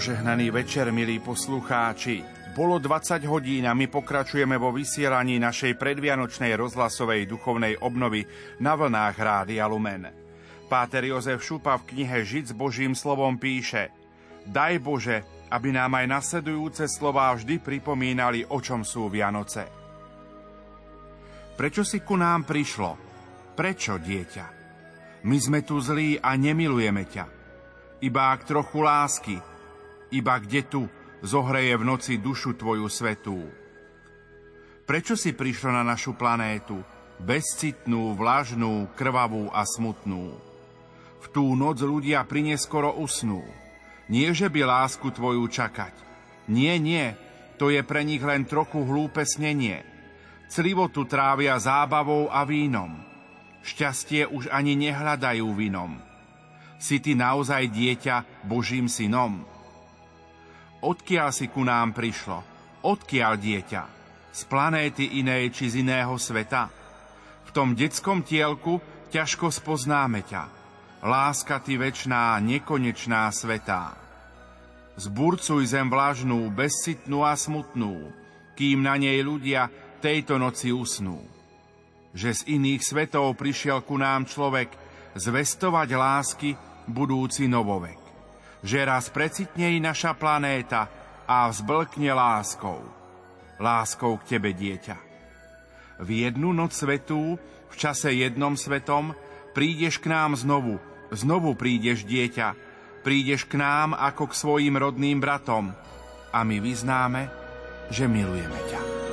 Požehnaný večer, milí poslucháči. Bolo 20 hodín a my pokračujeme vo vysielaní našej predvianočnej rozhlasovej duchovnej obnovy na vlnách Rádia Lumen. Páter Jozef Šupa v knihe Žiť s Božím slovom píše Daj Bože, aby nám aj nasledujúce slová vždy pripomínali, o čom sú Vianoce. Prečo si ku nám prišlo? Prečo, dieťa? My sme tu zlí a nemilujeme ťa. Iba ak trochu lásky – iba kde tu zohreje v noci dušu tvoju svetú. Prečo si prišlo na našu planétu, bezcitnú, vlažnú, krvavú a smutnú? V tú noc ľudia prineskoro usnú. Nie, že by lásku tvoju čakať. Nie, nie, to je pre nich len trochu hlúpe snenie. Clivotu trávia zábavou a vínom. Šťastie už ani nehľadajú vinom. Si ty naozaj dieťa Božím synom? Odkiaľ si ku nám prišlo? Odkiaľ dieťa? Z planéty inej či z iného sveta? V tom detskom tielku ťažko spoznáme ťa. Láska ty večná, nekonečná svetá. Zburcuj zem vlažnú, bezcitnú a smutnú, kým na nej ľudia tejto noci usnú. Že z iných svetov prišiel ku nám človek zvestovať lásky budúci novovek že raz precitne i naša planéta a vzblkne láskou. Láskou k tebe, dieťa. V jednu noc svetú, v čase jednom svetom, prídeš k nám znovu, znovu prídeš, dieťa, prídeš k nám ako k svojim rodným bratom a my vyznáme, že milujeme ťa.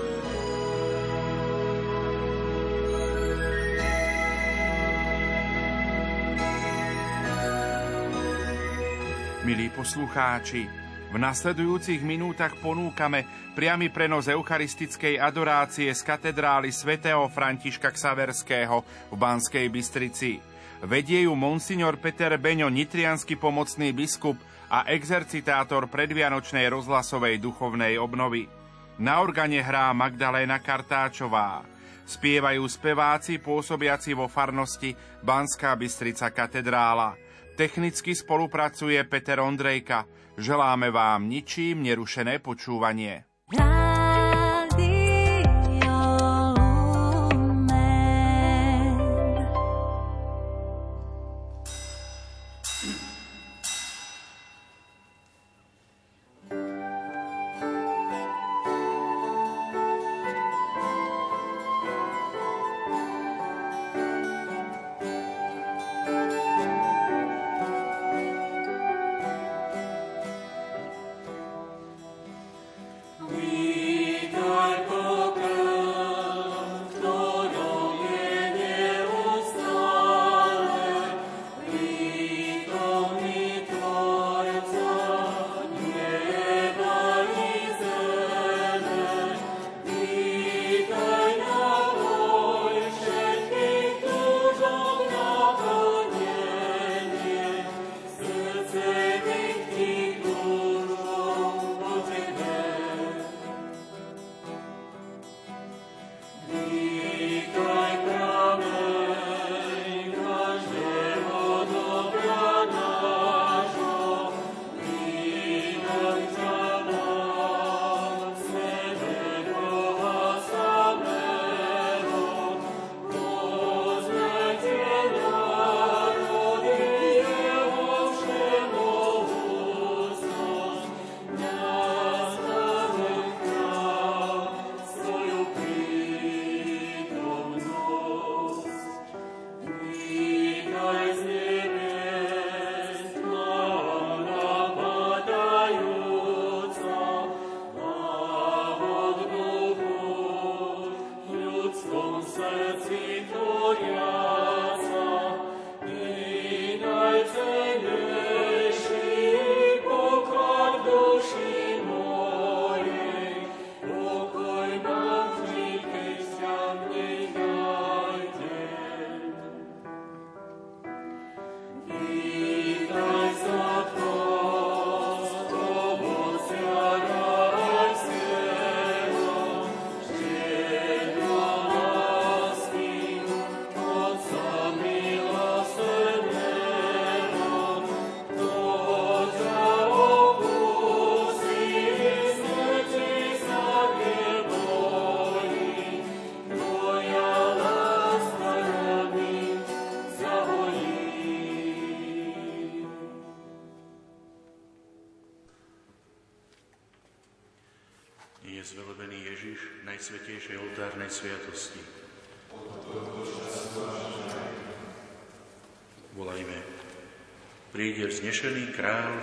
Milí poslucháči, v nasledujúcich minútach ponúkame priamy prenos eucharistickej adorácie z katedrály svätého Františka Ksaverského v Banskej Bystrici. Vedie ju monsignor Peter Beňo, nitrianský pomocný biskup a exercitátor predvianočnej rozhlasovej duchovnej obnovy. Na organe hrá Magdaléna Kartáčová. Spievajú speváci pôsobiaci vo farnosti Banská Bystrica katedrála – Technicky spolupracuje Peter Ondrejka. Želáme vám ničím nerušené počúvanie.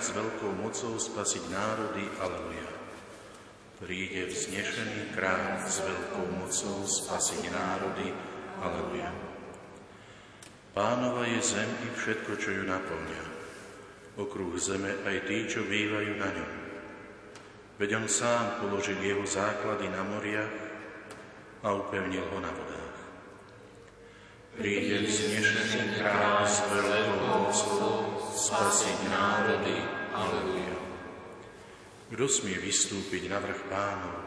S veľkou mocou spasiť národy. Aleluja. Príde vznešený král s veľkou mocou spasiť národy. Aleluja. Pánova je zem i všetko, čo ju naplňa. Okruh zeme aj tí, čo bývajú na ňom. Veď on sám položil jeho základy na moriach a upevnil ho na vodách. Príde vznešený král s veľkou mocou spasiť národy. Aleluja. Kto smie vystúpiť na vrch pánov?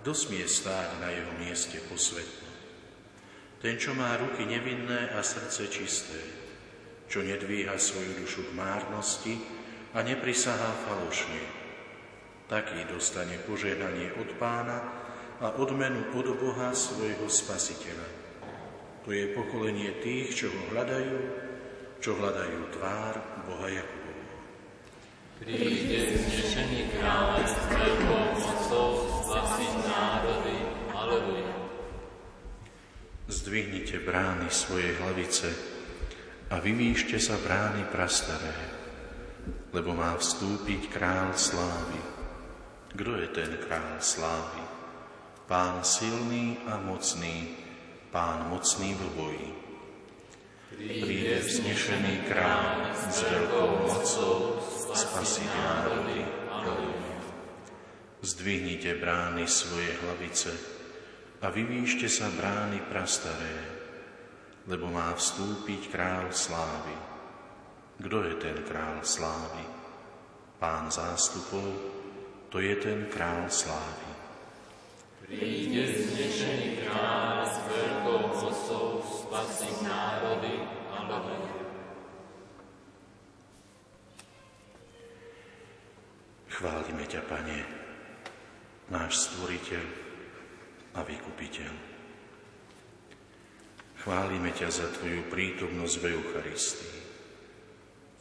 Kto smie stáť na jeho mieste posvetno? Ten, čo má ruky nevinné a srdce čisté, čo nedvíha svoju dušu k márnosti a neprisahá falošne, taký dostane požehnanie od pána a odmenu od Boha svojho spasiteľa. To je pokolenie tých, čo ho hľadajú, čo hľadajú tvár Boha Jakubovho. Príde znešený kráľ s veľkou mocou spasiť národy. Aleluja. Zdvihnite brány svojej hlavice a vyvýšte sa brány prastaré, lebo má vstúpiť král slávy. Kto je ten král slávy? Pán silný a mocný, pán mocný v boji. Príde vznešený král s veľkou mocou spasiť národy. Zdvihnite brány svoje hlavice a vyvýšte sa brány prastaré, lebo má vstúpiť král slávy. Kto je ten král slávy? Pán zástupov, to je ten král slávy. Príde znešený král s veľkou mocou spasiť národy. Aleluja. Chválime ťa, Pane, náš stvoriteľ a vykupiteľ. Chválime ťa za Tvoju prítomnosť v Eucharistii,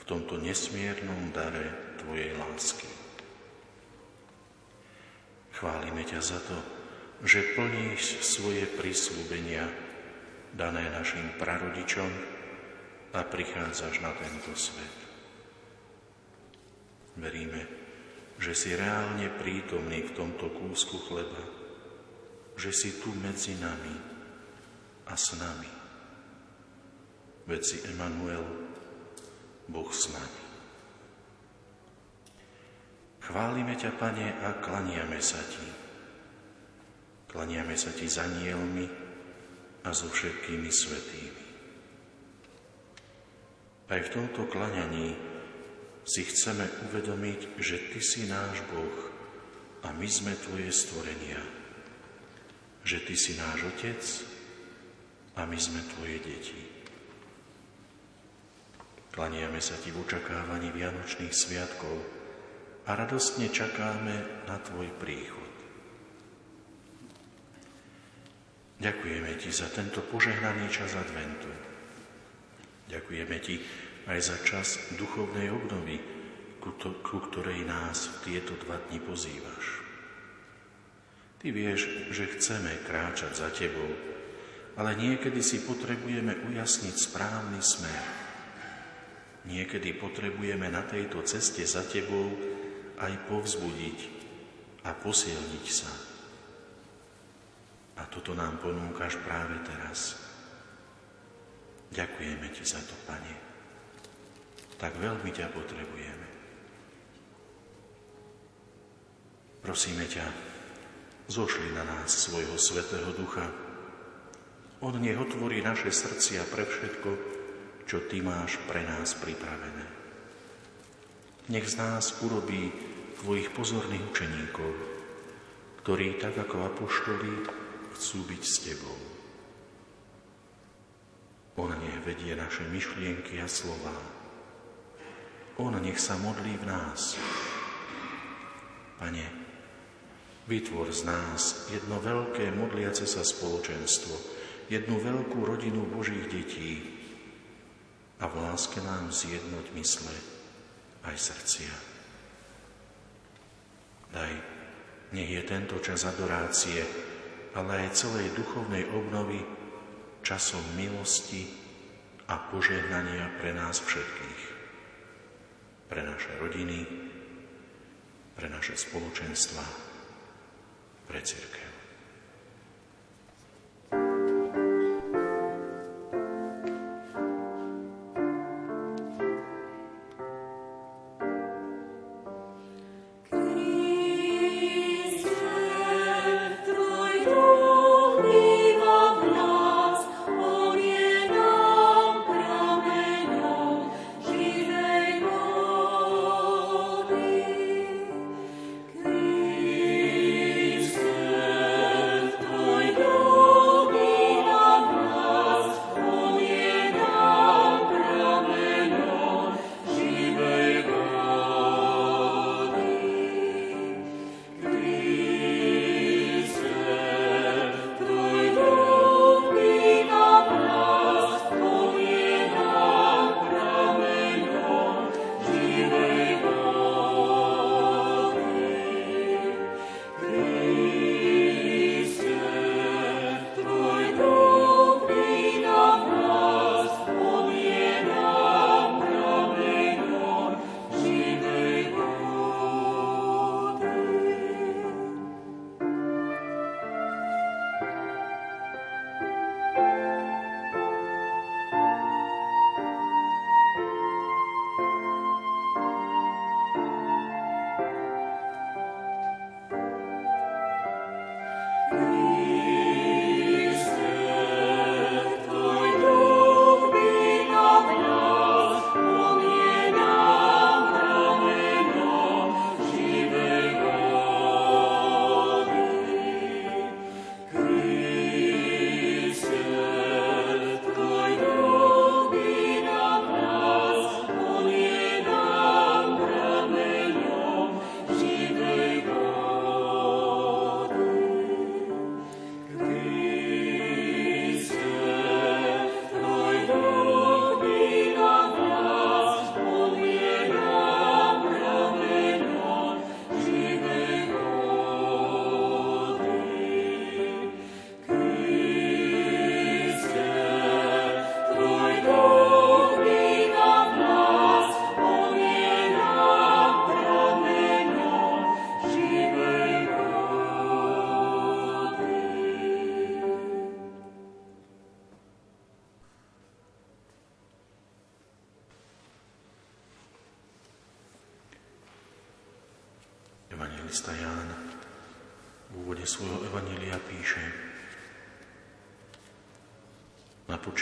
v tomto nesmiernom dare Tvojej lásky. Chválime ťa za to, že plníš svoje prislúbenia dané našim prarodičom a prichádzaš na tento svet. Veríme, že si reálne prítomný v tomto kúsku chleba, že si tu medzi nami a s nami. Veď Emanuel, Boh s nami. Chválime ťa, Pane, a klaniame sa Ti. Klaniame sa Ti za nielmi a so všetkými svetými. Aj v tomto klaňaní si chceme uvedomiť, že Ty si náš Boh a my sme Tvoje stvorenia. Že Ty si náš Otec a my sme Tvoje deti. Klaniame sa Ti v očakávaní Vianočných sviatkov a radostne čakáme na Tvoj príchod. Ďakujeme Ti za tento požehnaný čas adventu. Ďakujeme Ti aj za čas duchovnej obnovy, ku ktorej nás v tieto dva dni pozývaš. Ty vieš, že chceme kráčať za Tebou, ale niekedy si potrebujeme ujasniť správny smer. Niekedy potrebujeme na tejto ceste za Tebou aj povzbudiť a posilniť sa. A toto nám ponúkaš práve teraz. Ďakujeme Ti za to, Pane tak veľmi ťa potrebujeme. Prosíme ťa, zošli na nás svojho Svetého Ducha. On nech otvorí naše srdcia pre všetko, čo Ty máš pre nás pripravené. Nech z nás urobí Tvojich pozorných učeníkov, ktorí tak ako apoštoli chcú byť s Tebou. On nech vedie naše myšlienky a slová, on nech sa modlí v nás. Pane, vytvor z nás jedno veľké modliace sa spoločenstvo, jednu veľkú rodinu Božích detí a v láske nám zjednoť mysle aj srdcia. Daj, Nech je tento čas adorácie, ale aj celej duchovnej obnovy časom milosti a požehnania pre nás všetkých. Pre naše rodiny, pre naše spoločenstva, pre církev.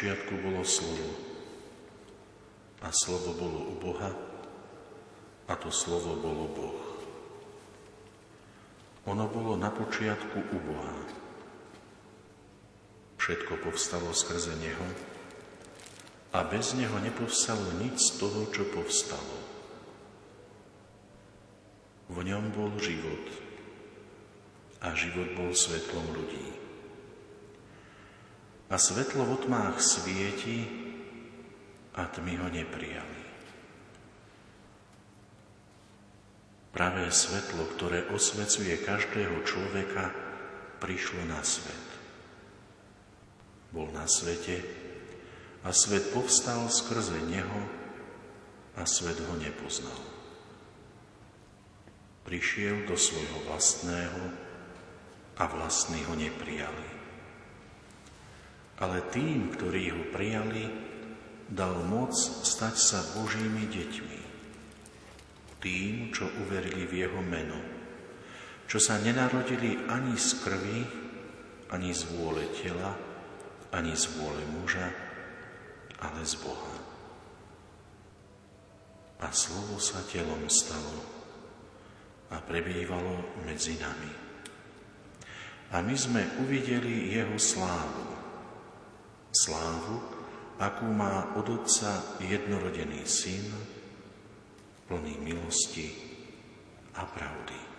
Počiatku bolo slovo a slovo bolo u Boha a to slovo bolo Boh. Ono bolo na počiatku u Boha. Všetko povstalo skrze Neho a bez Neho nepovstalo nič z toho, čo povstalo. V ňom bol život a život bol svetlom ľudí. A svetlo v otmách svieti a tmy ho neprijali. Pravé svetlo, ktoré osvecuje každého človeka, prišlo na svet. Bol na svete a svet povstal skrze neho a svet ho nepoznal prišiel do svojho vlastného a vlastní ho neprijali. Ale tým, ktorí ho prijali, dal moc stať sa Božími deťmi. Tým, čo uverili v jeho meno, čo sa nenarodili ani z krvi, ani z vôle tela, ani z vôle muža, ale z Boha. A slovo sa telom stalo a prebývalo medzi nami. A my sme uvideli jeho slávu. Slávu, akú má od Otca jednorodený syn, plný milosti a pravdy.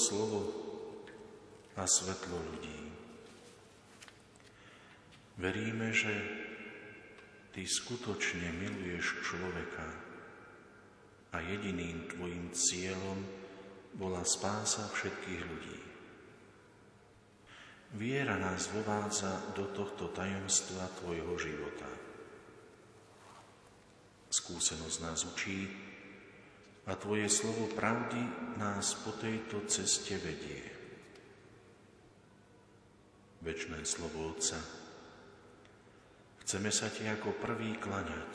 Slovo a svetlo ľudí. Veríme, že Ty skutočne miluješ človeka a jediným Tvojim cieľom bola spása všetkých ľudí. Viera nás vovádza do tohto tajomstva Tvojho života. Skúsenosť nás učí a Tvoje slovo pravdy nás po tejto ceste vedie. Večné slovo Otca, chceme sa Ti ako prvý klaňať.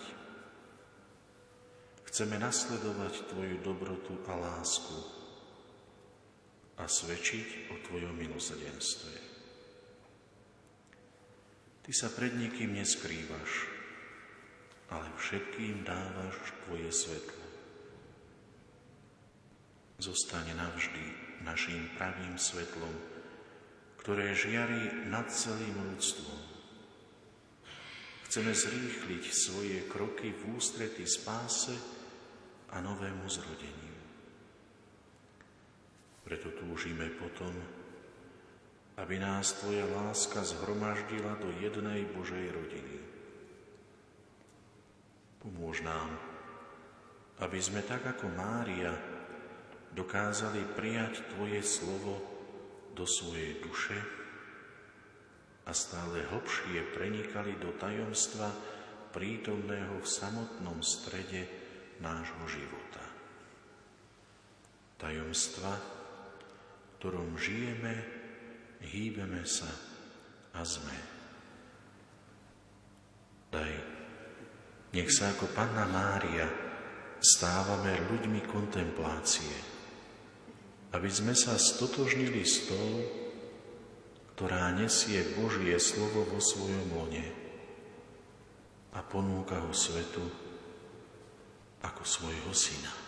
Chceme nasledovať Tvoju dobrotu a lásku a svedčiť o Tvojom milosrdenstve. Ty sa pred nikým neskrývaš, ale všetkým dávaš Tvoje svetlo. Zostane navždy našim pravým svetlom, ktoré žiari nad celým ľudstvom. Chceme zrýchliť svoje kroky v ústrety spáse a novému zrodeniu. Preto túžime potom, aby nás Tvoja láska zhromaždila do jednej Božej rodiny. Pomôž nám, aby sme tak ako Mária dokázali prijať Tvoje slovo do svojej duše a stále hlbšie prenikali do tajomstva prítomného v samotnom strede nášho života. Tajomstva, v ktorom žijeme hýbeme sa a sme. Daj, nech sa ako Panna Mária stávame ľuďmi kontemplácie, aby sme sa stotožnili s tou, ktorá nesie Božie slovo vo svojom lone a ponúka ho svetu ako svojho syna.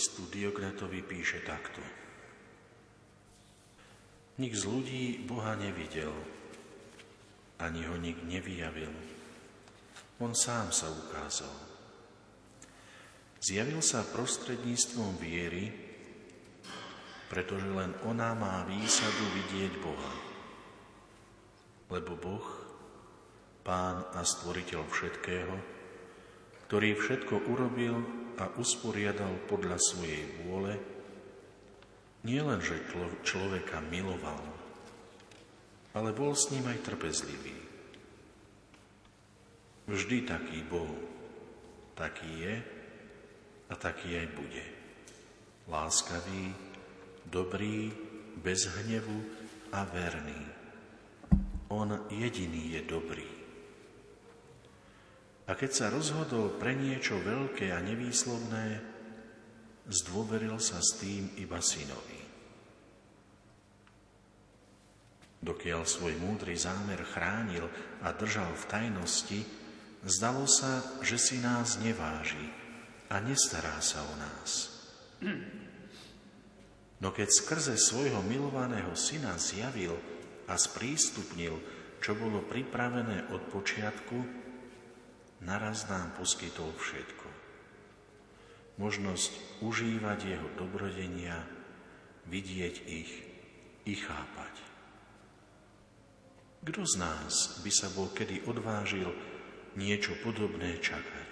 Listu Diognetovi píše takto. Nik z ľudí Boha nevidel, ani ho nik nevyjavil. On sám sa ukázal. Zjavil sa prostredníctvom viery, pretože len ona má výsadu vidieť Boha. Lebo Boh, Pán a Stvoriteľ všetkého, ktorý všetko urobil a usporiadal podľa svojej vôle, nie len, že človeka miloval, ale bol s ním aj trpezlivý. Vždy taký bol, taký je a taký aj bude. Láskavý, dobrý, bez hnevu a verný. On jediný je dobrý. A keď sa rozhodol pre niečo veľké a nevýslovné, zdôveril sa s tým iba synovi. Dokiaľ svoj múdry zámer chránil a držal v tajnosti, zdalo sa, že si nás neváži a nestará sa o nás. No keď skrze svojho milovaného syna zjavil a sprístupnil, čo bolo pripravené od počiatku, naraz nám poskytol všetko. Možnosť užívať jeho dobrodenia, vidieť ich i chápať. Kto z nás by sa bol kedy odvážil niečo podobné čakať?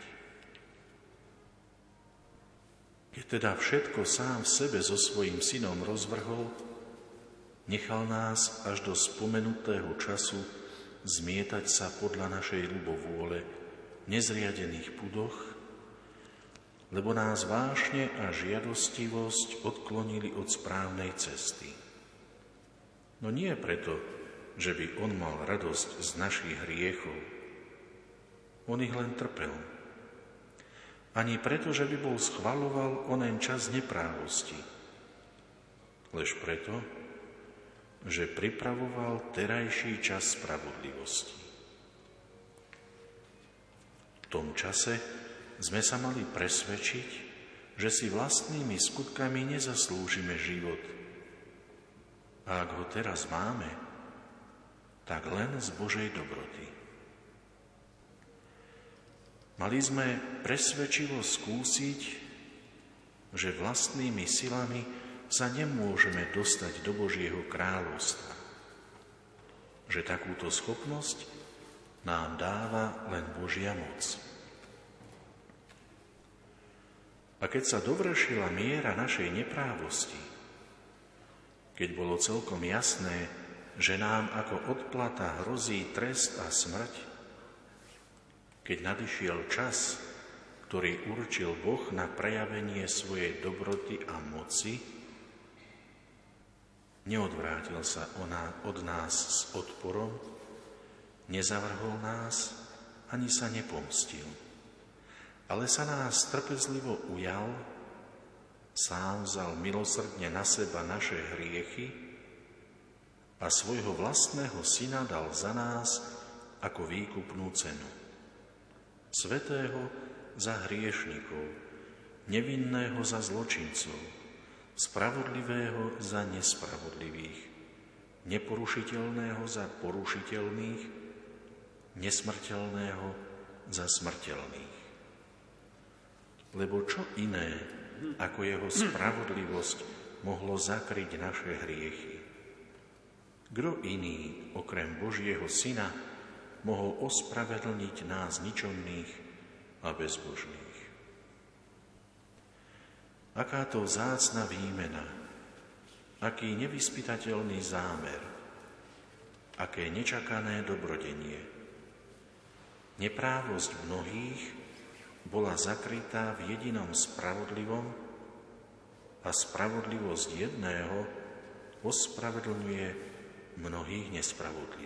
Keď teda všetko sám v sebe so svojím synom rozvrhol, nechal nás až do spomenutého času zmietať sa podľa našej ľubovôle nezriadených pudoch, lebo nás vášne a žiadostivosť odklonili od správnej cesty. No nie preto, že by on mal radosť z našich hriechov. On ich len trpel ani preto, že by bol schvaloval onen čas neprávosti, lež preto, že pripravoval terajší čas spravodlivosti. Tom čase sme sa mali presvedčiť, že si vlastnými skutkami nezaslúžime život. A ak ho teraz máme, tak len z Božej dobroty. Mali sme presvedčivo skúsiť, že vlastnými silami sa nemôžeme dostať do Božieho kráľovstva. Že takúto schopnosť nám dáva len Božia moc. A keď sa dovršila miera našej neprávosti, keď bolo celkom jasné, že nám ako odplata hrozí trest a smrť, keď nadišiel čas, ktorý určil Boh na prejavenie svojej dobroty a moci, neodvrátil sa od nás s odporom, nezavrhol nás, ani sa nepomstil, ale sa nás trpezlivo ujal, sám vzal milosrdne na seba naše hriechy a svojho vlastného syna dal za nás ako výkupnú cenu. Svetého za hriešnikov, nevinného za zločincov, spravodlivého za nespravodlivých, neporušiteľného za porušiteľných, nesmrteľného za smrteľných. Lebo čo iné ako jeho spravodlivosť mohlo zakryť naše hriechy? Kto iný, okrem Božieho Syna, mohol ospravedlniť nás ničomných a bezbožných. Aká to vzácna výmena, aký nevyspytateľný zámer, aké nečakané dobrodenie. Neprávosť mnohých bola zakrytá v jedinom spravodlivom a spravodlivosť jedného ospravedlňuje mnohých nespravodlivých.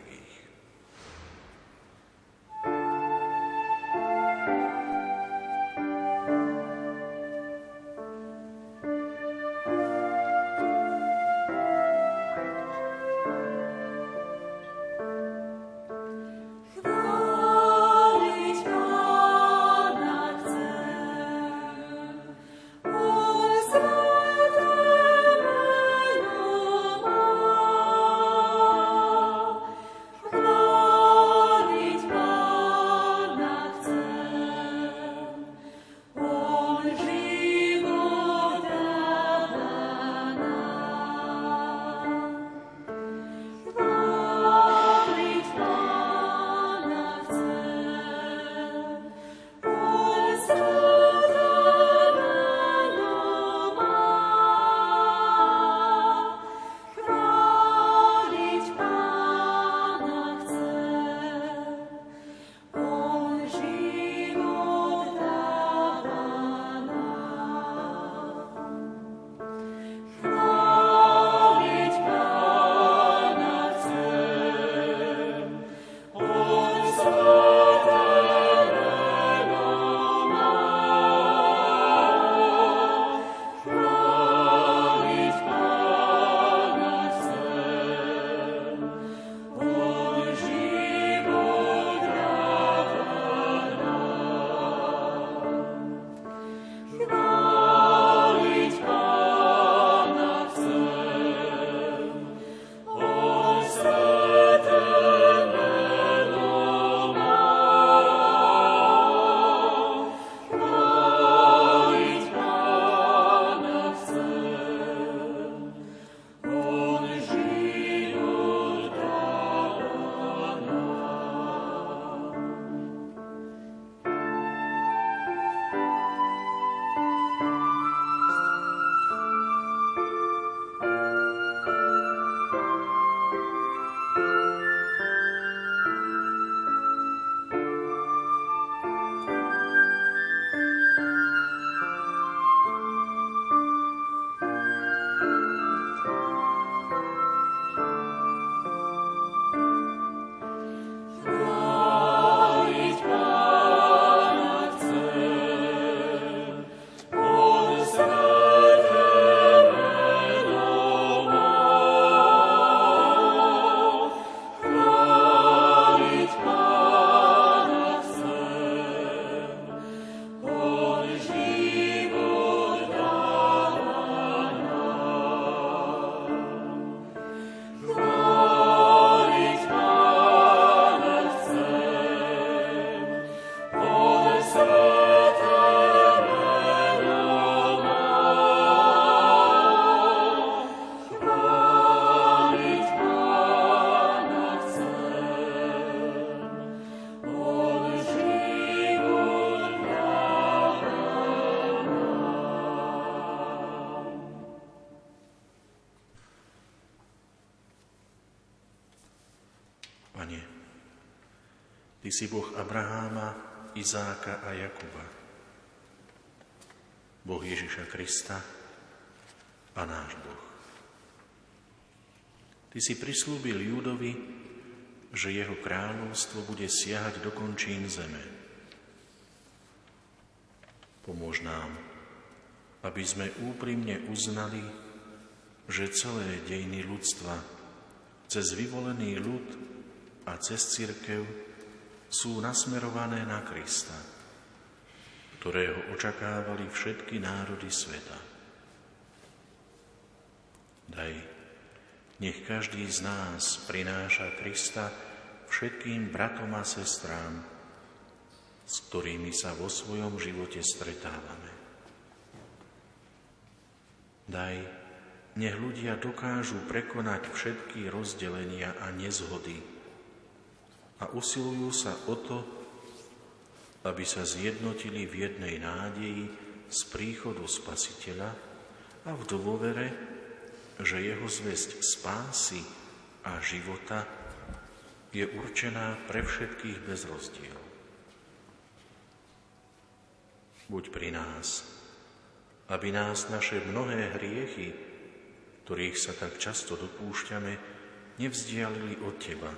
Si Boh Abraháma, Izáka a Jakuba. Boh Ježiša Krista a náš Boh. Ty si prislúbil Júdovi, že jeho kráľovstvo bude siahať do končín zeme. Pomôž nám, aby sme úprimne uznali, že celé dejiny ľudstva cez vyvolený ľud a cez církev sú nasmerované na Krista, ktorého očakávali všetky národy sveta. Daj, nech každý z nás prináša Krista všetkým bratom a sestrám, s ktorými sa vo svojom živote stretávame. Daj, nech ľudia dokážu prekonať všetky rozdelenia a nezhody, usilujú sa o to, aby sa zjednotili v jednej nádeji z príchodu Spasiteľa a v dôvere, že jeho zväzť spásy a života je určená pre všetkých bez rozdiel. Buď pri nás, aby nás naše mnohé hriechy, ktorých sa tak často dopúšťame, nevzdialili od Teba,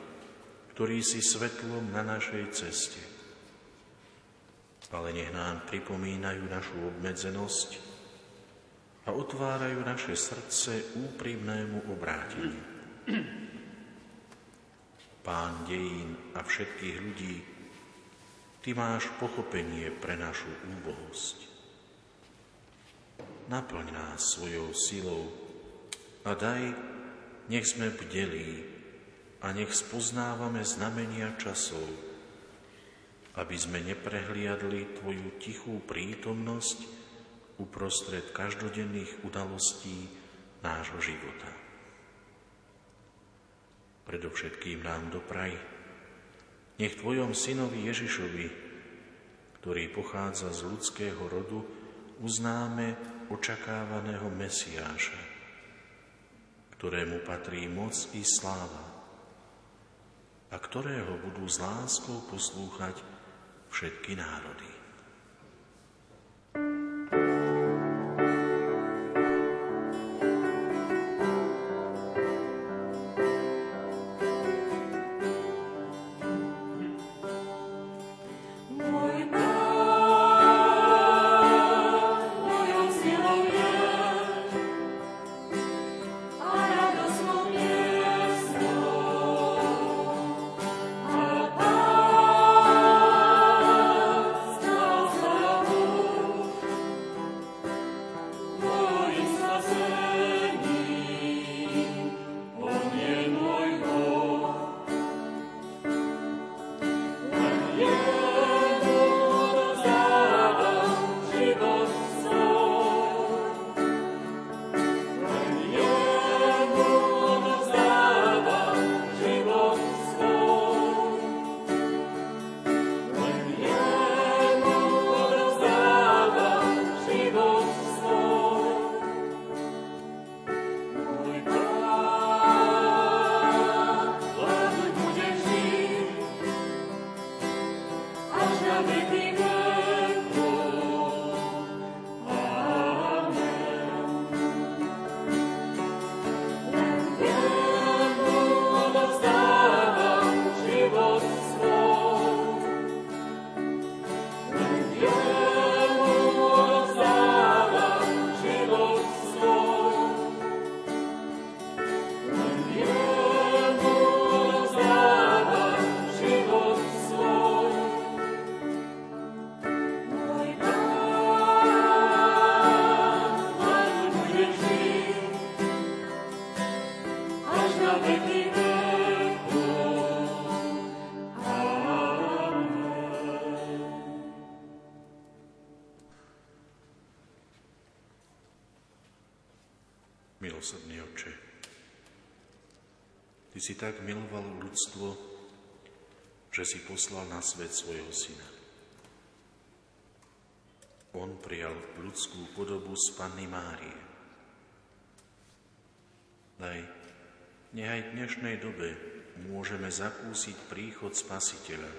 ktorý si svetlom na našej ceste. Ale nech nám pripomínajú našu obmedzenosť a otvárajú naše srdce úprimnému obráteniu. Pán dejín a všetkých ľudí, Ty máš pochopenie pre našu úbohosť. Naplň nás svojou silou a daj, nech sme bdelí a nech spoznávame znamenia časov, aby sme neprehliadli Tvoju tichú prítomnosť uprostred každodenných udalostí nášho života. Predovšetkým nám dopraj, nech Tvojom synovi Ježišovi, ktorý pochádza z ľudského rodu, uznáme očakávaného Mesiáša, ktorému patrí moc i sláva a ktorého budú s láskou poslúchať všetky národy. Tak miloval ľudstvo, že si poslal na svet svojho syna. On prijal ľudskú podobu z Panny Márie. Daj, nehaj v dnešnej dobe môžeme zakúsiť príchod Spasiteľa,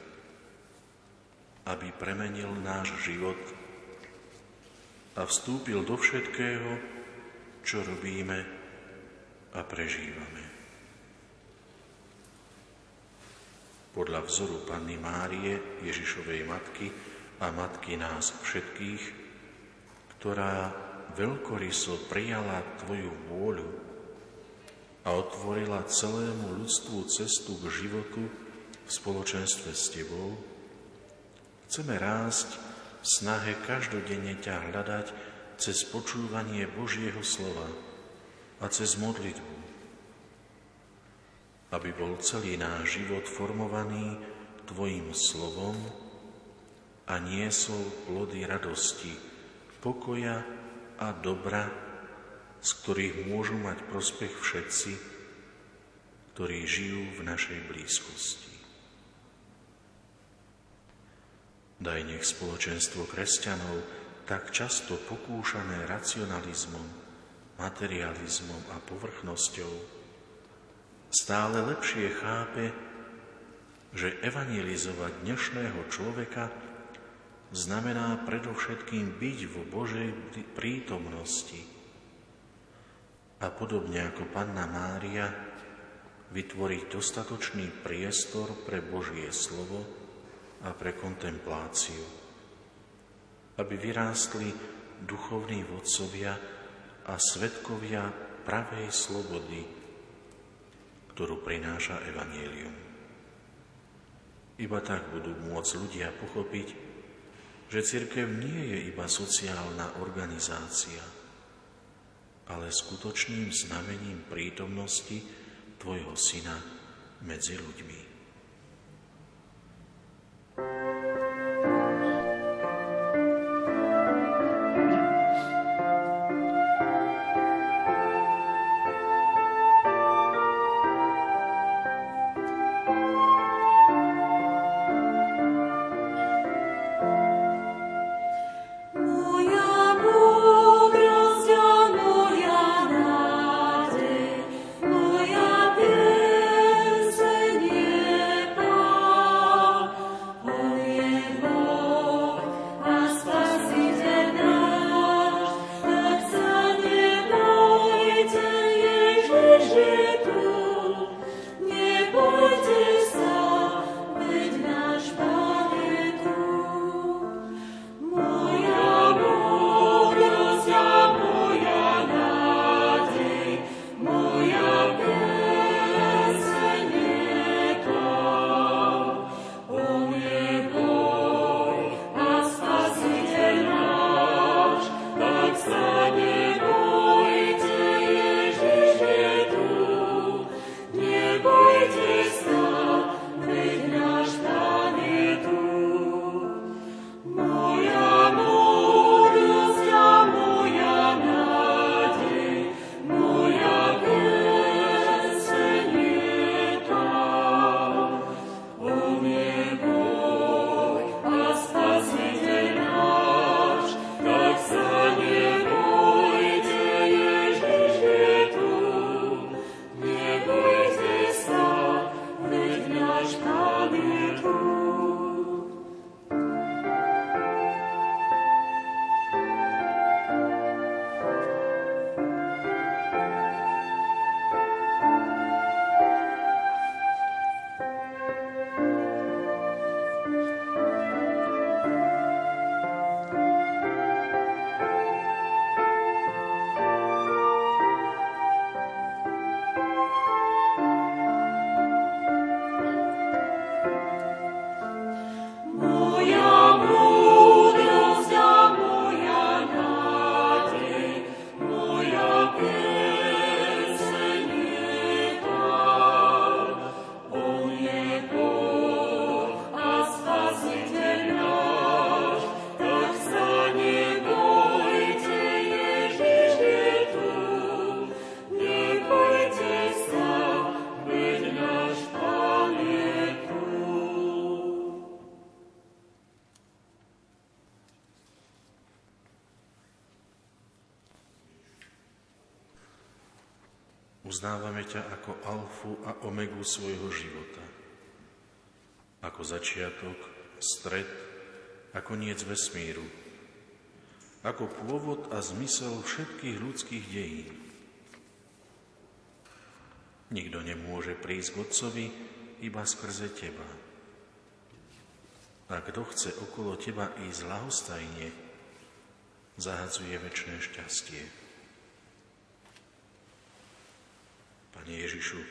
aby premenil náš život a vstúpil do všetkého, čo robíme a prežívame. Vzoru Panny Márie, Ježišovej matky a matky nás všetkých, ktorá veľkoryso prijala Tvoju vôľu a otvorila celému ľudstvu cestu k životu v spoločenstve s Tebou, chceme rásť v snahe každodenne ťa hľadať cez počúvanie Božieho slova a cez modlitbu, aby bol celý náš život formovaný Tvojim slovom a niesol plody radosti, pokoja a dobra, z ktorých môžu mať prospech všetci, ktorí žijú v našej blízkosti. Daj nech spoločenstvo kresťanov, tak často pokúšané racionalizmom, materializmom a povrchnosťou, stále lepšie chápe, že evangelizovať dnešného človeka znamená predovšetkým byť vo Božej prítomnosti – a podobne ako Panna Mária vytvoriť dostatočný priestor pre Božie slovo a pre kontempláciu, aby vyrástli duchovní vodcovia a svetkovia pravej slobody, ktorú prináša Evangelium. Iba tak budú môcť ľudia pochopiť, že cirkev nie je iba sociálna organizácia, ale skutočným znamením prítomnosti Tvojho Syna medzi ľuďmi. Uznávame ťa ako alfu a omegu svojho života. Ako začiatok, stred a koniec vesmíru. Ako pôvod a zmysel všetkých ľudských dejín. Nikto nemôže prísť k Otcovi iba skrze Teba. A kto chce okolo Teba ísť lahostajne, zahadzuje väčšie šťastie. Pane Ježišu,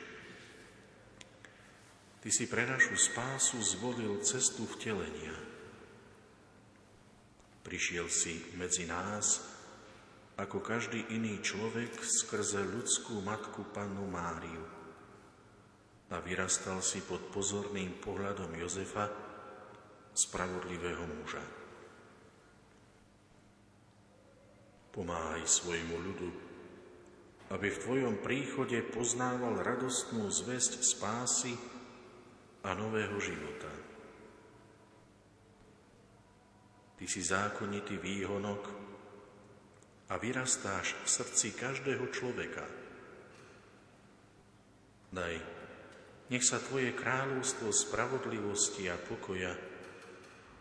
Ty si pre našu spásu zvolil cestu vtelenia. Prišiel si medzi nás ako každý iný človek skrze ľudskú matku Pannu Máriu a vyrastal si pod pozorným pohľadom Jozefa, spravodlivého muža. Pomáhaj svojmu ľudu, aby v Tvojom príchode poznával radostnú zväzť spásy a nového života. Ty si zákonitý výhonok a vyrastáš v srdci každého človeka. Daj, nech sa Tvoje kráľovstvo spravodlivosti a pokoja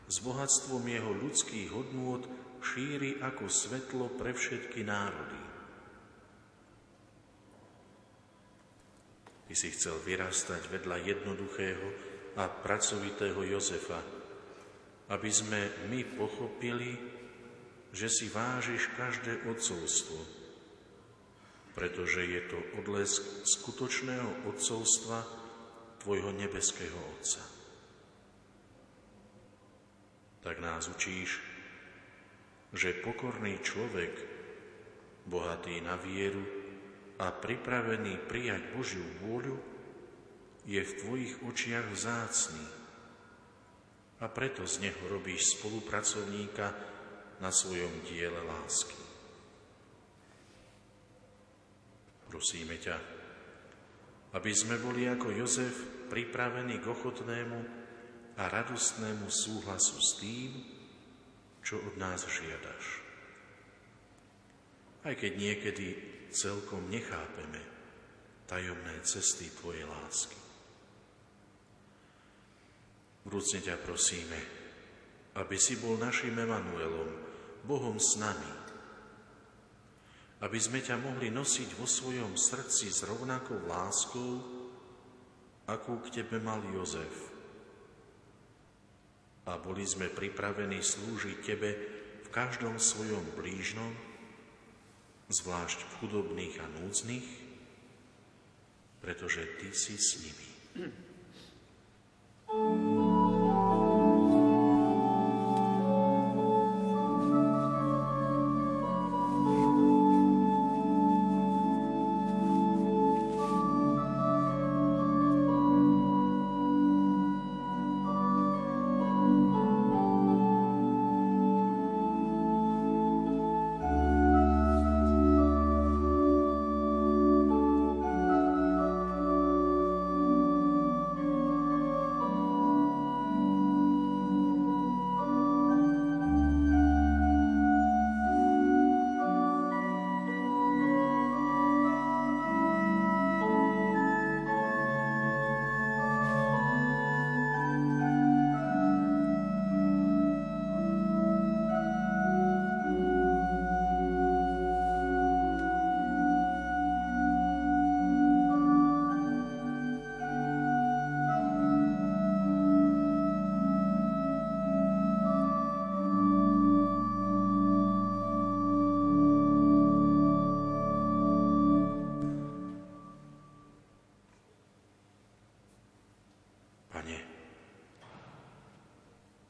s bohatstvom jeho ľudských hodnôt šíri ako svetlo pre všetky národy. Ty si chcel vyrastať vedľa jednoduchého a pracovitého Jozefa, aby sme my pochopili, že si vážiš každé odcovstvo, pretože je to odlesk skutočného odcovstva Tvojho nebeského Otca. Tak nás učíš, že pokorný človek, bohatý na vieru, a pripravený prijať Božiu vôľu, je v tvojich očiach vzácný. A preto z neho robíš spolupracovníka na svojom diele lásky. Prosíme ťa, aby sme boli ako Jozef pripravení k ochotnému a radostnému súhlasu s tým, čo od nás žiadaš. Aj keď niekedy celkom nechápeme tajomné cesty Tvojej lásky. Vrúcne ťa prosíme, aby si bol našim Emanuelom, Bohom s nami, aby sme ťa mohli nosiť vo svojom srdci s rovnakou láskou, akú k Tebe mal Jozef. A boli sme pripravení slúžiť Tebe v každom svojom blížnom, zvlášť chudobných a núdznych, pretože Ty si s nimi.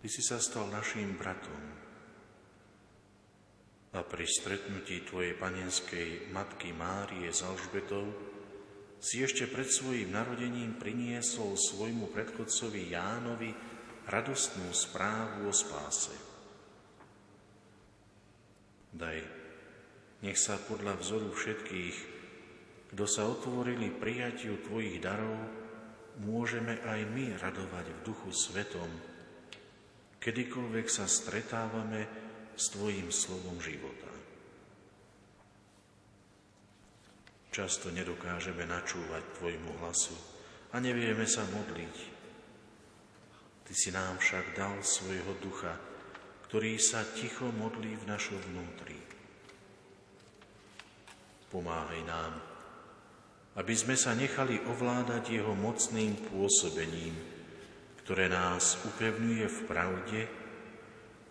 Ty si sa stal našim bratom a pri stretnutí Tvojej panenskej matky Márie s Alžbetou si ešte pred svojim narodením priniesol svojmu predchodcovi Jánovi radostnú správu o spáse. Daj, nech sa podľa vzoru všetkých, kto sa otvorili prijatiu Tvojich darov, môžeme aj my radovať v duchu svetom, kedykoľvek sa stretávame s Tvojim slovom života. Často nedokážeme načúvať Tvojmu hlasu a nevieme sa modliť. Ty si nám však dal svojho ducha, ktorý sa ticho modlí v našom vnútri. Pomáhaj nám, aby sme sa nechali ovládať jeho mocným pôsobením, ktoré nás upevňuje v pravde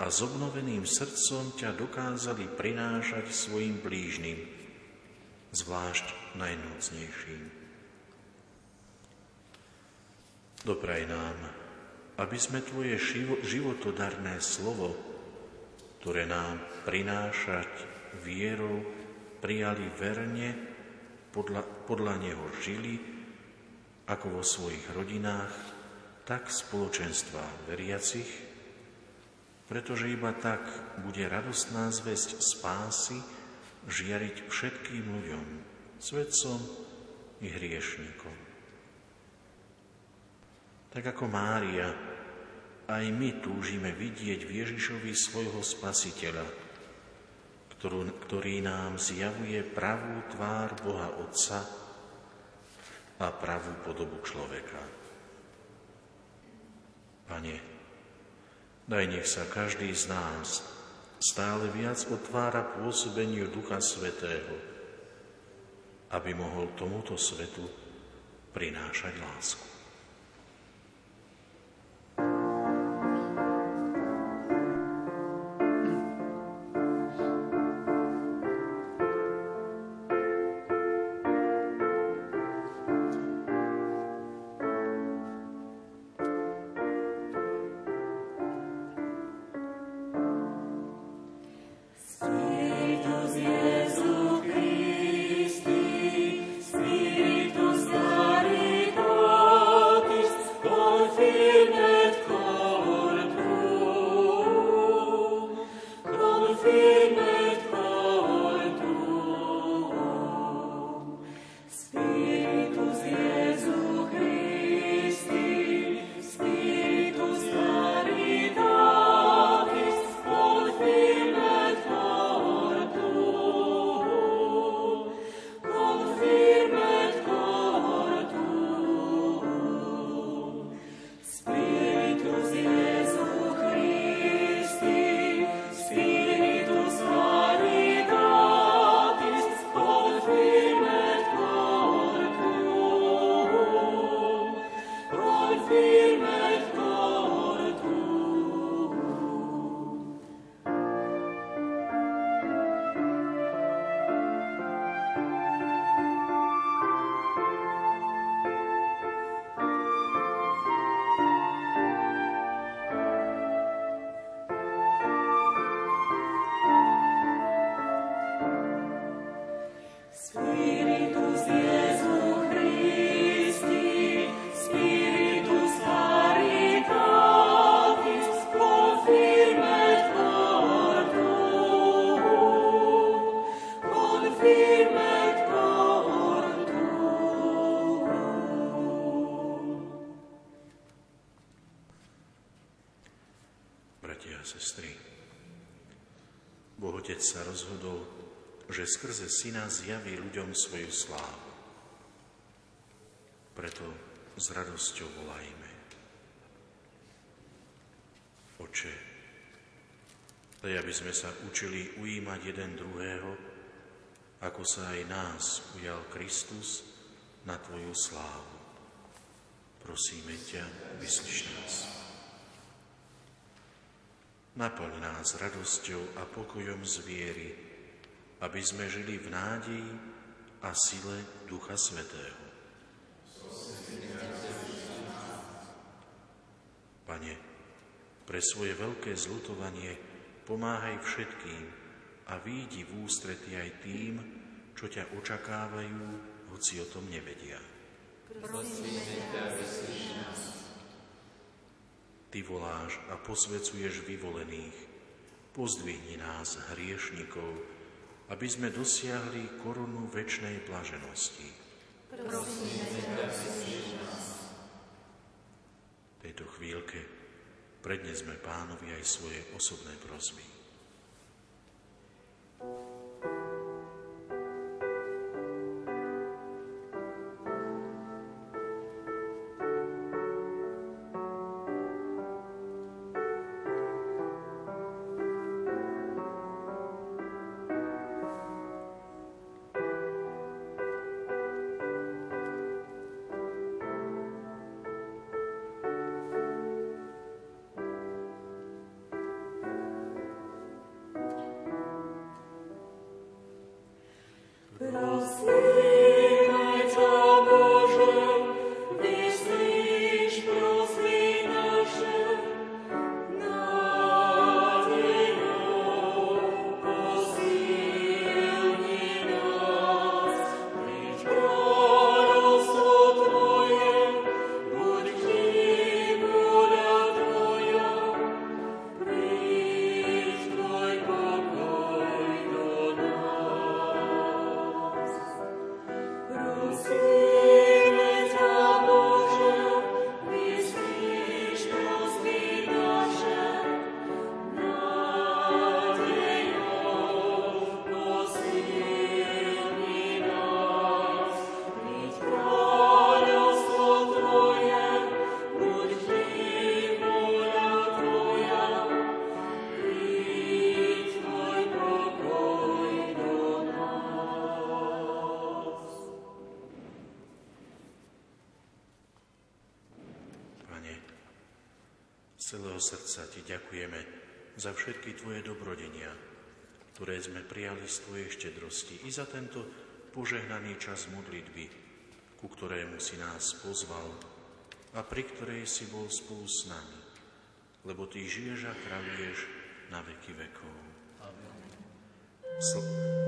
a s obnoveným srdcom ťa dokázali prinášať svojim blížnym, zvlášť najnúcnejším. Dopraj nám, aby sme Tvoje životodarné slovo, ktoré nám prinášať vierou, prijali verne, podľa, podľa neho žili, ako vo svojich rodinách, tak v spoločenstvách veriacich, pretože iba tak bude radostná zväzť spásy žiariť všetkým ľuďom, svetcom i hriešnikom. Tak ako Mária, aj my túžime vidieť v Ježišovi svojho spasiteľa, ktorú, ktorý nám zjavuje pravú tvár Boha Otca a pravú podobu človeka. Pane, daj nech sa každý z nás stále viac otvára pôsobeniu Ducha Svetého, aby mohol tomuto svetu prinášať lásku. Syna zjaví ľuďom svoju slávu. Preto s radosťou volajme. Oče, daj, aby sme sa učili ujímať jeden druhého, ako sa aj nás ujal Kristus na Tvoju slávu. Prosíme ťa, vyslíš nás. Naplň nás radosťou a pokojom z viery, aby sme žili v nádeji a sile Ducha Svetého. Pane, pre svoje veľké zlutovanie pomáhaj všetkým a výjdi v ústrety aj tým, čo ťa očakávajú, hoci o tom nevedia. Ty voláš a posvecuješ vyvolených, pozdvihni nás, hriešnikov, aby sme dosiahli korunu väčšnej blaženosti. V tejto chvíľke prednesme pánovi aj svoje osobné prosby. Z celého srdca Ti ďakujeme za všetky Tvoje dobrodenia, ktoré sme prijali z Tvojej štedrosti i za tento požehnaný čas modlitby, ku ktorému si nás pozval a pri ktorej si bol spolu s nami, lebo Ty žiješ a kráľuješ na veky vekov. Amen. Sl-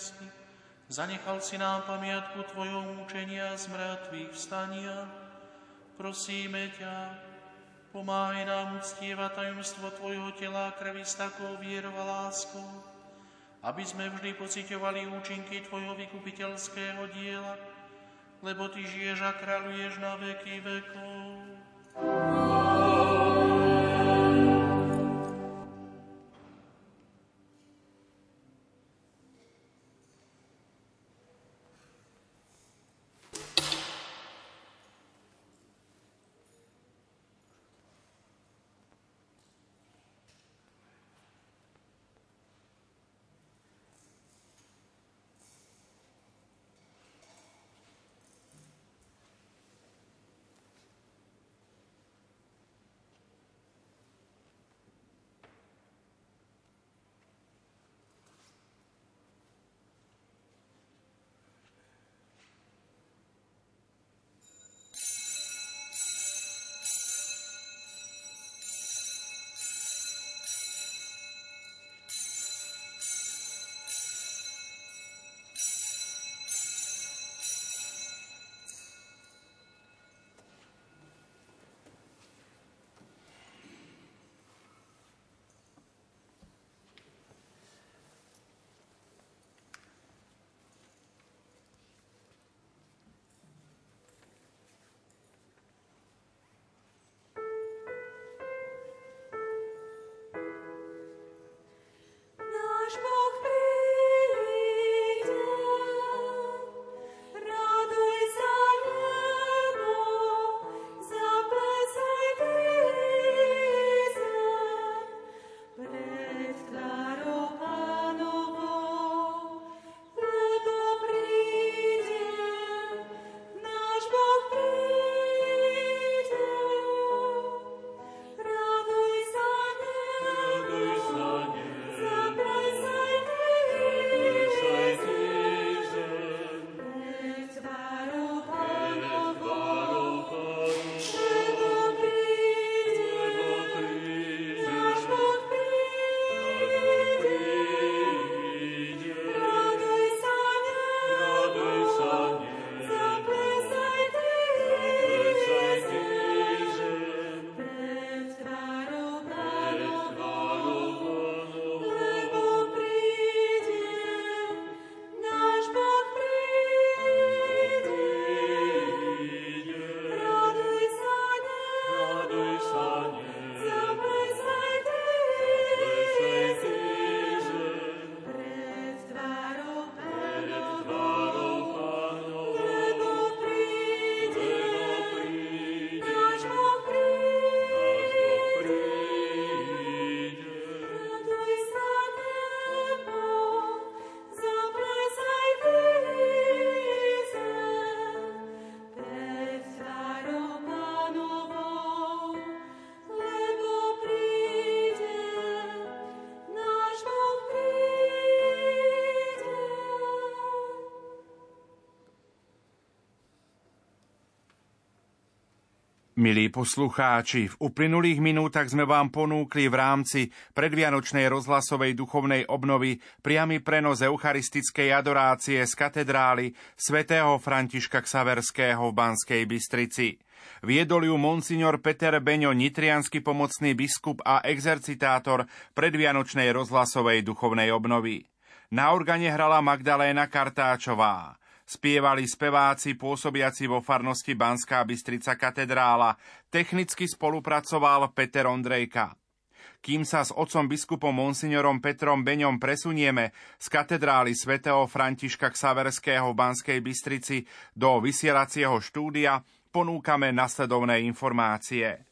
sviatosti, zanechal si nám pamiatku Tvojho mučenia z mŕtvych vstania. Prosíme ťa, pomáhaj nám uctievať tajomstvo Tvojho tela krvi s takou vierou a láskou, aby sme vždy pocitovali účinky Tvojho vykupiteľského diela, lebo Ty žiješ a kráľuješ na veky vekov. Milí poslucháči, v uplynulých minútach sme vám ponúkli v rámci predvianočnej rozhlasovej duchovnej obnovy priamy prenos eucharistickej adorácie z katedrály svätého Františka Ksaverského v Banskej Bystrici. Viedol ju monsignor Peter Beňo, nitriansky pomocný biskup a exercitátor predvianočnej rozhlasovej duchovnej obnovy. Na organe hrala Magdaléna Kartáčová. Spievali speváci pôsobiaci vo farnosti Banská Bystrica katedrála. Technicky spolupracoval Peter Ondrejka. Kým sa s otcom biskupom monsignorom Petrom Beňom presunieme z katedrály svätého Františka Ksaverského v Banskej Bystrici do vysielacieho štúdia, ponúkame nasledovné informácie.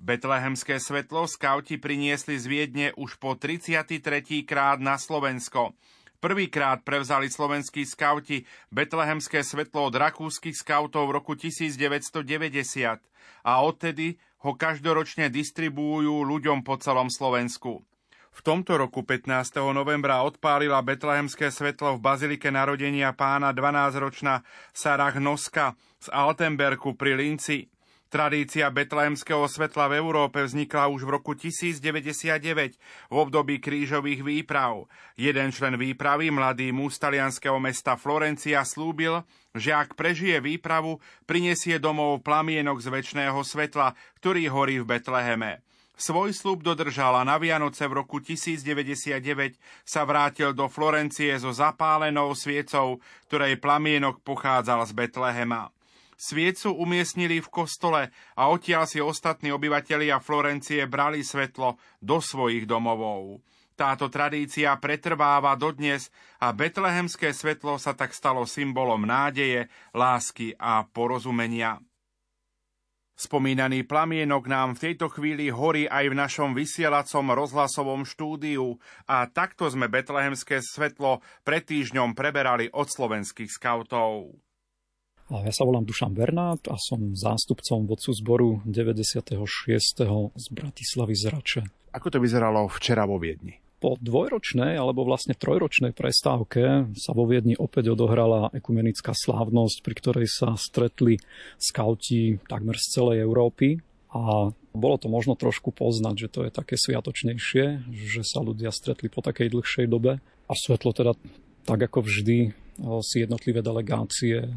Betlehemské svetlo skauti priniesli z Viedne už po 33. krát na Slovensko. Prvýkrát prevzali slovenskí skauti betlehemské svetlo od rakúskych skautov v roku 1990 a odtedy ho každoročne distribuujú ľuďom po celom Slovensku. V tomto roku 15. novembra odpálila betlehemské svetlo v Bazilike narodenia pána 12-ročná Sarah Noska z Altenberku pri Linci. Tradícia betlehemského svetla v Európe vznikla už v roku 1099 v období krížových výprav. Jeden člen výpravy, mladý muž talianského mesta Florencia, slúbil, že ak prežije výpravu, prinesie domov plamienok z väčšného svetla, ktorý horí v Betleheme. Svoj slúb dodržal a na Vianoce v roku 1099 sa vrátil do Florencie so zapálenou sviecou, ktorej plamienok pochádzal z Betlehema. Sviecu umiestnili v kostole a odtiaľ si ostatní obyvatelia Florencie brali svetlo do svojich domovov. Táto tradícia pretrváva dodnes a betlehemské svetlo sa tak stalo symbolom nádeje, lásky a porozumenia. Spomínaný plamienok nám v tejto chvíli horí aj v našom vysielacom rozhlasovom štúdiu a takto sme betlehemské svetlo pred týždňom preberali od slovenských skautov. Ja sa volám Dušan Bernát a som zástupcom vodcu zboru 96. z Bratislavy z Rače. Ako to vyzeralo včera vo Viedni? Po dvojročnej alebo vlastne trojročnej prestávke sa vo Viedni opäť odohrala ekumenická slávnosť, pri ktorej sa stretli skauti takmer z celej Európy a bolo to možno trošku poznať, že to je také sviatočnejšie, že sa ľudia stretli po takej dlhšej dobe a svetlo teda tak ako vždy si jednotlivé delegácie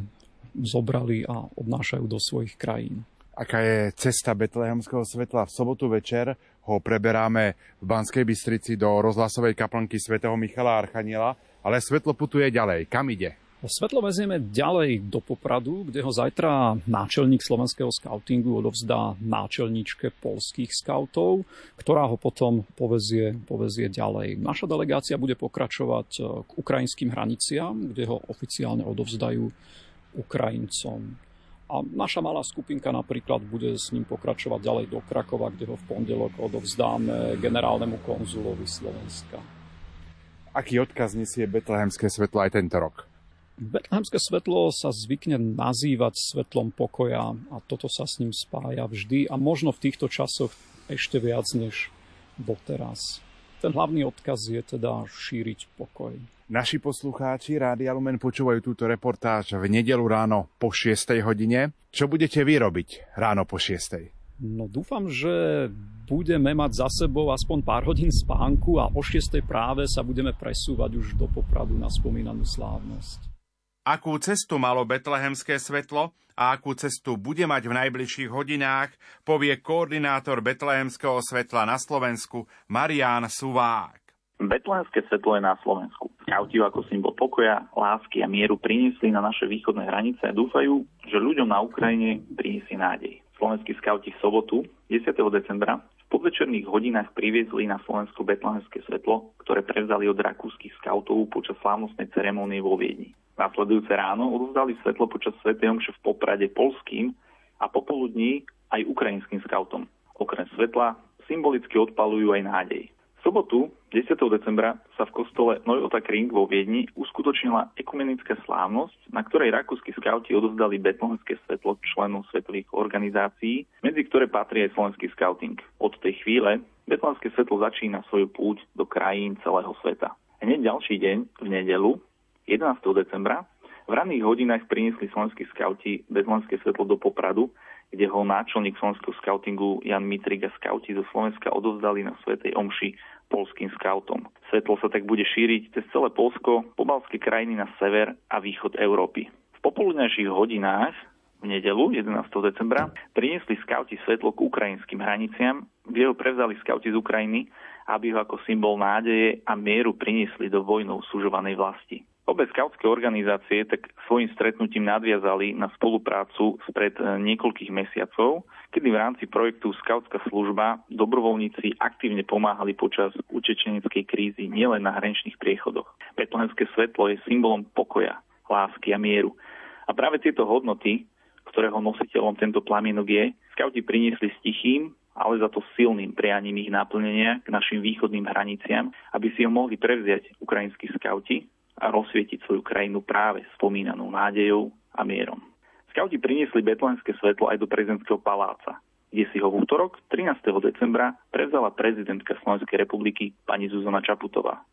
zobrali a odnášajú do svojich krajín. Aká je cesta betlehemského svetla? V sobotu večer ho preberáme v Banskej Bystrici do rozhlasovej kaplnky svätého Michala Archaniela, ale svetlo putuje ďalej. Kam ide? Svetlo vezieme ďalej do Popradu, kde ho zajtra náčelník slovenského skautingu odovzdá náčelníčke polských skautov, ktorá ho potom povezie, povezie ďalej. Naša delegácia bude pokračovať k ukrajinským hraniciam, kde ho oficiálne odovzdajú Ukrajincom. A naša malá skupinka napríklad bude s ním pokračovať ďalej do Krakova, kde ho v pondelok odovzdáme generálnemu konzulovi Slovenska. Aký odkaz nesie betlehemské svetlo aj tento rok? Betlehemské svetlo sa zvykne nazývať svetlom pokoja a toto sa s ním spája vždy a možno v týchto časoch ešte viac než doteraz. Ten hlavný odkaz je teda šíriť pokoj. Naši poslucháči Rádia Lumen počúvajú túto reportáž v nedelu ráno po 6. hodine. Čo budete vy robiť ráno po 6. No dúfam, že budeme mať za sebou aspoň pár hodín spánku a o 6. práve sa budeme presúvať už do Popradu na spomínanú slávnosť. Akú cestu malo betlehemské svetlo a akú cestu bude mať v najbližších hodinách, povie koordinátor betlehemského svetla na Slovensku Marián Suvák. Betlehemské svetlo je na Slovensku. Skauti ako symbol pokoja, lásky a mieru priniesli na naše východné hranice a dúfajú, že ľuďom na Ukrajine priniesie nádej. Slovenskí skauti v sobotu 10. decembra v podvečerných hodinách priviezli na Slovensko betlehemské svetlo, ktoré prevzali od rakúskych skautov počas slávnostnej ceremónie vo Viedni. Nasledujúce ráno odovzdali svetlo počas svätej omše v Poprade polským a popoludní aj ukrajinským skautom. Okrem svetla symbolicky odpalujú aj nádej sobotu 10. decembra sa v kostole Neuota Kring vo Viedni uskutočnila ekumenická slávnosť, na ktorej rakúsky skauti odozdali betlehemské svetlo členov svetových organizácií, medzi ktoré patrí aj slovenský skauting. Od tej chvíle betlehemské svetlo začína svoju púť do krajín celého sveta. Hneď ďalší deň, v nedelu, 11. decembra, V ranných hodinách priniesli slovenskí skauti bezlenské svetlo do Popradu, kde ho náčelník slovenského skautingu Jan Mitrik a skauti zo Slovenska odovzdali na Svetej Omši polským skautom. Svetlo sa tak bude šíriť cez celé Polsko, pobalské krajiny na sever a východ Európy. V popoludnejších hodinách v nedelu 11. decembra priniesli skauti svetlo k ukrajinským hraniciam, kde ho prevzali skauti z Ukrajiny, aby ho ako symbol nádeje a mieru priniesli do vojnou súžovanej vlasti. Obe skautské organizácie tak svojim stretnutím nadviazali na spoluprácu spred e, niekoľkých mesiacov, kedy v rámci projektu Skautská služba dobrovoľníci aktívne pomáhali počas utečeneckej krízy nielen na hraničných priechodoch. Betlehemské svetlo je symbolom pokoja, lásky a mieru. A práve tieto hodnoty, ktorého nositeľom tento plamienok je, skauti priniesli s tichým, ale za to silným prianím ich naplnenia k našim východným hraniciam, aby si ho mohli prevziať ukrajinskí skauti a rozsvietiť svoju krajinu práve spomínanou nádejou a mierom. Skauti priniesli betlenské svetlo aj do prezidentského paláca, kde si ho v útorok 13. decembra prevzala prezidentka Slovenskej republiky pani Zuzana Čaputová.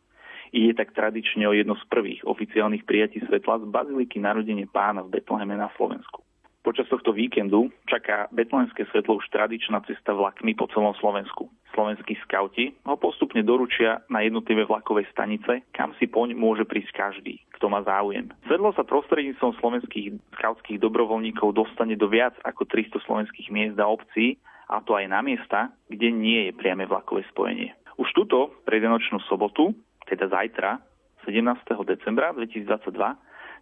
Ide tak tradične o jedno z prvých oficiálnych prijatí svetla z Baziliky narodenie pána v Betleheme na Slovensku. Počas tohto víkendu čaká betlenské svetlo už tradičná cesta vlakmi po celom Slovensku. Slovenskí skauti ho postupne doručia na jednotlivé vlakové stanice, kam si poň môže prísť každý, kto má záujem. Svetlo sa prostredníctvom slovenských skautských dobrovoľníkov dostane do viac ako 300 slovenských miest a obcí, a to aj na miesta, kde nie je priame vlakové spojenie. Už túto predenočnú sobotu, teda zajtra, 17. decembra 2022,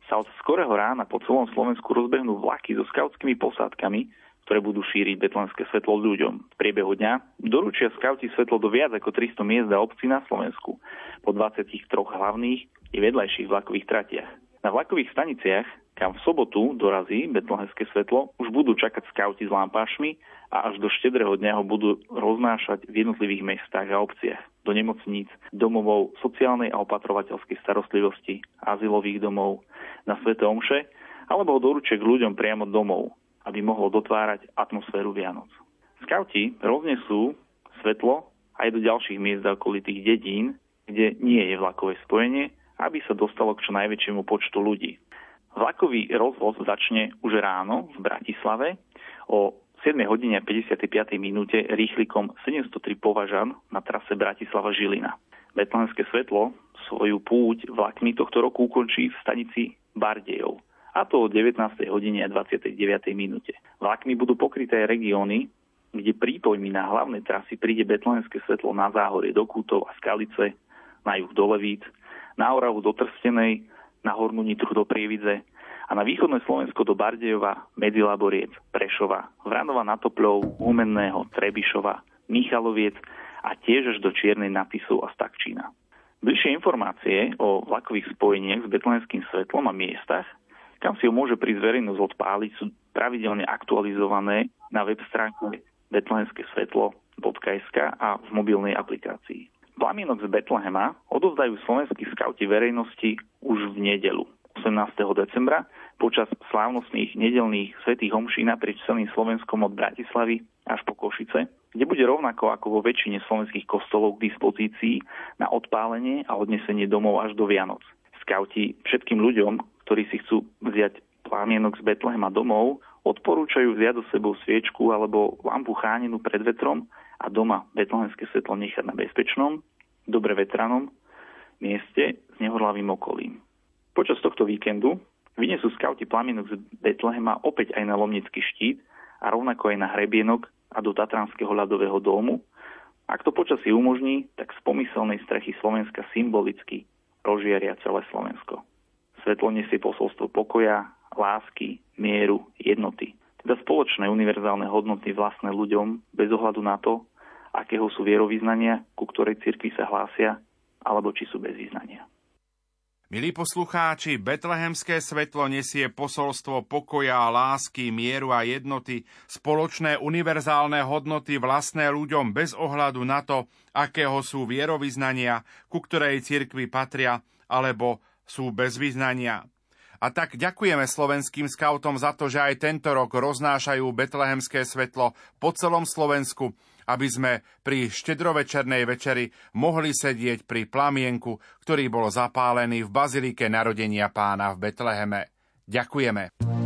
sa od skorého rána po celom Slovensku rozbehnú vlaky so skautskými posádkami, ktoré budú šíriť betlenské svetlo ľuďom. V priebehu dňa doručia skauti svetlo do viac ako 300 miest a obcí na Slovensku po 23 hlavných i vedľajších vlakových tratiach. Na vlakových staniciach, kam v sobotu dorazí betlehenské svetlo, už budú čakať skauti s lampášmi a až do štedrého dňa ho budú roznášať v jednotlivých mestách a obciach do nemocníc, domovov sociálnej a opatrovateľskej starostlivosti, azylových domov, na Svete Omše, alebo ho doručia k ľuďom priamo domov, aby mohlo dotvárať atmosféru Vianoc. Skauti roznesú svetlo aj do ďalších miest a okolitých dedín, kde nie je vlakové spojenie, aby sa dostalo k čo najväčšiemu počtu ľudí. Vlakový rozvoz začne už ráno v Bratislave o 7 hodine 55. minúte rýchlikom 703 považan na trase Bratislava-Žilina. Betlenské svetlo svoju púť vlakmi tohto roku ukončí v stanici Bardejov a to o 19. hodine a 29. minúte. Vlakmi budú pokryté regióny, kde prípojmi na hlavné trasy príde betlenské svetlo na záhorie do Kútov a Skalice, na juh do Levíc, na Oravu do Trstenej, na Hornú Nitru do Prievidze, a na východné Slovensko do Bardejova, Medilaboriec, Prešova, Vranova na Topľov, Humenného, Trebišova, Michaloviec a tiež až do Čiernej napisu a Stakčína. Bližšie informácie o vlakových spojeniach s betlenským svetlom a miestach, kam si ho môže prísť verejnosť odpáliť, sú pravidelne aktualizované na web stránke betlehenskesvetlo.sk a v mobilnej aplikácii. Plamienok z Betlehema odovzdajú slovenskí skauti verejnosti už v nedelu 18. decembra počas slávnostných nedelných svetých homší naprieč celým Slovenskom od Bratislavy až po Košice, kde bude rovnako ako vo väčšine slovenských kostolov k dispozícii na odpálenie a odnesenie domov až do Vianoc. Skauti všetkým ľuďom, ktorí si chcú vziať plámienok z Betlehema domov, odporúčajú vziať do sebou sviečku alebo lampu chránenú pred vetrom a doma betlehemské svetlo nechať na bezpečnom, dobre vetranom mieste s nehodlavým okolím. Počas tohto víkendu vyniesú skauti plamienok z Betlehema opäť aj na Lomnický štít a rovnako aj na Hrebienok a do Tatranského ľadového domu. Ak to počasie umožní, tak z pomyselnej strechy Slovenska symbolicky rozžiaria celé Slovensko. Svetlo nesie posolstvo pokoja, lásky, mieru, jednoty. Teda spoločné univerzálne hodnoty vlastné ľuďom bez ohľadu na to, akého sú vierovýznania, ku ktorej cirkvi sa hlásia, alebo či sú bez význania. Milí poslucháči, betlehemské svetlo nesie posolstvo pokoja, lásky, mieru a jednoty, spoločné univerzálne hodnoty vlastné ľuďom bez ohľadu na to, akého sú vierovýznania, ku ktorej cirkvi patria, alebo sú bez vyznania. A tak ďakujeme slovenským skautom za to, že aj tento rok roznášajú betlehemské svetlo po celom Slovensku aby sme pri štedrovečernej večeri mohli sedieť pri plamienku, ktorý bol zapálený v bazilike narodenia pána v Betleheme. Ďakujeme.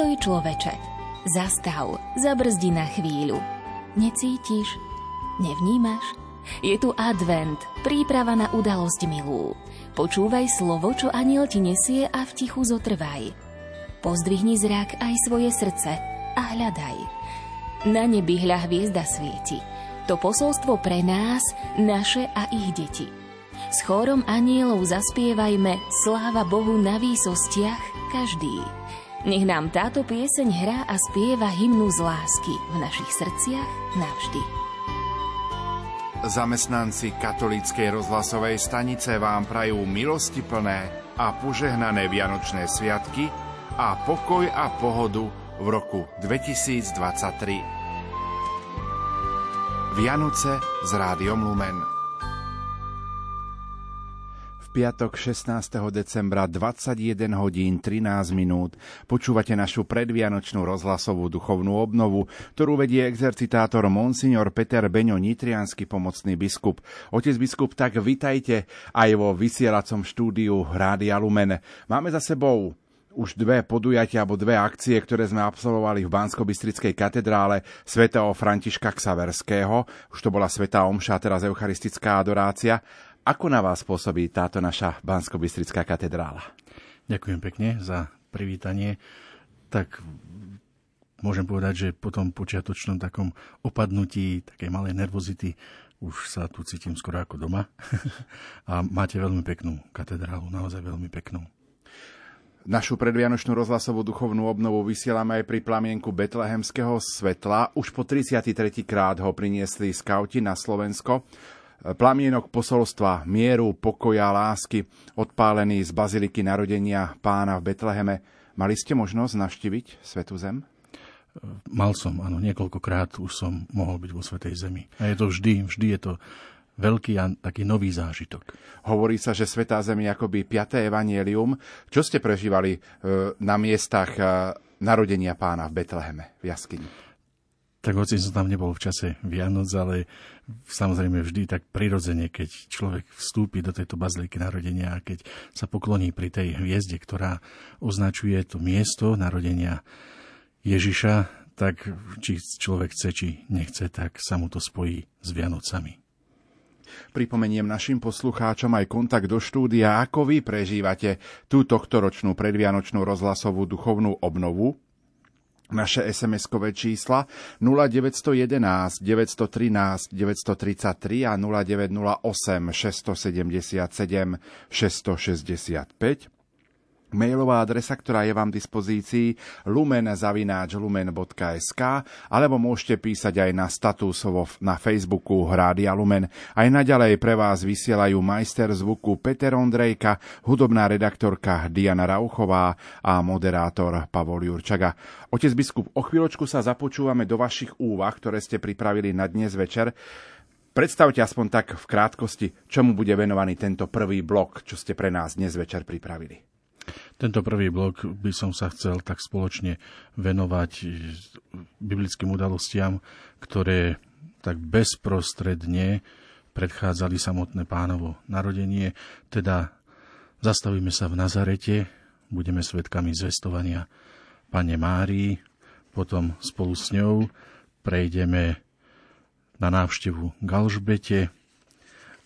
Postoj človeče. Zastav, zabrzdi na chvíľu. Necítiš? Nevnímaš? Je tu advent, príprava na udalosť milú. Počúvaj slovo, čo aniel ti nesie a v tichu zotrvaj. Pozdvihni zrak aj svoje srdce a hľadaj. Na nebi hľa hviezda svieti. To posolstvo pre nás, naše a ich deti. S chórom anielov zaspievajme Sláva Bohu na výsostiach každý. Nech nám táto pieseň hrá a spieva hymnu z lásky v našich srdciach navždy. Zamestnanci katolíckej rozhlasovej stanice vám prajú milosti plné a požehnané Vianočné sviatky a pokoj a pohodu v roku 2023. Vianoce s Rádiom Lumen piatok 16. decembra 21 hodín 13 minút. Počúvate našu predvianočnú rozhlasovú duchovnú obnovu, ktorú vedie exercitátor Monsignor Peter Beňo Nitriansky pomocný biskup. Otec biskup, tak vitajte aj vo vysielacom štúdiu Rádia Lumen. Máme za sebou už dve podujatia alebo dve akcie, ktoré sme absolvovali v bansko katedrále svätého Františka Ksaverského. Už to bola svätá omša, teraz eucharistická adorácia. Ako na vás pôsobí táto naša bansko katedrála? Ďakujem pekne za privítanie. Tak môžem povedať, že po tom počiatočnom takom opadnutí, takej malej nervozity, už sa tu cítim skoro ako doma. A máte veľmi peknú katedrálu, naozaj veľmi peknú. Našu predvianočnú rozhlasovú duchovnú obnovu vysielame aj pri plamienku betlehemského svetla. Už po 33. krát ho priniesli skauti na Slovensko plamienok posolstva mieru, pokoja, lásky, odpálený z baziliky narodenia pána v Betleheme. Mali ste možnosť navštíviť Svetú zem? Mal som, áno, niekoľkokrát už som mohol byť vo Svetej Zemi. A je to vždy, vždy je to veľký a taký nový zážitok. Hovorí sa, že Svetá Zem je akoby piaté evanielium. Čo ste prežívali e, na miestach e, narodenia pána v Betleheme, v jaskyni? Tak hoci som tam nebol v čase Vianoc, ale samozrejme vždy tak prirodzene, keď človek vstúpi do tejto baziliky narodenia a keď sa pokloní pri tej hviezde, ktorá označuje to miesto narodenia Ježiša, tak či človek chce, či nechce, tak sa mu to spojí s Vianocami. Pripomeniem našim poslucháčom aj kontakt do štúdia, ako vy prežívate tú tohtoročnú predvianočnú rozhlasovú duchovnú obnovu, naše SMS-kové čísla 0911 913 933 a 0908 677 665 Mailová adresa, ktorá je vám v dispozícii lumen.lumen.sk alebo môžete písať aj na statusovo na Facebooku Hrádia Lumen. Aj naďalej pre vás vysielajú majster zvuku Peter Ondrejka, hudobná redaktorka Diana Rauchová a moderátor Pavol Jurčaga. Otec biskup, o chvíľočku sa započúvame do vašich úvah, ktoré ste pripravili na dnes večer. Predstavte aspoň tak v krátkosti, čomu bude venovaný tento prvý blok, čo ste pre nás dnes večer pripravili. Tento prvý blok by som sa chcel tak spoločne venovať biblickým udalostiam, ktoré tak bezprostredne predchádzali samotné pánovo narodenie, teda zastavíme sa v Nazarete, budeme svetkami zvestovania Pane Márii, potom spolu s ňou prejdeme na návštevu Galžbete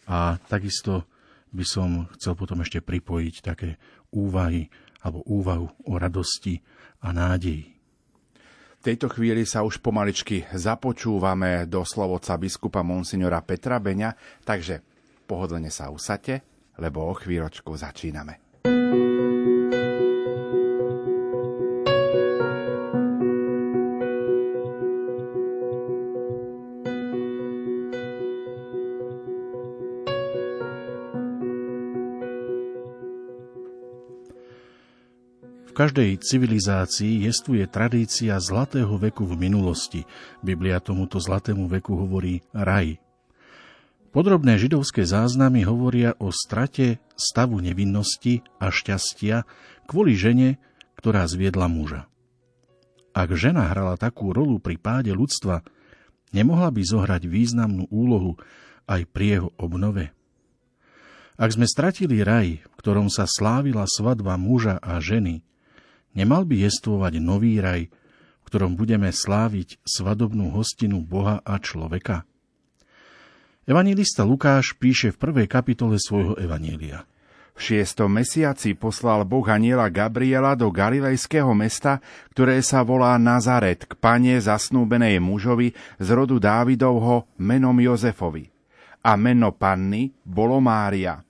a takisto by som chcel potom ešte pripojiť také úvahy alebo úvahu o radosti a nádeji. V tejto chvíli sa už pomaličky započúvame do slovoca biskupa Monsignora Petra Beňa, takže pohodlne sa usate, lebo o chvíľočku začíname. Každej civilizácii jestuje tradícia zlatého veku v minulosti. Biblia tomuto zlatému veku hovorí raj. Podrobné židovské záznamy hovoria o strate stavu nevinnosti a šťastia kvôli žene, ktorá zviedla muža. Ak žena hrala takú rolu pri páde ľudstva, nemohla by zohrať významnú úlohu aj pri jeho obnove? Ak sme stratili raj, v ktorom sa slávila svadba muža a ženy, Nemal by jestvovať nový raj, v ktorom budeme sláviť svadobnú hostinu Boha a človeka? Evangelista Lukáš píše v prvej kapitole svojho Evanielia. V šiestom mesiaci poslal Boh aniela Gabriela do galilejského mesta, ktoré sa volá Nazaret, k pane zasnúbenej mužovi z rodu Dávidovho menom Jozefovi. A meno panny bolo Mária.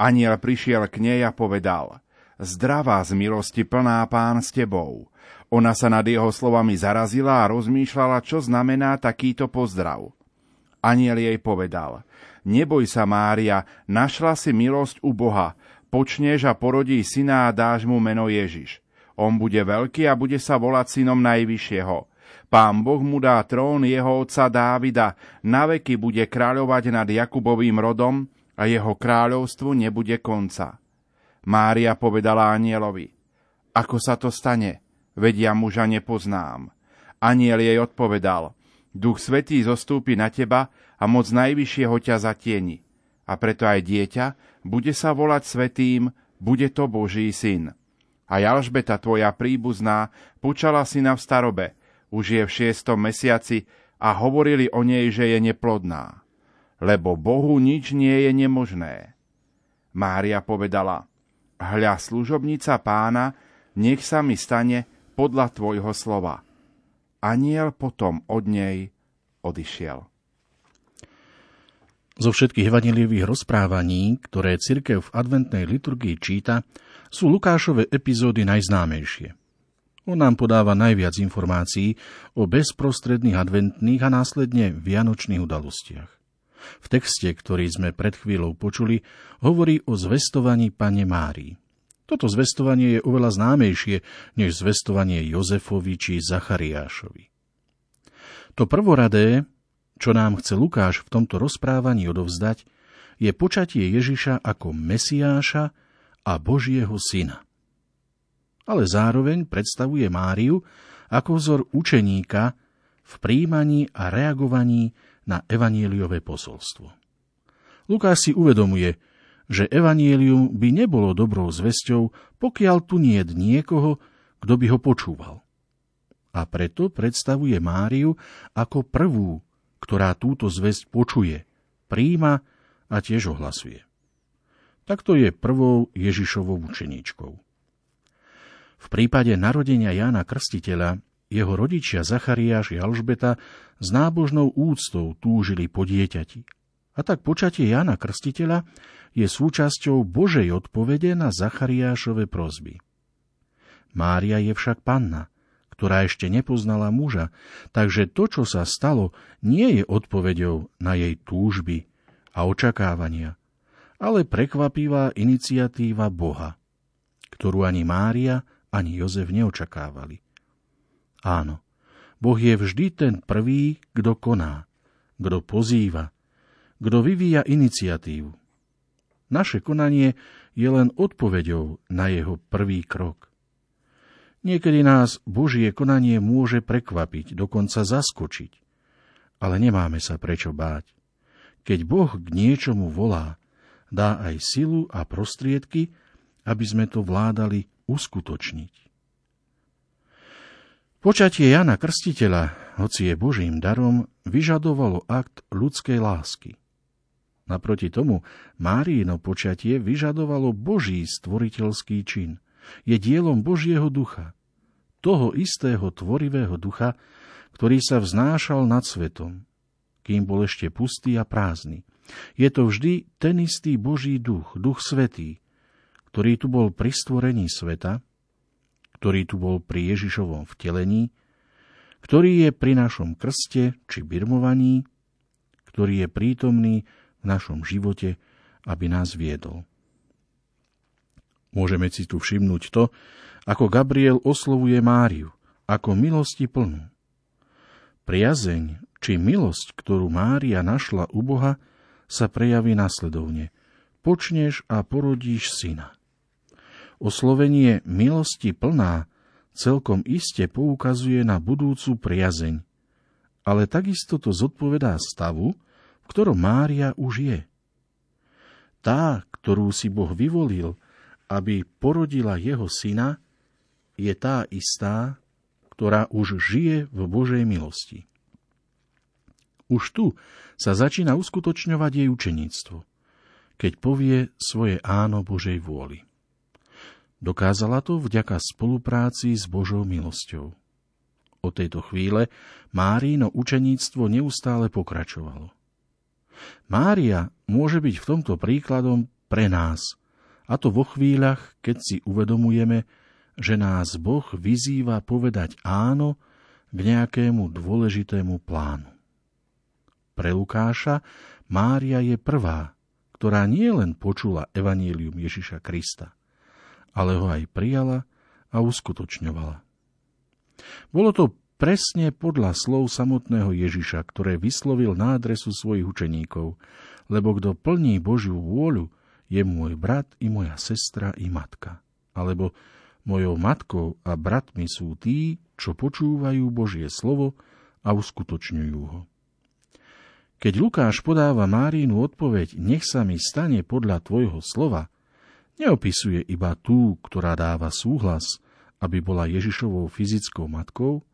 Aniel prišiel k nej a povedal – zdravá z milosti plná pán s tebou. Ona sa nad jeho slovami zarazila a rozmýšľala, čo znamená takýto pozdrav. Aniel jej povedal, neboj sa Mária, našla si milosť u Boha, počneš a porodí syna a dáš mu meno Ježiš. On bude veľký a bude sa volať synom Najvyššieho. Pán Boh mu dá trón jeho otca Dávida, naveky bude kráľovať nad Jakubovým rodom a jeho kráľovstvu nebude konca. Mária povedala anielovi, ako sa to stane, vedia muža nepoznám. Aniel jej odpovedal, Duch Svetý zostúpi na teba a moc Najvyššieho ťa zatieni. A preto aj dieťa bude sa volať Svetým, bude to Boží syn. A Jalžbeta, tvoja príbuzná, počala syna v starobe, už je v šiestom mesiaci a hovorili o nej, že je neplodná. Lebo Bohu nič nie je nemožné. Mária povedala, hľa služobnica pána, nech sa mi stane podľa tvojho slova. Aniel potom od nej odišiel. Zo všetkých evanilievých rozprávaní, ktoré cirkev v adventnej liturgii číta, sú Lukášove epizódy najznámejšie. On nám podáva najviac informácií o bezprostredných adventných a následne vianočných udalostiach. V texte, ktorý sme pred chvíľou počuli, hovorí o zvestovaní pane Márii. Toto zvestovanie je oveľa známejšie než zvestovanie Jozefovi či Zachariášovi. To prvoradé, čo nám chce Lukáš v tomto rozprávaní odovzdať, je počatie Ježiša ako Mesiáša a Božieho syna ale zároveň predstavuje Máriu ako vzor učeníka v príjmaní a reagovaní na evanieliové posolstvo. Lukáš si uvedomuje, že evanielium by nebolo dobrou zväzťou, pokiaľ tu nie je niekoho, kto by ho počúval. A preto predstavuje Máriu ako prvú, ktorá túto zväzť počuje, príjma a tiež ohlasuje. Takto je prvou Ježišovou učeníčkou. V prípade narodenia Jána Krstiteľa jeho rodičia Zachariáš a Alžbeta s nábožnou úctou túžili po dieťati. A tak počatie Jána Krstiteľa je súčasťou Božej odpovede na Zachariášove prozby. Mária je však panna, ktorá ešte nepoznala muža, takže to, čo sa stalo, nie je odpovedou na jej túžby a očakávania, ale prekvapivá iniciatíva Boha, ktorú ani Mária, ani Jozef neočakávali. Áno, Boh je vždy ten prvý, kto koná, kto pozýva, kto vyvíja iniciatívu. Naše konanie je len odpoveďou na jeho prvý krok. Niekedy nás Božie konanie môže prekvapiť, dokonca zaskočiť. Ale nemáme sa prečo báť. Keď Boh k niečomu volá, dá aj silu a prostriedky, aby sme to vládali uskutočniť. Počatie Jana Krstiteľa, hoci je Božím darom, vyžadovalo akt ľudskej lásky. Naproti tomu Márino počatie vyžadovalo Boží stvoriteľský čin. Je dielom Božieho ducha, toho istého tvorivého ducha, ktorý sa vznášal nad svetom, kým bol ešte pustý a prázdny. Je to vždy ten istý Boží duch, duch svetý, ktorý tu bol pri stvorení sveta, ktorý tu bol pri Ježišovom vtelení, ktorý je pri našom krste či birmovaní, ktorý je prítomný v našom živote, aby nás viedol. Môžeme si tu všimnúť to, ako Gabriel oslovuje Máriu, ako milosti plnú. Priazeň či milosť, ktorú Mária našla u Boha, sa prejaví nasledovne. Počneš a porodíš syna. Oslovenie milosti plná celkom iste poukazuje na budúcu priazeň, ale takisto to zodpovedá stavu, v ktorom Mária už je. Tá, ktorú si Boh vyvolil, aby porodila jeho syna, je tá istá, ktorá už žije v Božej milosti. Už tu sa začína uskutočňovať jej učeníctvo, keď povie svoje áno Božej vôli. Dokázala to vďaka spolupráci s Božou milosťou. Od tejto chvíle Márino učeníctvo neustále pokračovalo. Mária môže byť v tomto príkladom pre nás, A to vo chvíľach, keď si uvedomujeme, že nás Boh vyzýva povedať áno k nejakému dôležitému plánu. Pre Lukáša Mária je prvá, ktorá nie len počula evanílium Ježiša Krista, ale ho aj prijala a uskutočňovala. Bolo to presne podľa slov samotného Ježiša, ktoré vyslovil na adresu svojich učeníkov, lebo kto plní Božiu vôľu, je môj brat i moja sestra i matka. Alebo mojou matkou a bratmi sú tí, čo počúvajú Božie slovo a uskutočňujú ho. Keď Lukáš podáva Márínu odpoveď, nech sa mi stane podľa tvojho slova, neopisuje iba tú, ktorá dáva súhlas, aby bola Ježišovou fyzickou matkou,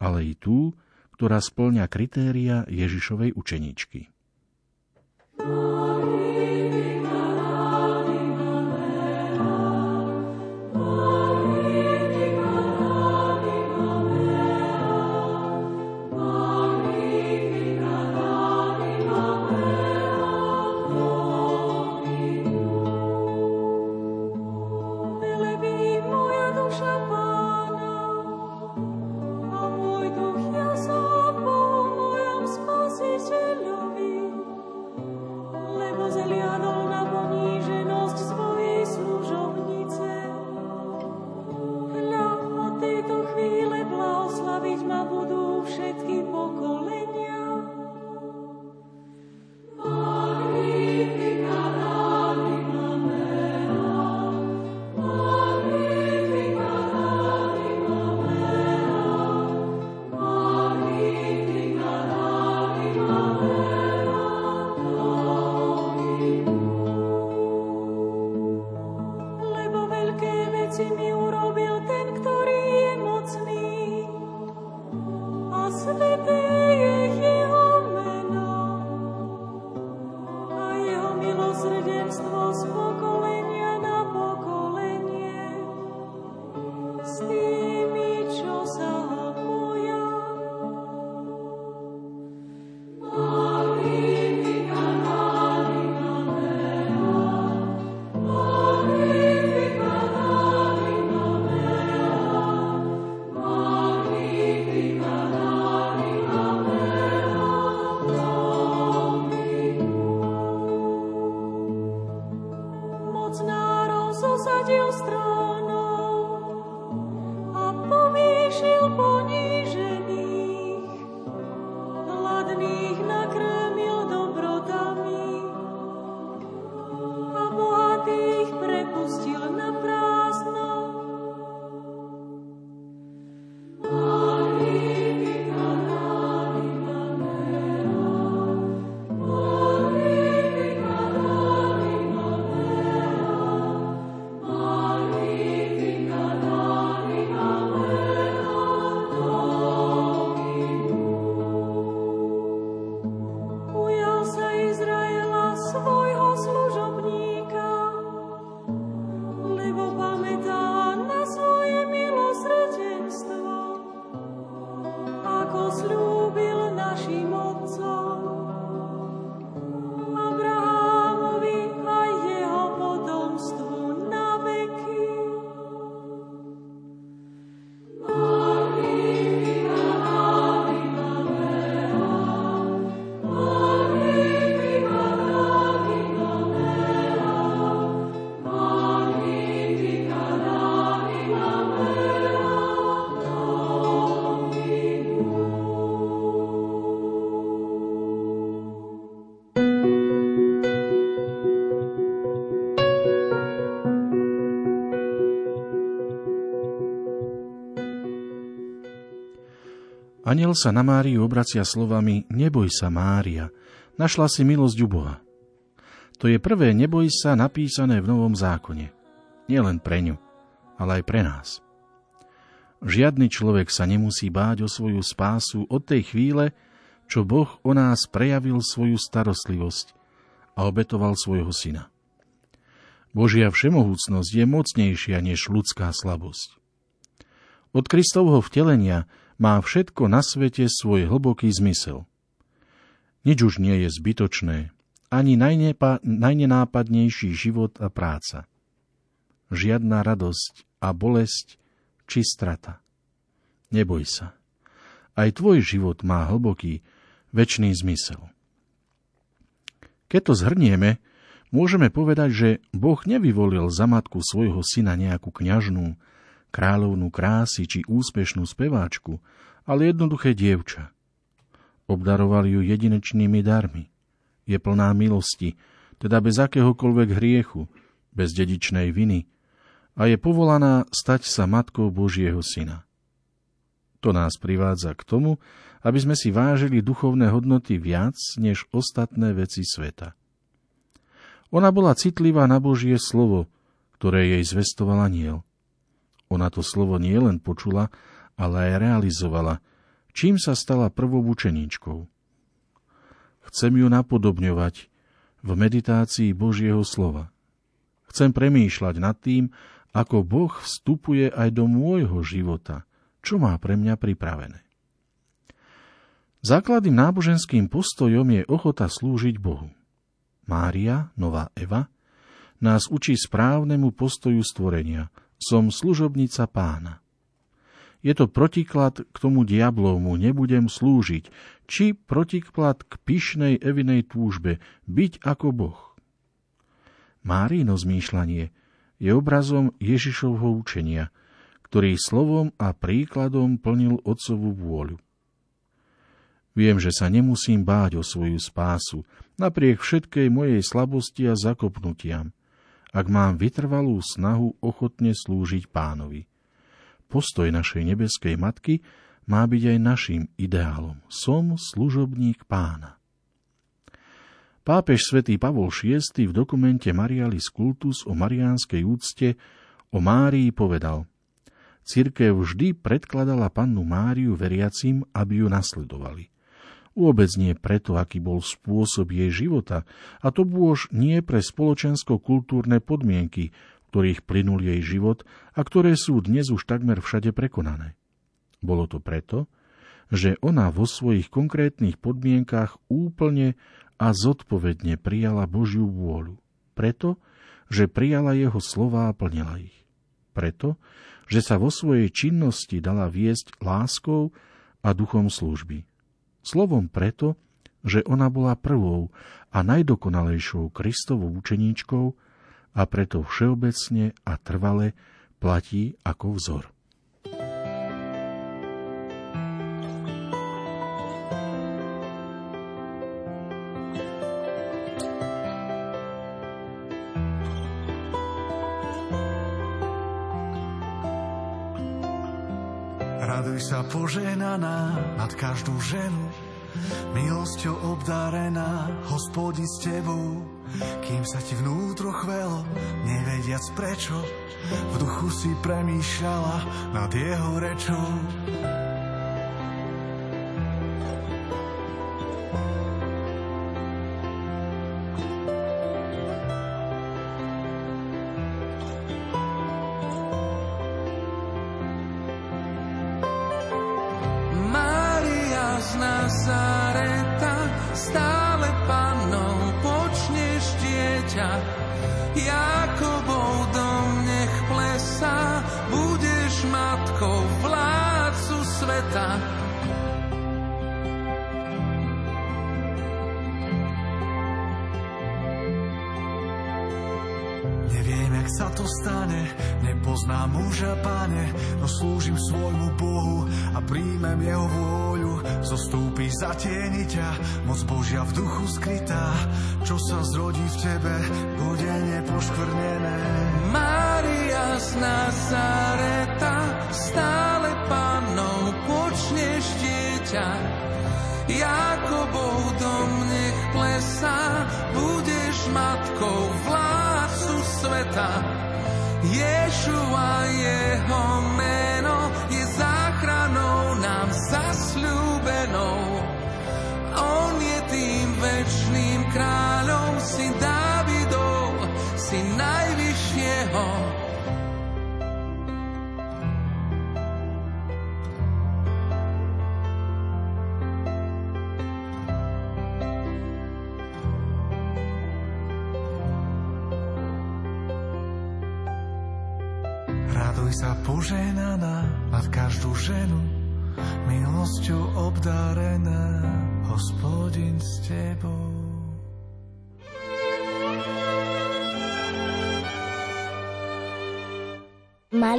ale i tú, ktorá splňa kritéria Ježišovej učeničky. Aniel sa na Máriu obracia slovami Neboj sa, Mária, našla si milosť u Boha. To je prvé neboj sa napísané v Novom zákone. Nielen pre ňu, ale aj pre nás. Žiadny človek sa nemusí báť o svoju spásu od tej chvíle, čo Boh o nás prejavil svoju starostlivosť a obetoval svojho syna. Božia všemohúcnosť je mocnejšia než ľudská slabosť. Od Kristovho vtelenia má všetko na svete svoj hlboký zmysel. Nič už nie je zbytočné, ani najnepa, najnenápadnejší život a práca. žiadna radosť a bolesť či strata. Neboj sa. Aj tvoj život má hlboký, väčší zmysel. Keď to zhrnieme, môžeme povedať, že Boh nevyvolil za matku svojho syna nejakú kňažnú, kráľovnú krásy či úspešnú speváčku, ale jednoduché dievča. Obdaroval ju jedinečnými darmi. Je plná milosti, teda bez akéhokoľvek hriechu, bez dedičnej viny a je povolaná stať sa matkou Božieho syna. To nás privádza k tomu, aby sme si vážili duchovné hodnoty viac než ostatné veci sveta. Ona bola citlivá na Božie slovo, ktoré jej zvestovala niel. Ona to slovo nielen počula, ale aj realizovala, čím sa stala prvou učeníčkou. Chcem ju napodobňovať v meditácii Božieho slova. Chcem premýšľať nad tým, ako Boh vstupuje aj do môjho života, čo má pre mňa pripravené. Základným náboženským postojom je ochota slúžiť Bohu. Mária, nová Eva, nás učí správnemu postoju stvorenia. Som služobnica pána. Je to protiklad k tomu diablovmu nebudem slúžiť, či protiklad k pyšnej Evinej túžbe byť ako Boh. Márino zmýšľanie je obrazom Ježišovho učenia, ktorý slovom a príkladom plnil otcovú vôľu. Viem, že sa nemusím báť o svoju spásu, napriek všetkej mojej slabosti a zakopnutiam, ak mám vytrvalú snahu ochotne slúžiť pánovi. Postoj našej nebeskej matky má byť aj našim ideálom. Som služobník pána. Pápež svätý Pavol VI v dokumente Marialis Cultus o mariánskej úcte o Márii povedal Cirkev vždy predkladala pannu Máriu veriacim, aby ju nasledovali. Vôbec nie preto, aký bol spôsob jej života, a to bôž nie pre spoločensko-kultúrne podmienky, ktorých plynul jej život a ktoré sú dnes už takmer všade prekonané. Bolo to preto, že ona vo svojich konkrétnych podmienkach úplne a zodpovedne prijala Božiu vôľu. Preto, že prijala jeho slova a plnila ich. Preto, že sa vo svojej činnosti dala viesť láskou a duchom služby. Slovom preto, že ona bola prvou a najdokonalejšou Kristovou učeníčkou a preto všeobecne a trvale platí ako vzor. Raduj sa poženaná nad každú ženu, milosťou obdarená, hospodin s tebou. Kým sa ti vnútro chvelo, nevediac prečo, v duchu si premýšľala nad jeho rečou.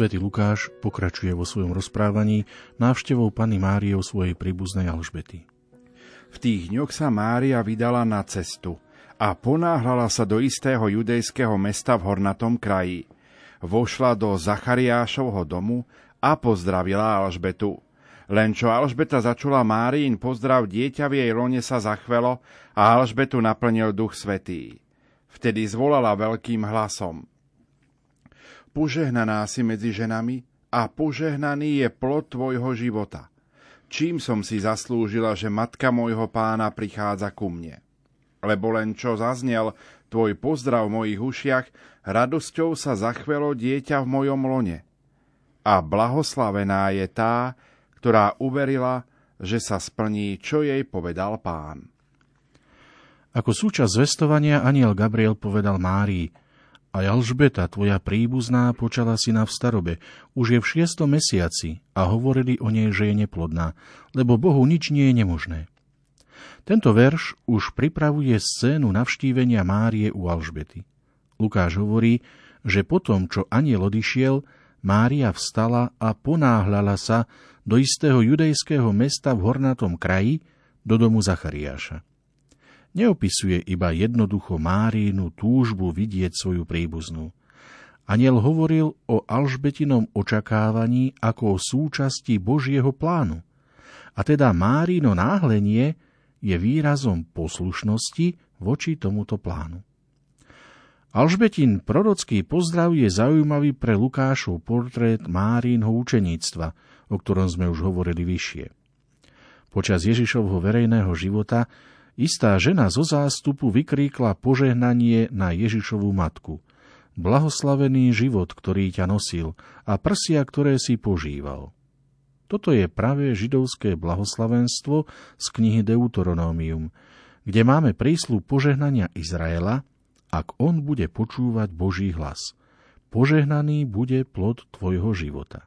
Svetý Lukáš pokračuje vo svojom rozprávaní návštevou Pany Márie o svojej príbuznej Alžbety. V tých dňoch sa Mária vydala na cestu a ponáhľala sa do istého judejského mesta v hornatom kraji. Vošla do Zachariášovho domu a pozdravila Alžbetu. Len čo Alžbeta začula Máriin pozdrav, dieťa v jej lone sa zachvelo a Alžbetu naplnil duch svetý. Vtedy zvolala veľkým hlasom. Požehnaná si medzi ženami a požehnaný je plod tvojho života. Čím som si zaslúžila, že matka môjho pána prichádza ku mne? Lebo len čo zaznel tvoj pozdrav v mojich ušiach, radosťou sa zachvelo dieťa v mojom lone. A blahoslavená je tá, ktorá uverila, že sa splní, čo jej povedal pán. Ako súčasť zvestovania aniel Gabriel povedal Márii, a Alžbeta, tvoja príbuzná, počala syna v starobe, už je v šiestom mesiaci a hovorili o nej, že je neplodná, lebo Bohu nič nie je nemožné. Tento verš už pripravuje scénu navštívenia Márie u Alžbety. Lukáš hovorí, že potom, čo aniel odišiel, Mária vstala a ponáhľala sa do istého judejského mesta v hornatom kraji, do domu Zachariáša neopisuje iba jednoducho Márínu túžbu vidieť svoju príbuznú. Aniel hovoril o Alžbetinom očakávaní ako o súčasti Božieho plánu. A teda Márino náhlenie je výrazom poslušnosti voči tomuto plánu. Alžbetin prorocký pozdrav je zaujímavý pre Lukášov portrét Márínho učeníctva, o ktorom sme už hovorili vyššie. Počas Ježišovho verejného života Istá žena zo zástupu vykríkla požehnanie na Ježišovu matku. Blahoslavený život, ktorý ťa nosil a prsia, ktoré si požíval. Toto je pravé židovské blahoslavenstvo z knihy Deuteronomium, kde máme príslu požehnania Izraela, ak on bude počúvať Boží hlas. Požehnaný bude plod tvojho života.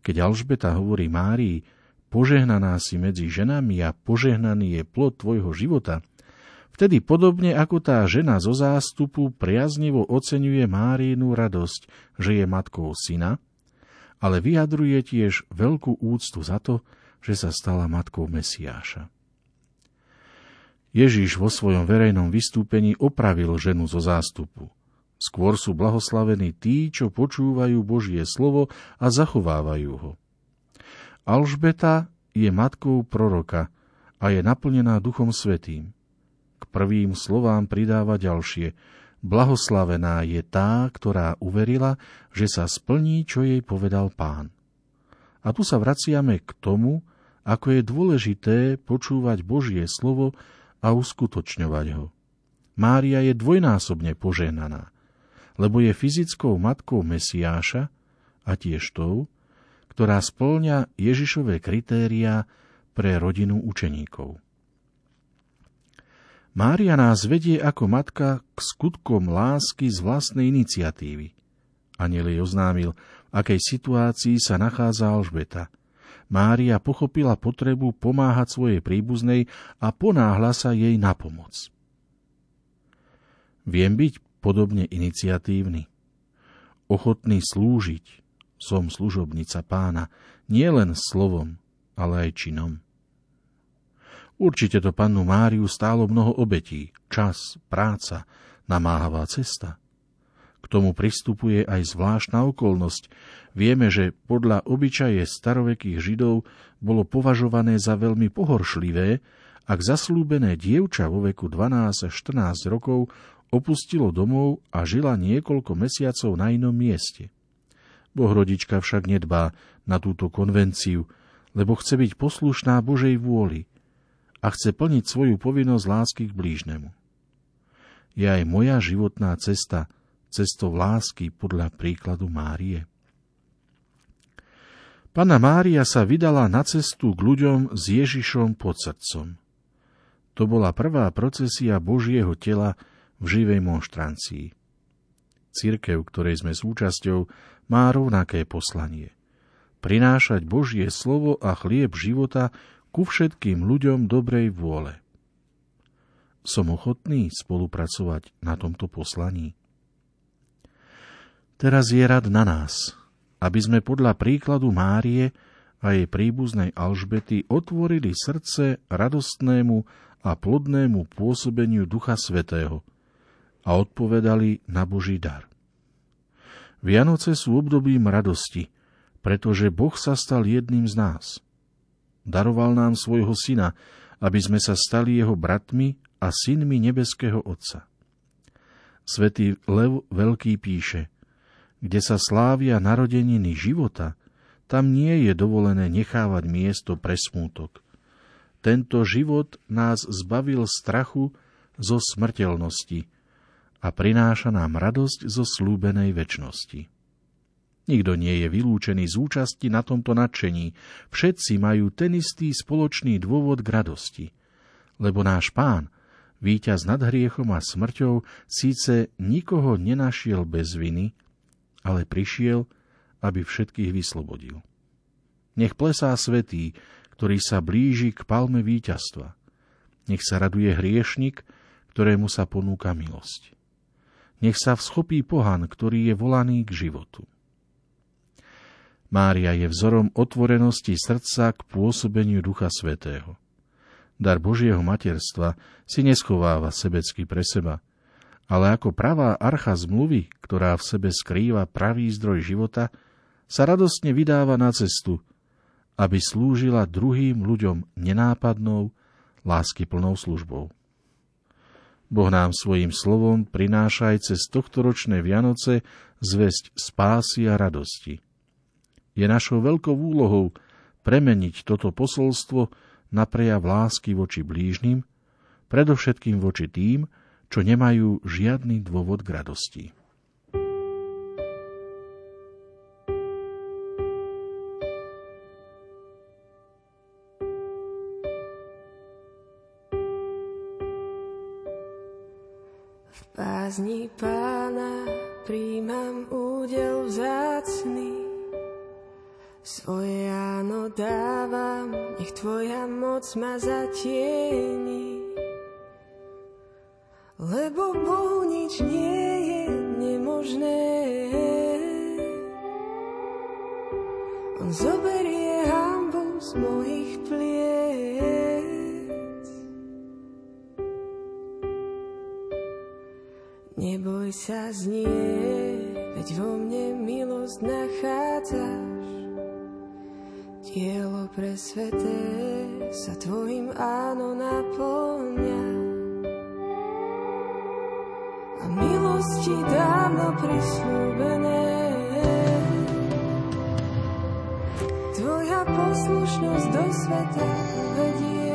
Keď Alžbeta hovorí Márii, požehnaná si medzi ženami a požehnaný je plod tvojho života, vtedy podobne ako tá žena zo zástupu priaznivo oceňuje Márínu radosť, že je matkou syna, ale vyjadruje tiež veľkú úctu za to, že sa stala matkou Mesiáša. Ježiš vo svojom verejnom vystúpení opravil ženu zo zástupu. Skôr sú blahoslavení tí, čo počúvajú Božie slovo a zachovávajú ho. Alžbeta je matkou proroka a je naplnená Duchom Svetým. K prvým slovám pridáva ďalšie. Blahoslavená je tá, ktorá uverila, že sa splní, čo jej povedal pán. A tu sa vraciame k tomu, ako je dôležité počúvať Božie slovo a uskutočňovať ho. Mária je dvojnásobne požehnaná, lebo je fyzickou matkou Mesiáša a tiež tou, ktorá spĺňa Ježišové kritéria pre rodinu učeníkov. Mária nás vedie ako matka k skutkom lásky z vlastnej iniciatívy. Aniel jej oznámil, v akej situácii sa nachádza Alžbeta. Mária pochopila potrebu pomáhať svojej príbuznej a ponáhla sa jej na pomoc. Viem byť podobne iniciatívny, ochotný slúžiť, som služobnica pána, nie len slovom, ale aj činom. Určite to pannu Máriu stálo mnoho obetí, čas, práca, namáhavá cesta. K tomu pristupuje aj zvláštna okolnosť. Vieme, že podľa obyčaje starovekých Židov bolo považované za veľmi pohoršlivé, ak zaslúbené dievča vo veku 12 až 14 rokov opustilo domov a žila niekoľko mesiacov na inom mieste – Bohrodička však nedbá na túto konvenciu, lebo chce byť poslušná Božej vôli a chce plniť svoju povinnosť lásky k blížnemu. Je aj moja životná cesta cestou lásky podľa príkladu Márie. Pana Mária sa vydala na cestu k ľuďom s Ježišom pod srdcom. To bola prvá procesia Božieho tela v živej monštrancii. Církev, ktorej sme súčasťou, má rovnaké poslanie. Prinášať Božie slovo a chlieb života ku všetkým ľuďom dobrej vôle. Som ochotný spolupracovať na tomto poslaní. Teraz je rad na nás, aby sme podľa príkladu Márie a jej príbuznej Alžbety otvorili srdce radostnému a plodnému pôsobeniu Ducha Svetého a odpovedali na Boží dar. Vianoce sú obdobím radosti, pretože Boh sa stal jedným z nás. Daroval nám svojho syna, aby sme sa stali jeho bratmi a synmi nebeského Otca. Svetý Lev Veľký píše – kde sa slávia narodeniny života, tam nie je dovolené nechávať miesto pre smútok. Tento život nás zbavil strachu zo smrteľnosti a prináša nám radosť zo slúbenej väčnosti. Nikto nie je vylúčený z účasti na tomto nadšení. Všetci majú ten istý spoločný dôvod k radosti. Lebo náš pán, víťaz nad hriechom a smrťou, síce nikoho nenašiel bez viny, ale prišiel, aby všetkých vyslobodil. Nech plesá svetý, ktorý sa blíži k palme víťazstva. Nech sa raduje hriešnik, ktorému sa ponúka milosť. Nech sa vschopí pohan, ktorý je volaný k životu. Mária je vzorom otvorenosti srdca k pôsobeniu Ducha Svetého. Dar Božieho materstva si neschováva sebecky pre seba – ale ako pravá archa zmluvy, ktorá v sebe skrýva pravý zdroj života, sa radostne vydáva na cestu, aby slúžila druhým ľuďom nenápadnou, láskyplnou službou. Boh nám svojim slovom prináša aj cez tohtoročné Vianoce zväzť spásy a radosti. Je našou veľkou úlohou premeniť toto posolstvo na prejav lásky voči blížnym, predovšetkým voči tým, čo nemajú žiadny dôvod k radosti. Pázni pána príjmam údel vzácný, svoje áno dávam, nech tvoja moc ma zatieni lebo Bohu nič nie je nemožné. On zoberie hambu z mojich pliec. Sa znie, veď vo mne milosť nachádzaš. Dielo pre sveté sa tvojim áno naplňa. milosti dávno prislúbené. Tvoja poslušnosť do sveta vedie.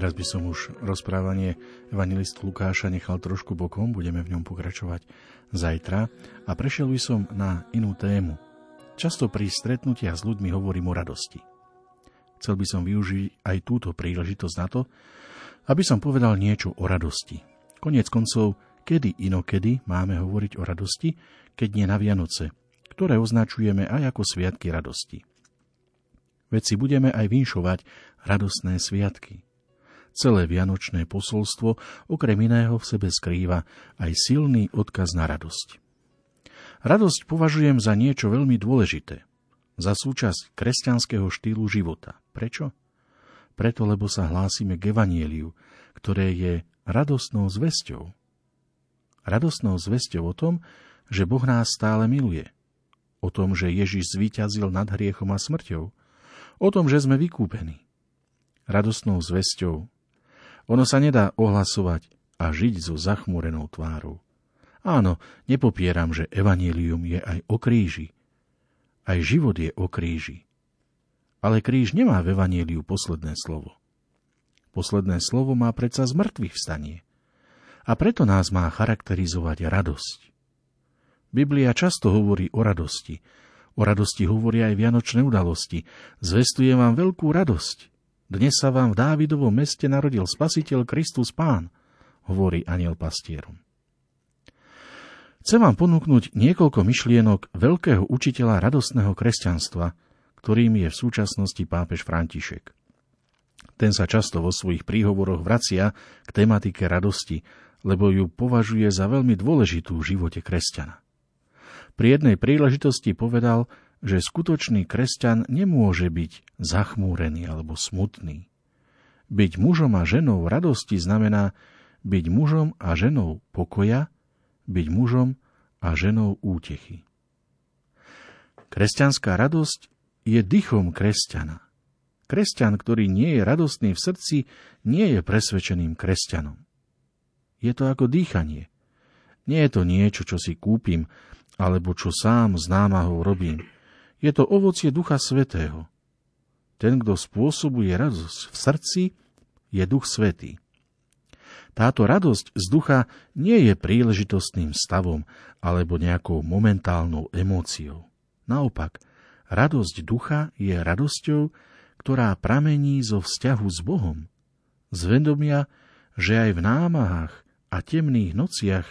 Teraz by som už rozprávanie evangelistu Lukáša nechal trošku bokom, budeme v ňom pokračovať zajtra a prešiel by som na inú tému. Často pri stretnutiach s ľuďmi hovorím o radosti. Chcel by som využiť aj túto príležitosť na to, aby som povedal niečo o radosti. Konec koncov, kedy inokedy máme hovoriť o radosti, keď nie na Vianoce, ktoré označujeme aj ako sviatky radosti. Veď budeme aj vinšovať radostné sviatky. Celé vianočné posolstvo okrem iného v sebe skrýva aj silný odkaz na radosť. Radosť považujem za niečo veľmi dôležité, za súčasť kresťanského štýlu života. Prečo? Preto, lebo sa hlásime k evanieliu, ktoré je radostnou zväzťou. Radostnou zväzťou o tom, že Boh nás stále miluje, o tom, že Ježiš zvíťazil nad hriechom a smrťou, o tom, že sme vykúpení. Radostnou zväzťou ono sa nedá ohlasovať a žiť so zachmúrenou tvárou. Áno, nepopieram, že evanílium je aj o kríži. Aj život je o kríži. Ale kríž nemá v evaníliu posledné slovo. Posledné slovo má predsa z mŕtvych vstanie. A preto nás má charakterizovať radosť. Biblia často hovorí o radosti. O radosti hovoria aj vianočné udalosti. Zvestujem vám veľkú radosť. Dnes sa vám v Dávidovom meste narodil Spasiteľ Kristus Pán, hovorí aniel pastierom. Chcem vám ponúknuť niekoľko myšlienok veľkého učiteľa radostného kresťanstva, ktorým je v súčasnosti pápež František. Ten sa často vo svojich príhovoroch vracia k tematike radosti, lebo ju považuje za veľmi dôležitú v živote kresťana. Pri jednej príležitosti povedal, že skutočný kresťan nemôže byť zachmúrený alebo smutný. Byť mužom a ženou radosti znamená byť mužom a ženou pokoja, byť mužom a ženou útechy. Kresťanská radosť je dychom kresťana. Kresťan, ktorý nie je radostný v srdci, nie je presvedčeným kresťanom. Je to ako dýchanie. Nie je to niečo, čo si kúpim, alebo čo sám z námahou robím. Je to ovocie Ducha Svetého. Ten, kto spôsobuje radosť v srdci, je Duch Svetý. Táto radosť z ducha nie je príležitostným stavom alebo nejakou momentálnou emóciou. Naopak, radosť ducha je radosťou, ktorá pramení zo vzťahu s Bohom, z vedomia, že aj v námahách a temných nociach,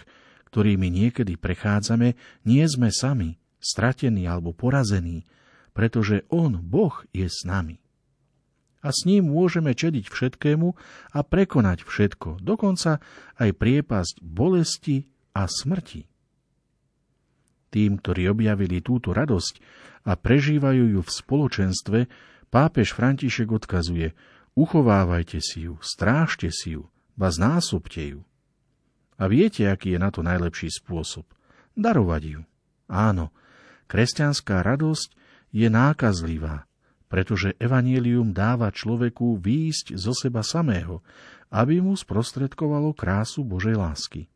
ktorými niekedy prechádzame, nie sme sami, stratený alebo porazený, pretože On, Boh, je s nami. A s ním môžeme čediť všetkému a prekonať všetko, dokonca aj priepasť bolesti a smrti. Tým, ktorí objavili túto radosť a prežívajú ju v spoločenstve, pápež František odkazuje uchovávajte si ju, strážte si ju, ba znásobte ju. A viete, aký je na to najlepší spôsob? Darovať ju. Áno, Kresťanská radosť je nákazlivá, pretože evanílium dáva človeku výjsť zo seba samého, aby mu sprostredkovalo krásu Božej lásky.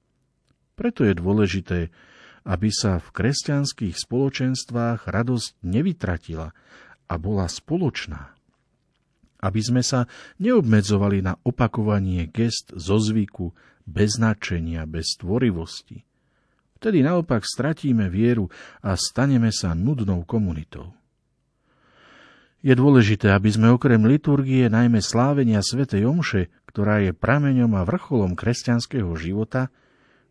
Preto je dôležité, aby sa v kresťanských spoločenstvách radosť nevytratila a bola spoločná. Aby sme sa neobmedzovali na opakovanie gest zo zvyku, bez značenia, bez tvorivosti. Vtedy naopak stratíme vieru a staneme sa nudnou komunitou. Je dôležité, aby sme okrem liturgie, najmä slávenia svätej Omše, ktorá je prameňom a vrcholom kresťanského života,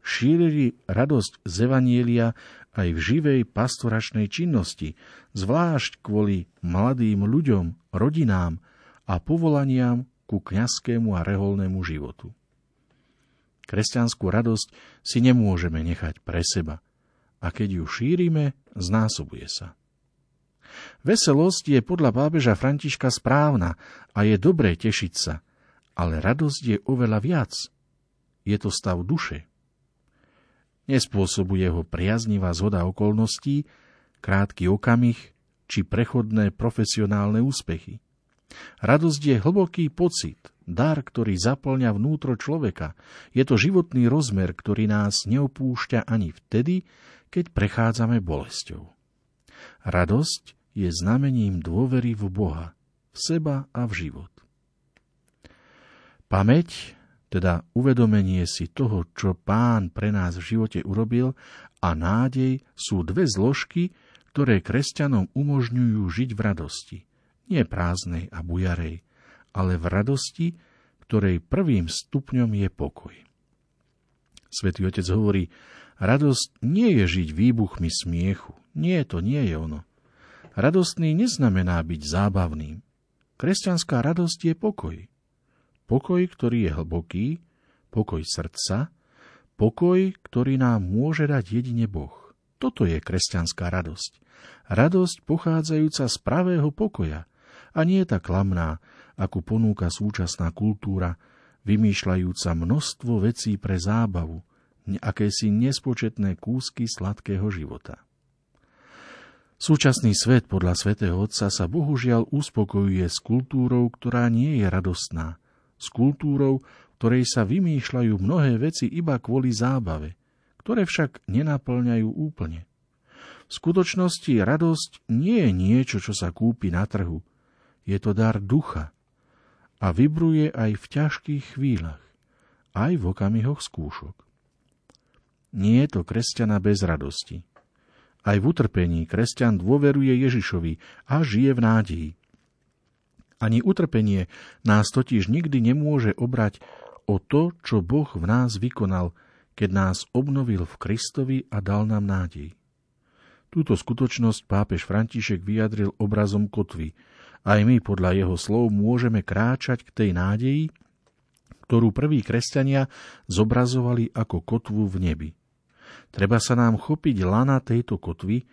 šírili radosť z Evanielia aj v živej pastoračnej činnosti, zvlášť kvôli mladým ľuďom, rodinám a povolaniam ku kňazskému a reholnému životu. Kresťanskú radosť si nemôžeme nechať pre seba a keď ju šírime, znásobuje sa. Veselosť je podľa pápeža Františka správna a je dobré tešiť sa, ale radosť je oveľa viac. Je to stav duše. Nespôsobuje ho priaznivá zhoda okolností, krátky okamih či prechodné profesionálne úspechy. Radosť je hlboký pocit, dar, ktorý zaplňa vnútro človeka. Je to životný rozmer, ktorý nás neopúšťa ani vtedy, keď prechádzame bolesťou. Radosť je znamením dôvery v Boha, v seba a v život. Pamäť, teda uvedomenie si toho, čo Pán pre nás v živote urobil, a nádej sú dve zložky, ktoré kresťanom umožňujú žiť v radosti. Nie prázdnej a bujarej, ale v radosti, ktorej prvým stupňom je pokoj. Svetý Otec hovorí, radosť nie je žiť výbuchmi smiechu. Nie, to nie je ono. Radostný neznamená byť zábavným. Kresťanská radosť je pokoj. Pokoj, ktorý je hlboký, pokoj srdca, pokoj, ktorý nám môže dať jedine Boh. Toto je kresťanská radosť. Radosť pochádzajúca z pravého pokoja a nie tá klamná, akú ponúka súčasná kultúra, vymýšľajúca množstvo vecí pre zábavu, akési nespočetné kúsky sladkého života. Súčasný svet podľa svätého Otca sa bohužiaľ uspokojuje s kultúrou, ktorá nie je radostná, s kultúrou, ktorej sa vymýšľajú mnohé veci iba kvôli zábave, ktoré však nenaplňajú úplne. V skutočnosti radosť nie je niečo, čo sa kúpi na trhu. Je to dar ducha a vybruje aj v ťažkých chvíľach, aj v okamihoch skúšok. Nie je to kresťana bez radosti. Aj v utrpení kresťan dôveruje Ježišovi a žije v nádeji. Ani utrpenie nás totiž nikdy nemôže obrať o to, čo Boh v nás vykonal, keď nás obnovil v Kristovi a dal nám nádej. Túto skutočnosť pápež František vyjadril obrazom kotvy. Aj my podľa jeho slov môžeme kráčať k tej nádeji, ktorú prví kresťania zobrazovali ako kotvu v nebi. Treba sa nám chopiť lana tejto kotvy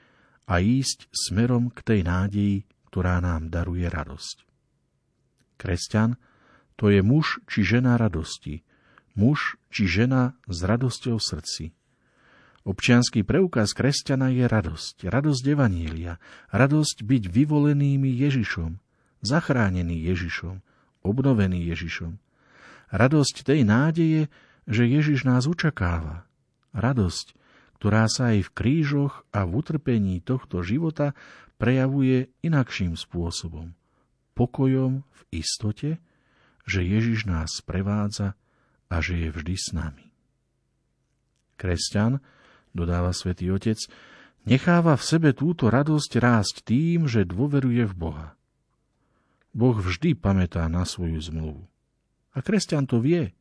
a ísť smerom k tej nádeji, ktorá nám daruje radosť. Kresťan to je muž či žena radosti, muž či žena s radosťou v srdci. Občianský preukaz kresťana je radosť, radosť Evanília, radosť byť vyvolenými Ježišom, zachránený Ježišom, obnovený Ježišom. Radosť tej nádeje, že Ježiš nás očakáva. Radosť, ktorá sa aj v krížoch a v utrpení tohto života prejavuje inakším spôsobom. Pokojom v istote, že Ježiš nás prevádza a že je vždy s nami. Kresťan, dodáva svätý Otec, necháva v sebe túto radosť rásť tým, že dôveruje v Boha. Boh vždy pamätá na svoju zmluvu. A kresťan to vie.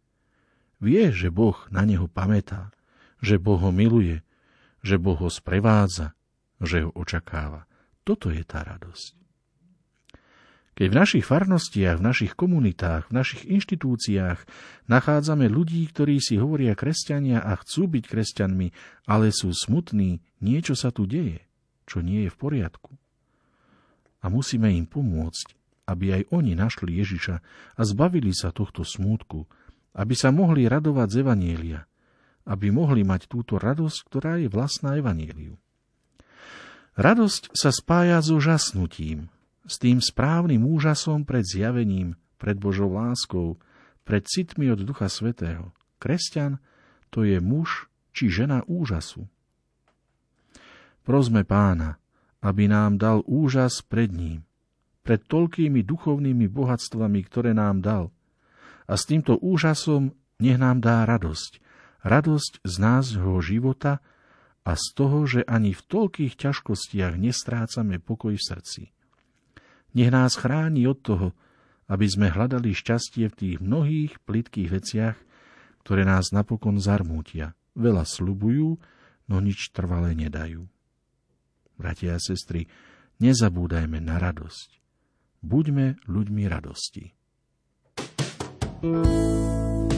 Vie, že Boh na neho pamätá, že Boh ho miluje že Boh ho sprevádza, že ho očakáva. Toto je tá radosť. Keď v našich farnostiach, v našich komunitách, v našich inštitúciách nachádzame ľudí, ktorí si hovoria kresťania a chcú byť kresťanmi, ale sú smutní, niečo sa tu deje, čo nie je v poriadku. A musíme im pomôcť, aby aj oni našli Ježiša a zbavili sa tohto smútku, aby sa mohli radovať z Evanielia, aby mohli mať túto radosť, ktorá je vlastná Evanieliu. Radosť sa spája so žasnutím, s tým správnym úžasom pred zjavením, pred Božou láskou, pred citmi od Ducha Svetého. Kresťan to je muž či žena úžasu. Prosme pána, aby nám dal úžas pred ním, pred toľkými duchovnými bohatstvami, ktoré nám dal. A s týmto úžasom nech nám dá radosť. Radosť z nášho života, a z toho, že ani v toľkých ťažkostiach nestrácame pokoj v srdci. Nech nás chráni od toho, aby sme hľadali šťastie v tých mnohých plitkých veciach, ktoré nás napokon zarmútia. Veľa slubujú, no nič trvalé nedajú. Bratia a sestry, nezabúdajme na radosť. Buďme ľuďmi radosti. thank you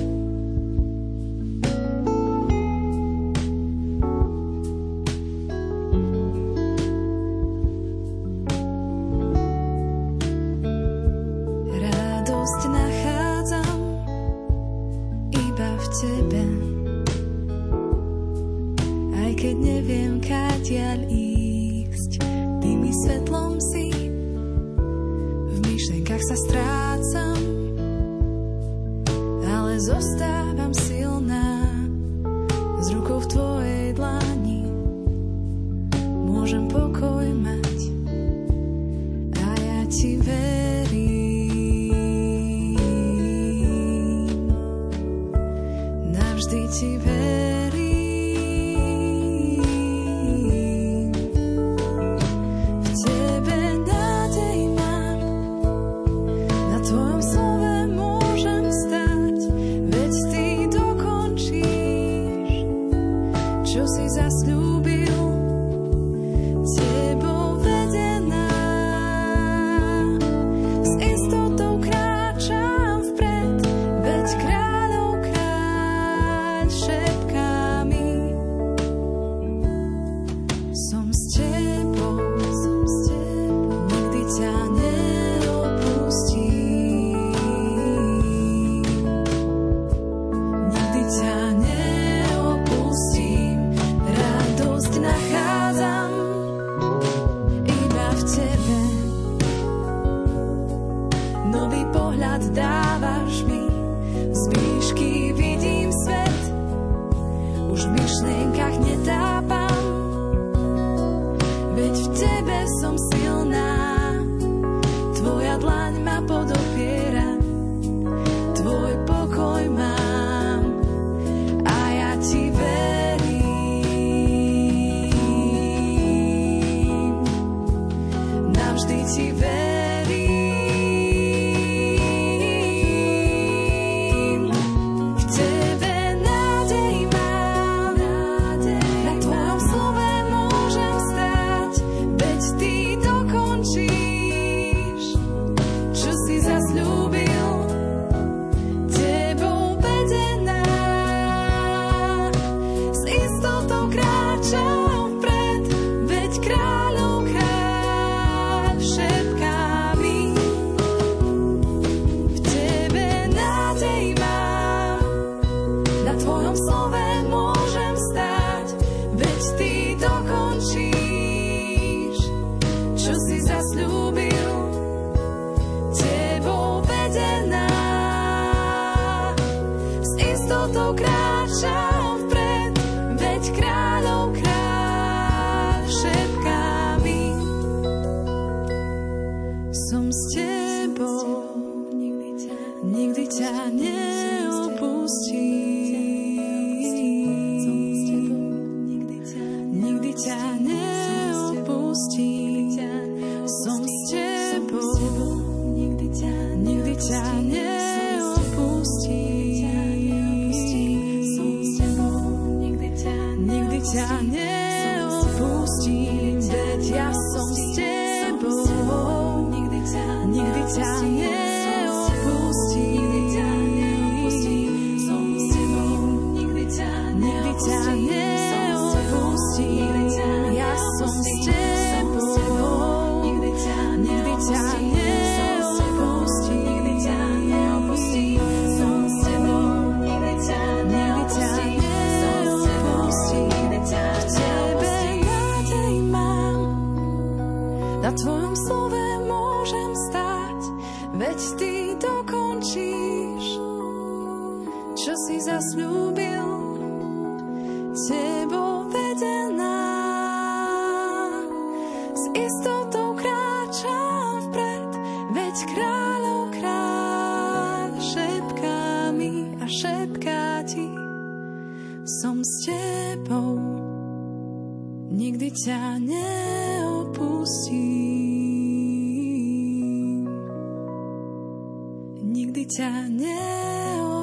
Nikdy ťa neopustím.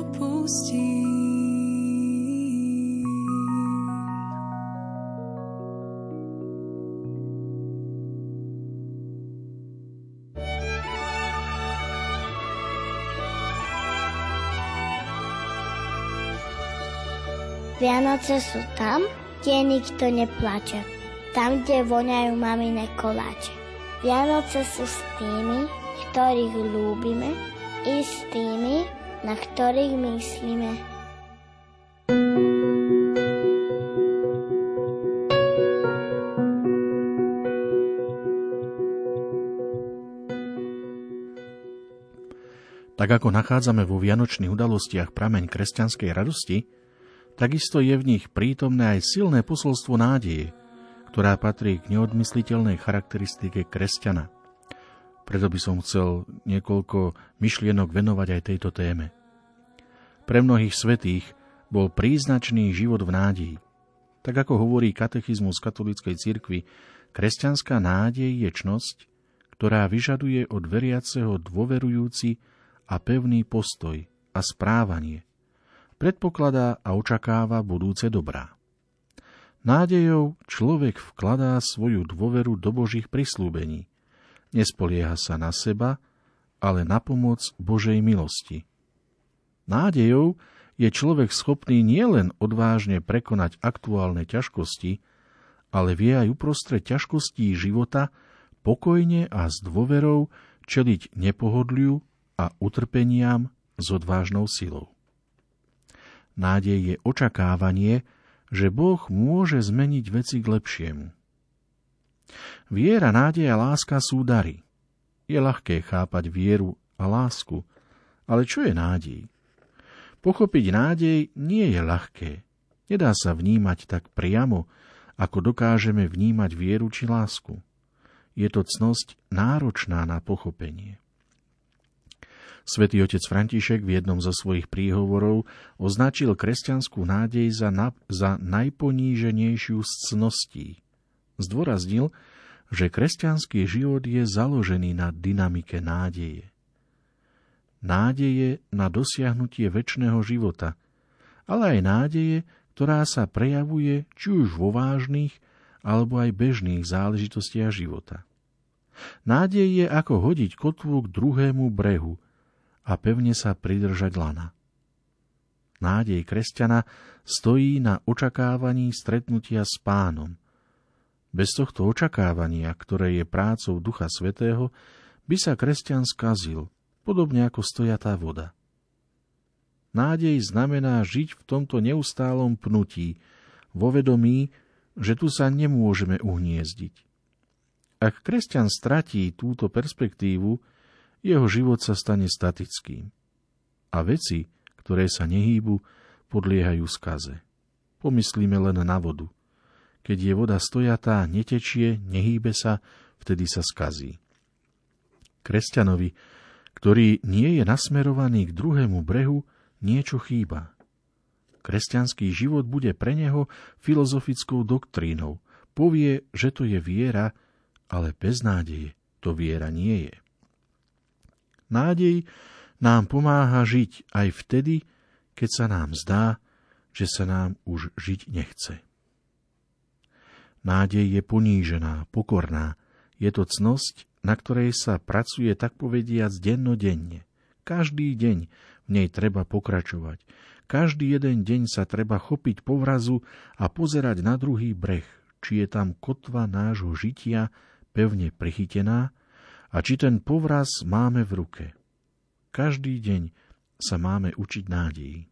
Vianoce sú tam, kde nikto neplače. Tam, kde voňajú mamine koláče. Vianoce sú s tými, ktorých ľúbime, i s tými, na ktorých myslíme. Tak ako nachádzame vo vianočných udalostiach prameň kresťanskej radosti, takisto je v nich prítomné aj silné posolstvo nádeje, ktorá patrí k neodmysliteľnej charakteristike kresťana. Preto by som chcel niekoľko myšlienok venovať aj tejto téme. Pre mnohých svetých bol príznačný život v nádeji. Tak ako hovorí katechizmus katolíckej cirkvi, kresťanská nádej je čnosť, ktorá vyžaduje od veriaceho dôverujúci a pevný postoj a správanie, predpokladá a očakáva budúce dobrá. Nádejou človek vkladá svoju dôveru do Božích prislúbení. Nespolieha sa na seba, ale na pomoc Božej milosti. Nádejou je človek schopný nielen odvážne prekonať aktuálne ťažkosti, ale vie aj uprostred ťažkostí života pokojne a s dôverou čeliť nepohodliu a utrpeniam s odvážnou silou. Nádej je očakávanie, že Boh môže zmeniť veci k lepšiemu. Viera, nádej a láska sú dary. Je ľahké chápať vieru a lásku, ale čo je nádej? Pochopiť nádej nie je ľahké. Nedá sa vnímať tak priamo, ako dokážeme vnímať vieru či lásku. Je to cnosť náročná na pochopenie. Svetý otec František v jednom zo svojich príhovorov označil kresťanskú nádej za, na, za najponíženejšiu z cností. Zdôraznil, že kresťanský život je založený na dynamike nádeje. Nádeje na dosiahnutie väčšného života, ale aj nádeje, ktorá sa prejavuje či už vo vážnych alebo aj bežných záležitostiach života. Nádej je ako hodiť kotvu k druhému brehu – a pevne sa pridržať lana. Nádej kresťana stojí na očakávaní stretnutia s pánom. Bez tohto očakávania, ktoré je prácou Ducha Svetého, by sa kresťan skazil, podobne ako stojatá voda. Nádej znamená žiť v tomto neustálom pnutí, vo vedomí, že tu sa nemôžeme uhniezdiť. Ak kresťan stratí túto perspektívu, jeho život sa stane statickým. A veci, ktoré sa nehýbu, podliehajú skaze. Pomyslíme len na vodu. Keď je voda stojatá, netečie, nehýbe sa, vtedy sa skazí. Kresťanovi, ktorý nie je nasmerovaný k druhému brehu, niečo chýba. Kresťanský život bude pre neho filozofickou doktrínou. Povie, že to je viera, ale bez nádeje to viera nie je. Nádej nám pomáha žiť aj vtedy, keď sa nám zdá, že sa nám už žiť nechce. Nádej je ponížená, pokorná. Je to cnosť, na ktorej sa pracuje tak povediac dennodenne. Každý deň v nej treba pokračovať. Každý jeden deň sa treba chopiť povrazu a pozerať na druhý breh, či je tam kotva nášho žitia pevne prichytená a či ten povraz máme v ruke. Každý deň sa máme učiť nádeji.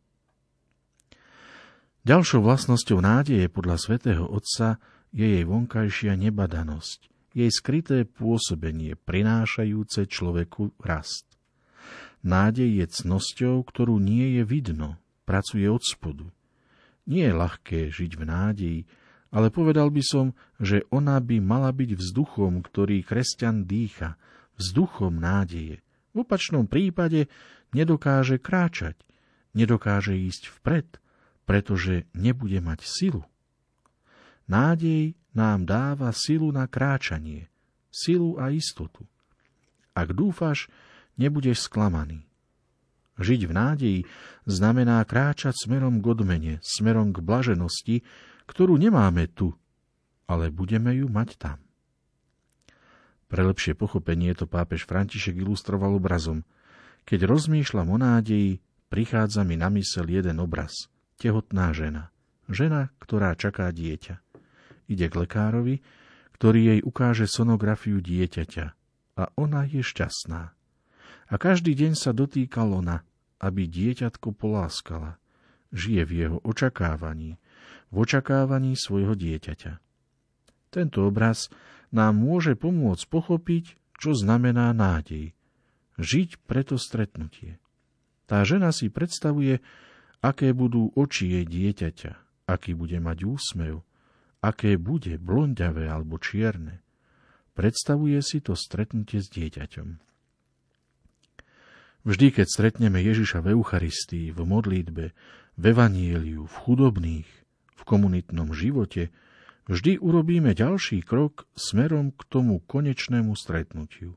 Ďalšou vlastnosťou nádeje podľa svätého Otca je jej vonkajšia nebadanosť, jej skryté pôsobenie prinášajúce človeku rast. Nádej je cnosťou, ktorú nie je vidno, pracuje od spodu. Nie je ľahké žiť v nádeji, ale povedal by som, že ona by mala byť vzduchom, ktorý kresťan dýcha, vzduchom nádeje. V opačnom prípade nedokáže kráčať, nedokáže ísť vpred, pretože nebude mať silu. Nádej nám dáva silu na kráčanie, silu a istotu. Ak dúfaš, nebudeš sklamaný. Žiť v nádeji znamená kráčať smerom k odmene, smerom k blaženosti, ktorú nemáme tu, ale budeme ju mať tam. Pre lepšie pochopenie to pápež František ilustroval obrazom. Keď rozmýšľam o nádeji, prichádza mi na mysel jeden obraz. Tehotná žena. Žena, ktorá čaká dieťa. Ide k lekárovi, ktorý jej ukáže sonografiu dieťaťa. A ona je šťastná. A každý deň sa dotýka lona, aby dieťatko poláskala. Žije v jeho očakávaní, v očakávaní svojho dieťaťa. Tento obraz nám môže pomôcť pochopiť, čo znamená nádej. Žiť preto stretnutie. Tá žena si predstavuje, aké budú oči jej dieťaťa, aký bude mať úsmev, aké bude blondiavé alebo čierne. Predstavuje si to stretnutie s dieťaťom. Vždy, keď stretneme Ježiša v Eucharistii, v modlitbe, v Evanieliu, v chudobných, v komunitnom živote, vždy urobíme ďalší krok smerom k tomu konečnému stretnutiu.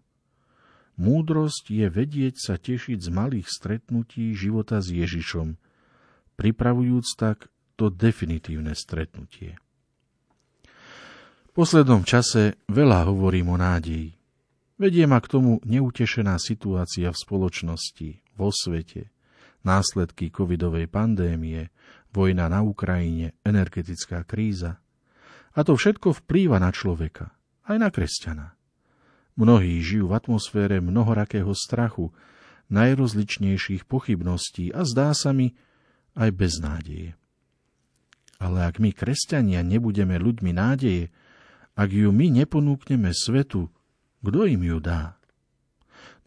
Múdrosť je vedieť sa tešiť z malých stretnutí života s Ježišom, pripravujúc tak to definitívne stretnutie. V poslednom čase veľa hovorím o nádeji. Vedie ma k tomu neutešená situácia v spoločnosti, vo svete, následky covidovej pandémie, vojna na Ukrajine, energetická kríza – a to všetko vplýva na človeka, aj na kresťana. Mnohí žijú v atmosfére mnohorakého strachu, najrozličnejších pochybností a zdá sa mi aj bez nádeje. Ale ak my, kresťania, nebudeme ľuďmi nádeje, ak ju my neponúkneme svetu, kto im ju dá?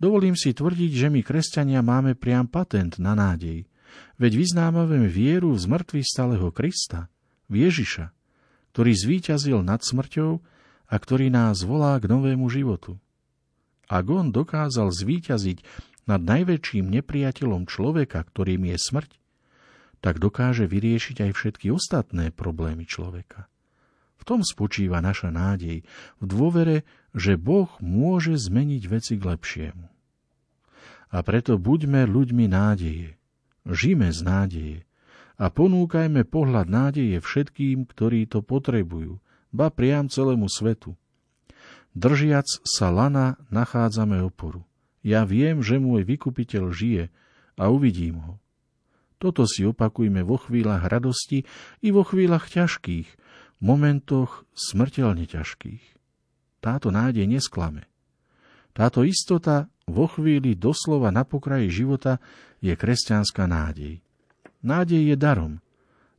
Dovolím si tvrdiť, že my, kresťania, máme priam patent na nádej, veď vyznávame vieru z mŕtvych stáleho Krista, v Ježiša, ktorý zvíťazil nad smrťou a ktorý nás volá k novému životu. Ak on dokázal zvíťaziť nad najväčším nepriateľom človeka, ktorým je smrť, tak dokáže vyriešiť aj všetky ostatné problémy človeka. V tom spočíva naša nádej, v dôvere, že Boh môže zmeniť veci k lepšiemu. A preto buďme ľuďmi nádeje. Žime z nádeje a ponúkajme pohľad nádeje všetkým, ktorí to potrebujú, ba priam celému svetu. Držiac sa lana nachádzame oporu. Ja viem, že môj vykupiteľ žije a uvidím ho. Toto si opakujme vo chvíľach radosti i vo chvíľach ťažkých, momentoch smrteľne ťažkých. Táto nádej nesklame. Táto istota vo chvíli doslova na pokraji života je kresťanská nádej. Nádej je darom.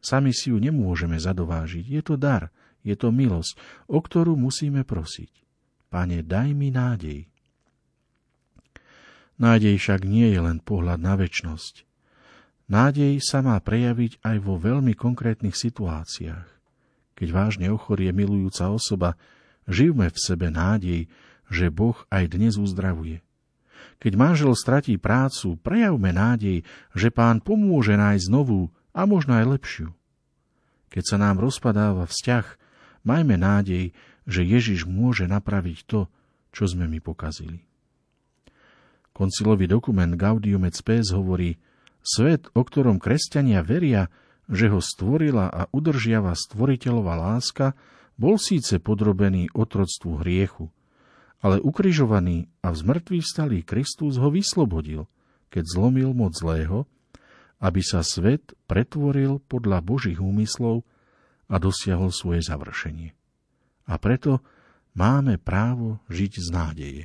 Sami si ju nemôžeme zadovážiť. Je to dar, je to milosť, o ktorú musíme prosiť. Pane, daj mi nádej. Nádej však nie je len pohľad na väčnosť. Nádej sa má prejaviť aj vo veľmi konkrétnych situáciách. Keď vážne ochorie milujúca osoba, živme v sebe nádej, že Boh aj dnes uzdravuje. Keď manžel stratí prácu, prejavme nádej, že pán pomôže nájsť novú a možno aj lepšiu. Keď sa nám rozpadáva vzťah, majme nádej, že Ježiš môže napraviť to, čo sme my pokazili. Koncilový dokument Gaudium et Spes hovorí, svet, o ktorom kresťania veria, že ho stvorila a udržiava stvoriteľová láska, bol síce podrobený otroctvu hriechu – ale ukrižovaný a v zmrtvý vstalý Kristus ho vyslobodil, keď zlomil moc zlého, aby sa svet pretvoril podľa Božích úmyslov a dosiahol svoje završenie. A preto máme právo žiť z nádeje.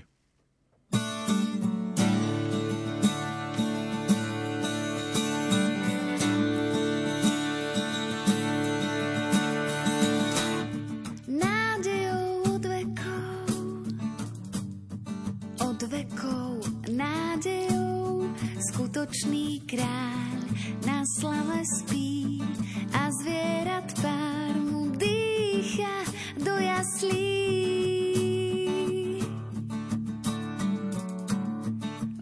Skutočný kráľ na slave spí a zvierat pár mu dýcha do jaslí.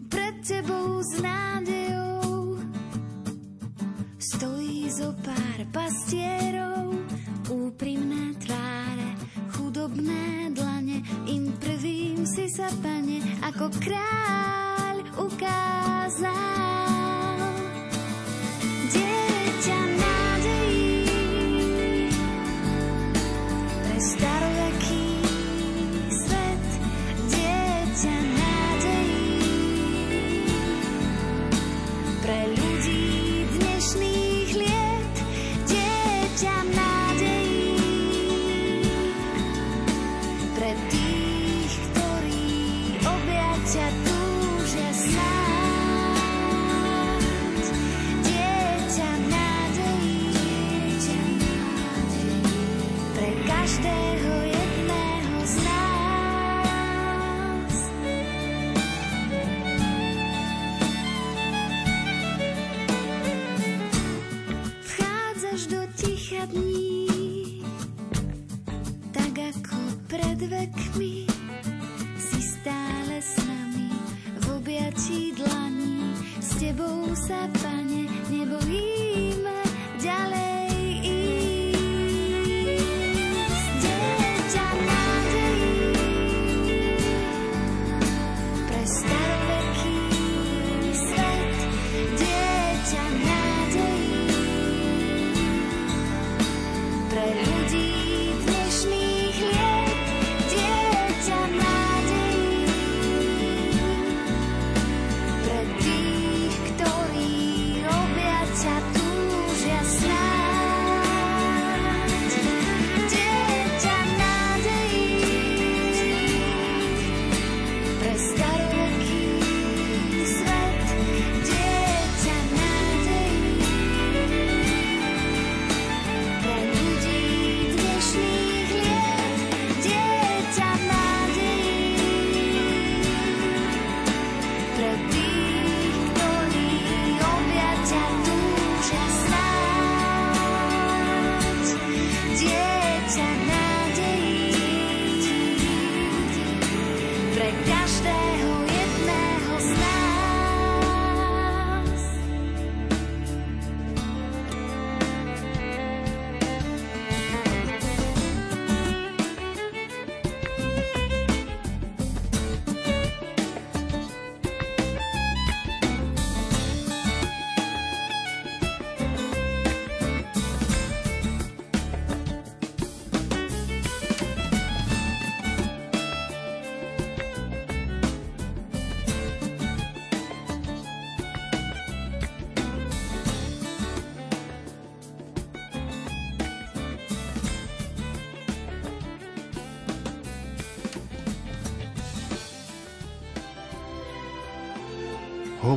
Pred tebou s nádejou stojí zo pár pastierov, úprimné tváre, chudobné dlane, im prvým si sa pane ako kráľ ukázal. nami, si stále s nami, v objatí dlaní, s tebou sa pani.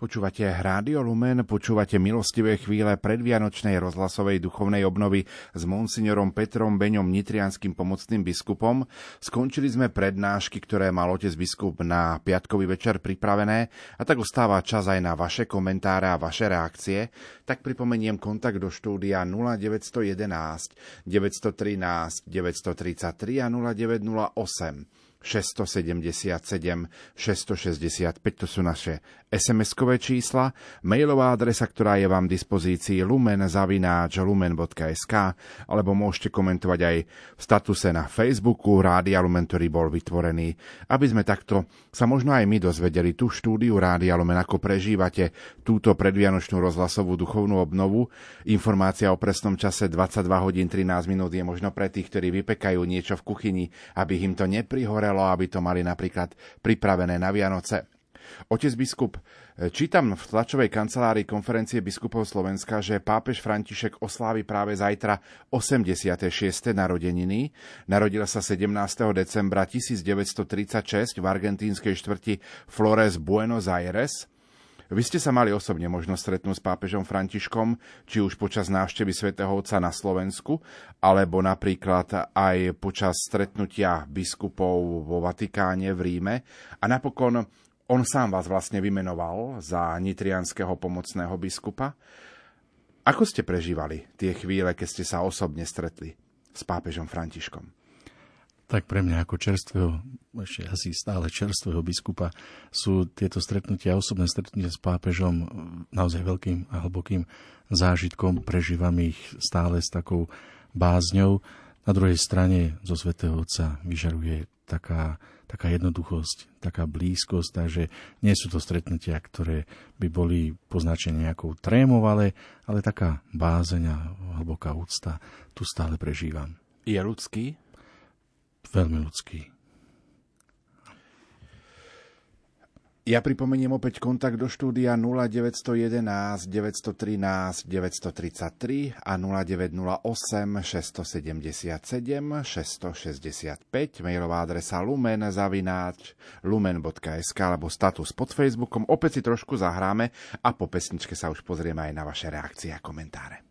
Počúvate Rádio Lumen, počúvate milostivé chvíle predvianočnej rozhlasovej duchovnej obnovy s monsignorom Petrom Beňom Nitrianským pomocným biskupom. Skončili sme prednášky, ktoré mal otec biskup na piatkový večer pripravené a tak ostáva čas aj na vaše komentáre a vaše reakcie. Tak pripomeniem kontakt do štúdia 0911 913 933 a 0908 677 665, to sú naše SMS-kové čísla, mailová adresa, ktorá je vám v dispozícii lumen.lumen.sk alebo môžete komentovať aj v statuse na Facebooku Rádia Lumen, ktorý bol vytvorený, aby sme takto sa možno aj my dozvedeli tú štúdiu Rádia Lumen, ako prežívate túto predvianočnú rozhlasovú duchovnú obnovu. Informácia o presnom čase 22 hodín 13 minút je možno pre tých, ktorí vypekajú niečo v kuchyni, aby im to neprihorelo aby to mali napríklad pripravené na Vianoce. Otec biskup, čítam v tlačovej kancelárii konferencie biskupov Slovenska, že pápež František oslávi práve zajtra 86. narodeniny. Narodil sa 17. decembra 1936 v argentínskej štvrti Flores Buenos Aires. Vy ste sa mali osobne možnosť stretnúť s pápežom Františkom, či už počas návštevy svätého Otca na Slovensku, alebo napríklad aj počas stretnutia biskupov vo Vatikáne v Ríme. A napokon on sám vás vlastne vymenoval za nitrianského pomocného biskupa. Ako ste prežívali tie chvíle, keď ste sa osobne stretli s pápežom Františkom? tak pre mňa ako čerstvého, ešte asi stále čerstvého biskupa, sú tieto stretnutia, osobné stretnutia s pápežom naozaj veľkým a hlbokým zážitkom. Prežívam ich stále s takou bázňou. Na druhej strane zo Svetého Otca vyžaruje taká, taká jednoduchosť, taká blízkosť, takže nie sú to stretnutia, ktoré by boli poznačené nejakou trémou, ale, ale taká bázeň a hlboká úcta tu stále prežívam. Je ľudský? veľmi ľudský. Ja pripomeniem opäť kontakt do štúdia 0911 913 933 a 0908 677 665 mailová adresa lumen zavináč lumen.sk alebo status pod Facebookom. Opäť si trošku zahráme a po pesničke sa už pozrieme aj na vaše reakcie a komentáre.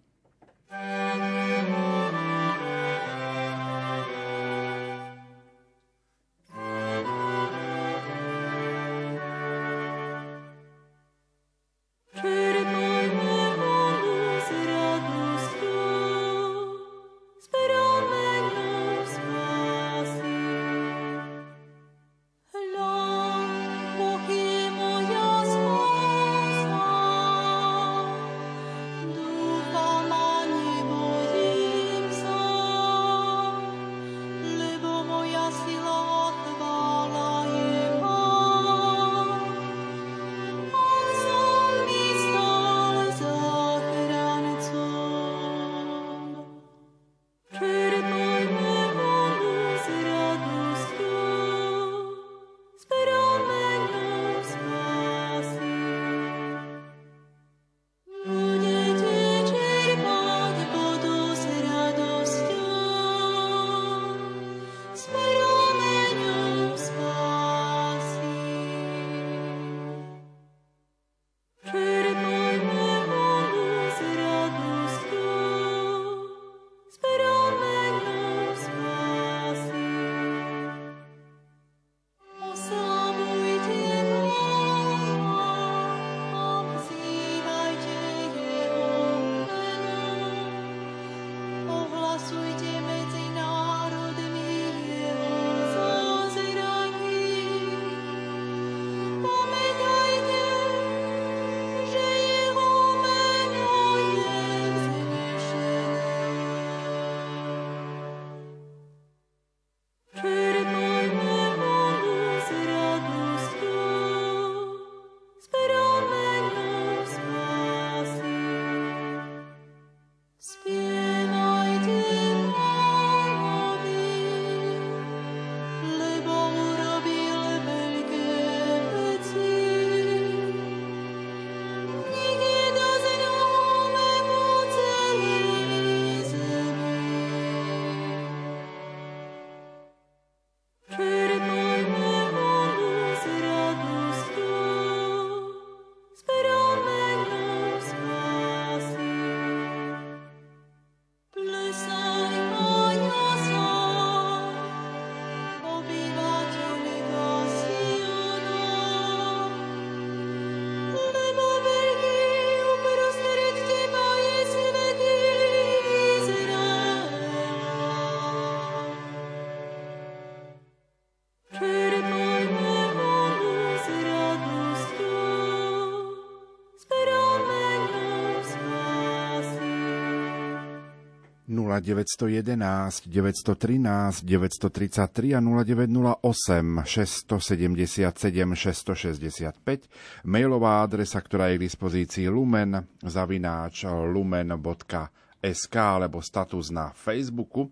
0911 913 933 a 0908 677 665 mailová adresa, ktorá je k dispozícii lumen zavináč lumen.sk alebo status na Facebooku.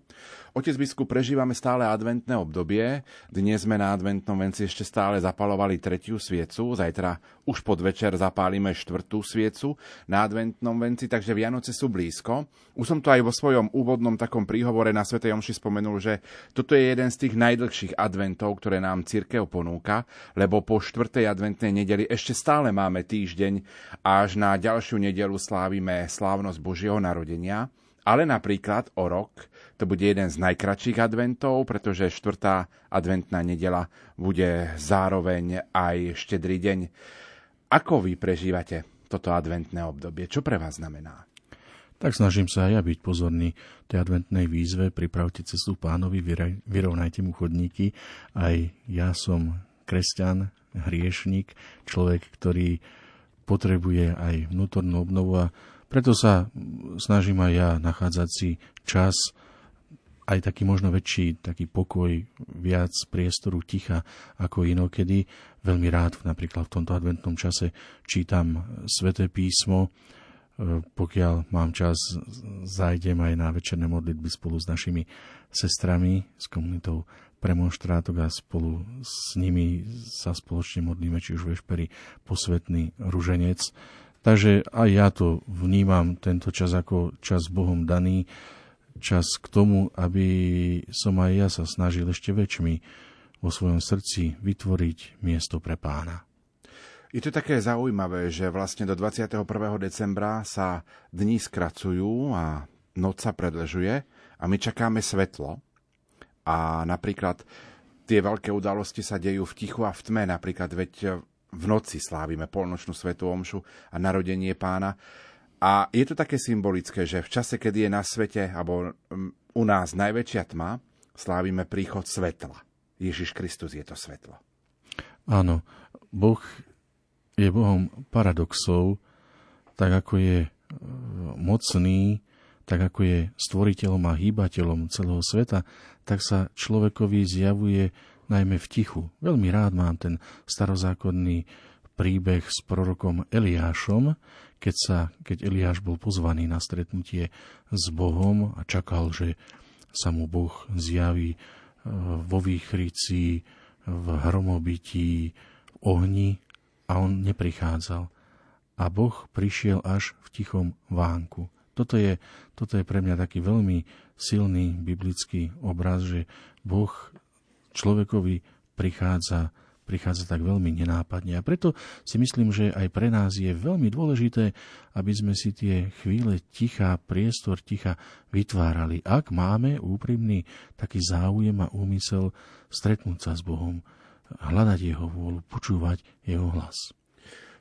Otec biskup, prežívame stále adventné obdobie. Dnes sme na adventnom venci ešte stále zapalovali tretiu sviecu. Zajtra už pod večer zapálime štvrtú sviecu na adventnom venci, takže Vianoce sú blízko. Už som to aj vo svojom úvodnom takom príhovore na Sv. Jomši spomenul, že toto je jeden z tých najdlhších adventov, ktoré nám církev ponúka, lebo po štvrtej adventnej nedeli ešte stále máme týždeň až na ďalšiu nedelu slávime slávnosť Božieho narodenia. Ale napríklad o rok to bude jeden z najkračších adventov, pretože štvrtá adventná nedela bude zároveň aj štedrý deň. Ako vy prežívate toto adventné obdobie? Čo pre vás znamená? Tak snažím sa aj ja byť pozorný tej adventnej výzve. Pripravte cestu pánovi, vyrovnajte mu chodníky. Aj ja som kresťan, hriešnik, človek, ktorý potrebuje aj vnútornú obnovu a preto sa snažím aj ja nachádzať si čas, aj taký možno väčší taký pokoj, viac priestoru ticha ako inokedy. Veľmi rád napríklad v tomto adventnom čase čítam sväté písmo, e, pokiaľ mám čas, zajdem aj na večerné modlitby spolu s našimi sestrami, s komunitou premonštrátok a spolu s nimi sa spoločne modlíme, či už vešpery posvetný ruženec Takže aj ja to vnímam, tento čas ako čas Bohom daný, čas k tomu, aby som aj ja sa snažil ešte väčšmi vo svojom srdci vytvoriť miesto pre pána. Je to také zaujímavé, že vlastne do 21. decembra sa dní skracujú a noc sa predlžuje a my čakáme svetlo. A napríklad tie veľké udalosti sa dejú v tichu a v tme. Napríklad veď v noci slávime polnočnú svetú omšu a narodenie pána. A je to také symbolické, že v čase, kedy je na svete, alebo u nás najväčšia tma, slávime príchod svetla. Ježiš Kristus je to svetlo. Áno, Boh je Bohom paradoxov, tak ako je e, mocný, tak ako je stvoriteľom a hýbateľom celého sveta, tak sa človekovi zjavuje najmä v tichu. Veľmi rád mám ten starozákonný príbeh s prorokom Eliášom, keď, sa, keď Eliáš bol pozvaný na stretnutie s Bohom a čakal, že sa mu Boh zjaví e, vo výchrici, v hromobití, v ohni a on neprichádzal. A Boh prišiel až v tichom vánku. Toto je, toto je pre mňa taký veľmi silný biblický obraz, že Boh človekovi prichádza, prichádza tak veľmi nenápadne. A preto si myslím, že aj pre nás je veľmi dôležité, aby sme si tie chvíle ticha, priestor ticha vytvárali. Ak máme úprimný taký záujem a úmysel stretnúť sa s Bohom, hľadať Jeho vôľu, počúvať Jeho hlas.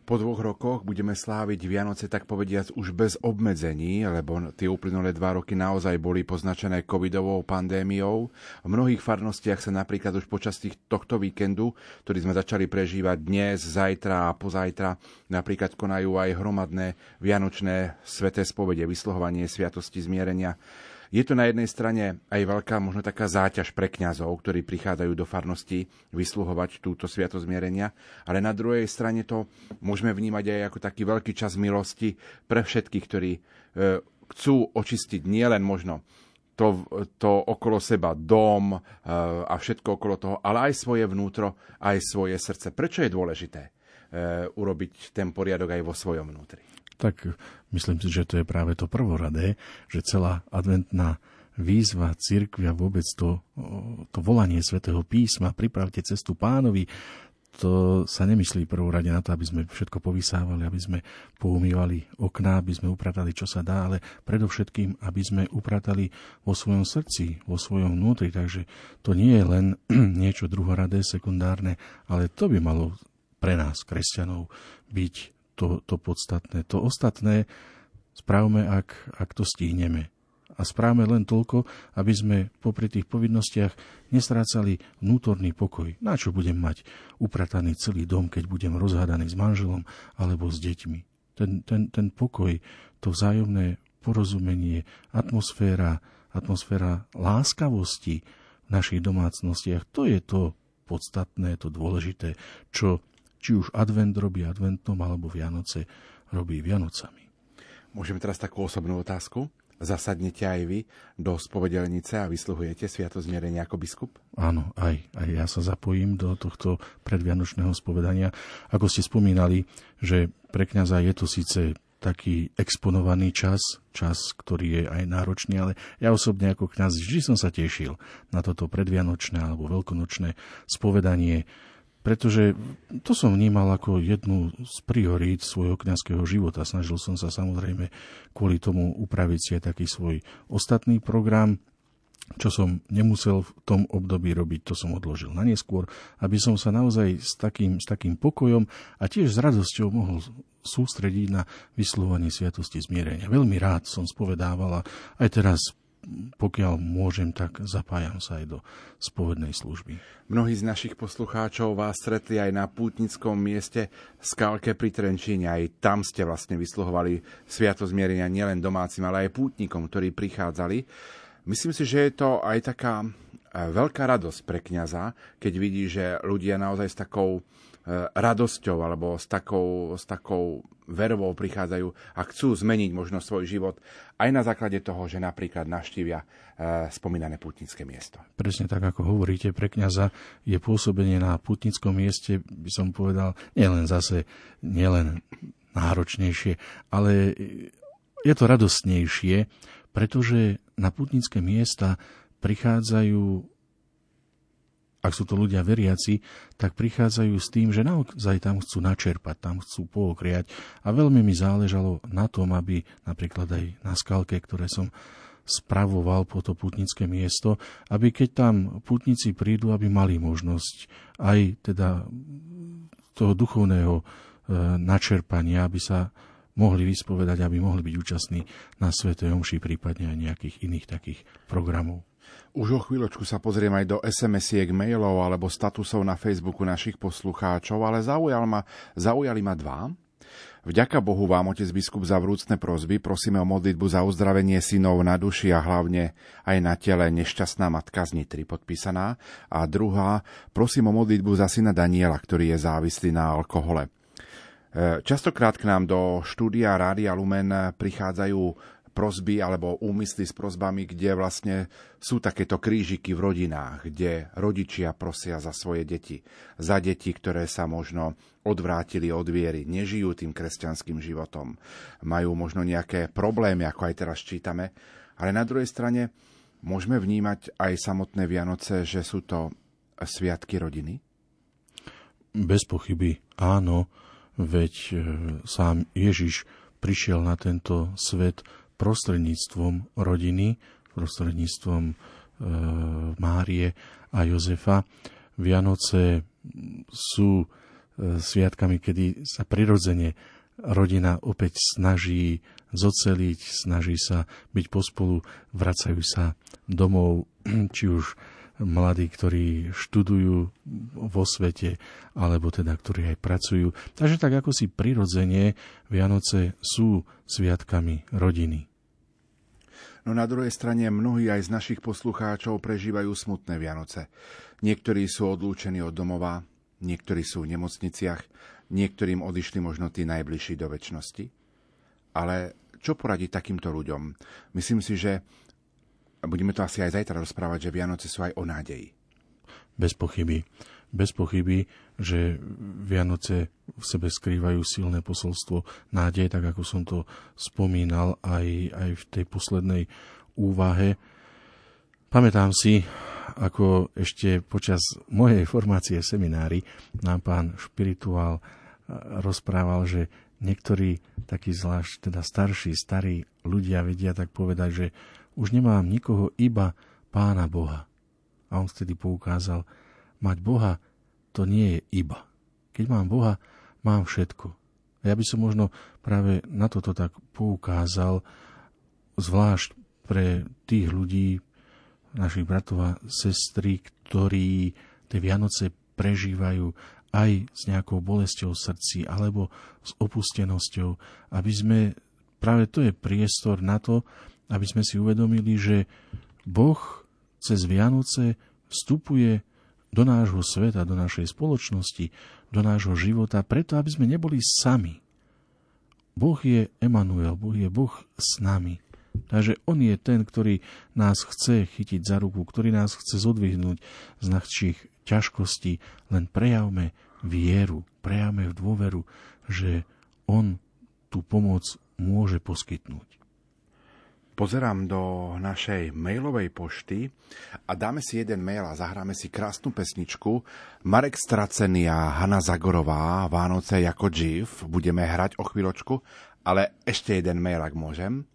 Po dvoch rokoch budeme sláviť Vianoce tak povediac už bez obmedzení, lebo tie uplynulé dva roky naozaj boli poznačené covidovou pandémiou. V mnohých farnostiach sa napríklad už počas tých, tohto víkendu, ktorý sme začali prežívať dnes, zajtra a pozajtra, napríklad konajú aj hromadné vianočné sveté spovede, vysluhovanie sviatosti zmierenia. Je to na jednej strane aj veľká možno taká záťaž pre kňazov, ktorí prichádzajú do farnosti vysluhovať túto sviatosť zmierenia, ale na druhej strane to môžeme vnímať aj ako taký veľký čas milosti pre všetkých, ktorí e, chcú očistiť nielen možno to, to okolo seba, dom e, a všetko okolo toho, ale aj svoje vnútro, aj svoje srdce. Prečo je dôležité e, urobiť ten poriadok aj vo svojom vnútri? Tak myslím si, že to je práve to prvoradé, že celá adventná výzva církvy a vôbec to, to volanie svätého písma, pripravte cestu pánovi, to sa nemyslí prvorade na to, aby sme všetko povysávali, aby sme poumývali okná, aby sme upratali, čo sa dá, ale predovšetkým, aby sme upratali vo svojom srdci, vo svojom vnútri. Takže to nie je len niečo druhoradé, sekundárne, ale to by malo pre nás, kresťanov, byť to, to podstatné. To ostatné správme, ak, ak to stihneme. A správme len toľko, aby sme popri tých povinnostiach nestrácali vnútorný pokoj. Na čo budem mať uprataný celý dom, keď budem rozhádaný s manželom alebo s deťmi. Ten, ten, ten pokoj, to vzájomné porozumenie, atmosféra atmosféra láskavosti v našich domácnostiach. To je to podstatné, to dôležité, čo či už advent robí adventom, alebo Vianoce robí Vianocami. Môžeme teraz takú osobnú otázku? Zasadnete aj vy do spovedelnice a vysluhujete sviato zmierenia ako biskup? Áno, aj, aj ja sa zapojím do tohto predvianočného spovedania. Ako ste spomínali, že pre kňaza je to síce taký exponovaný čas, čas, ktorý je aj náročný, ale ja osobne ako kňaz vždy som sa tešil na toto predvianočné alebo veľkonočné spovedanie, pretože to som vnímal ako jednu z priorít svojho kňazského života. Snažil som sa samozrejme kvôli tomu upraviť si aj taký svoj ostatný program, čo som nemusel v tom období robiť, to som odložil na neskôr, aby som sa naozaj s takým, s takým pokojom a tiež s radosťou mohol sústrediť na vyslovanie sviatosti zmierenia. Veľmi rád som spovedával a aj teraz pokiaľ môžem, tak zapájam sa aj do spovednej služby. Mnohí z našich poslucháčov vás stretli aj na pútnickom mieste Skalke pri Trenčíne. Aj tam ste vlastne vysluhovali sviato zmierenia nielen domácim, ale aj pútnikom, ktorí prichádzali. Myslím si, že je to aj taká e, veľká radosť pre kňaza, keď vidí, že ľudia naozaj s takou e, radosťou alebo s takou, s takou verovou prichádzajú a chcú zmeniť možno svoj život aj na základe toho, že napríklad navštívia e, spomínané putnické miesto. Presne tak, ako hovoríte, pre kňaza je pôsobenie na putnickom mieste, by som povedal, nielen zase, nielen náročnejšie, ale je to radostnejšie, pretože na putnické miesta prichádzajú ak sú to ľudia veriaci, tak prichádzajú s tým, že naozaj tam chcú načerpať, tam chcú pookriať. A veľmi mi záležalo na tom, aby napríklad aj na skalke, ktoré som spravoval po to putnické miesto, aby keď tam putníci prídu, aby mali možnosť aj teda toho duchovného e, načerpania, aby sa mohli vyspovedať, aby mohli byť účastní na Svetej Omši, prípadne aj nejakých iných takých programov. Už o chvíľočku sa pozriem aj do SMS-iek, mailov alebo statusov na Facebooku našich poslucháčov, ale zaujal ma, zaujali ma dva. Vďaka Bohu vám, otec biskup, za vrúcne prozby. Prosíme o modlitbu za uzdravenie synov na duši a hlavne aj na tele nešťastná matka z Nitry podpísaná. A druhá, prosím o modlitbu za syna Daniela, ktorý je závislý na alkohole. E, častokrát k nám do štúdia Rádia Lumen prichádzajú prosby alebo úmysly s prosbami, kde vlastne sú takéto krížiky v rodinách, kde rodičia prosia za svoje deti, za deti, ktoré sa možno odvrátili od viery, nežijú tým kresťanským životom, majú možno nejaké problémy, ako aj teraz čítame, ale na druhej strane môžeme vnímať aj samotné Vianoce, že sú to sviatky rodiny? Bez pochyby áno, veď e, sám Ježiš prišiel na tento svet prostredníctvom rodiny, prostredníctvom e, Márie a Jozefa. Vianoce sú e, sviatkami, kedy sa prirodzene rodina opäť snaží zoceliť, snaží sa byť pospolu, vracajú sa domov, či už mladí, ktorí študujú vo svete, alebo teda, ktorí aj pracujú. Takže tak ako si prirodzene Vianoce sú sviatkami rodiny. No na druhej strane mnohí aj z našich poslucháčov prežívajú smutné Vianoce. Niektorí sú odlúčení od domova, niektorí sú v nemocniciach, niektorým odišli možno tí najbližší do väčšnosti. Ale čo poradiť takýmto ľuďom? Myslím si, že budeme to asi aj zajtra rozprávať, že Vianoce sú aj o nádeji. Bez pochyby. Bez pochyby, že Vianoce v sebe skrývajú silné posolstvo nádej, tak ako som to spomínal aj, aj v tej poslednej úvahe. Pamätám si, ako ešte počas mojej formácie seminári nám pán špirituál rozprával, že niektorí takí zvlášť, teda starší, starí ľudia vedia tak povedať, že už nemám nikoho, iba Pána Boha. A on vtedy poukázal, mať Boha to nie je iba. Keď mám Boha, mám všetko. A ja by som možno práve na toto tak poukázal, zvlášť pre tých ľudí, našich bratov a sestry, ktorí tie Vianoce prežívajú aj s nejakou bolesťou v srdci alebo s opustenosťou, aby sme, práve to je priestor na to, aby sme si uvedomili, že Boh cez Vianoce vstupuje do nášho sveta, do našej spoločnosti, do nášho života, preto aby sme neboli sami. Boh je Emanuel, Boh je Boh s nami. Takže On je ten, ktorý nás chce chytiť za ruku, ktorý nás chce zodvihnúť z našich ťažkostí. Len prejavme vieru, prejavme v dôveru, že On tú pomoc môže poskytnúť. Pozerám do našej mailovej pošty a dáme si jeden mail a zahráme si krásnu pesničku. Marek Stracený a Hanna Zagorová, Vánoce ako živ. Budeme hrať o chvíľočku, ale ešte jeden mail, ak môžem.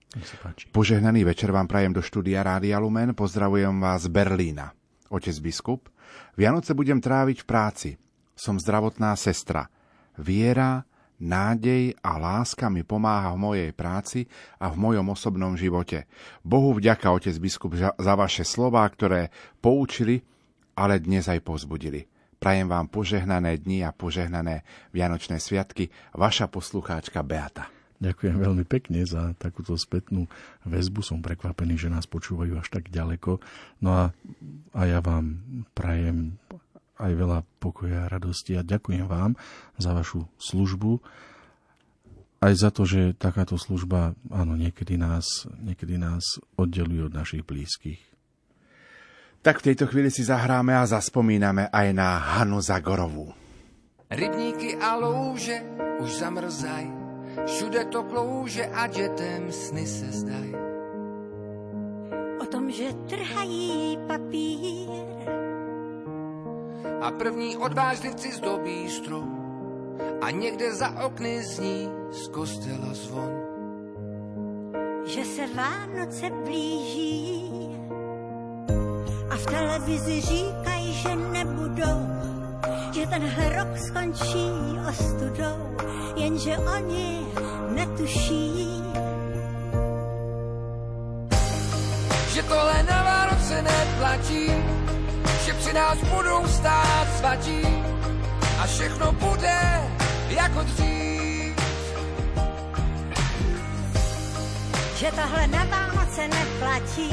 Požehnaný večer vám prajem do štúdia Rádia Lumen. Pozdravujem vás z Berlína. Otec biskup. Vianoce budem tráviť v práci. Som zdravotná sestra. Viera, nádej a láska mi pomáha v mojej práci a v mojom osobnom živote. Bohu vďaka, otec biskup, za vaše slová, ktoré poučili, ale dnes aj pozbudili. Prajem vám požehnané dni a požehnané Vianočné sviatky. Vaša poslucháčka Beata. Ďakujem veľmi pekne za takúto spätnú väzbu. Som prekvapený, že nás počúvajú až tak ďaleko. No a, a ja vám prajem aj veľa pokoja a radosti a ďakujem vám za vašu službu. Aj za to, že takáto služba, áno, niekedy nás, niekedy nás oddeluje od našich blízkych. Tak v tejto chvíli si zahráme a zaspomíname aj na Hanu Zagorovú. Rybníky a louže už zamrzaj, všude to klouže a dětem sny se zdaj. O tom, že trhají papír, a první odvážlivci zdobí strom. A někde za okny zní z kostela zvon. Že se Vánoce blíží. A v televizi říkají, že nebudou, že ten rok skončí ostudou, jenže oni netuší. Že tohle na Vánoce neplatí, že při nás budou stát svatí a všechno bude jako dřív. Že tohle na Vánoce neplatí,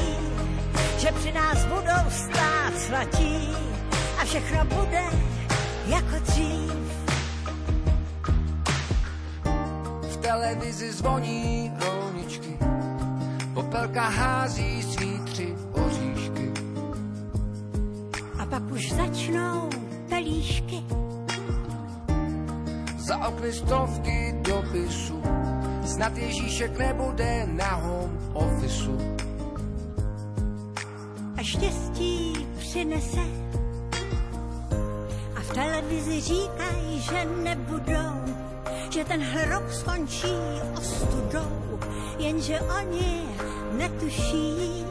že při nás budou stát svatí a všechno bude jako dřív. V televizi zvoní rolničky, popelka hází svý tři oříšky pak už začnou pelíšky. Za okny stovky dopisů, snad Ježíšek nebude na home officeu. A štěstí přinese a v televizi říkají, že nebudou, že ten rok skončí ostudou, jenže oni netuší,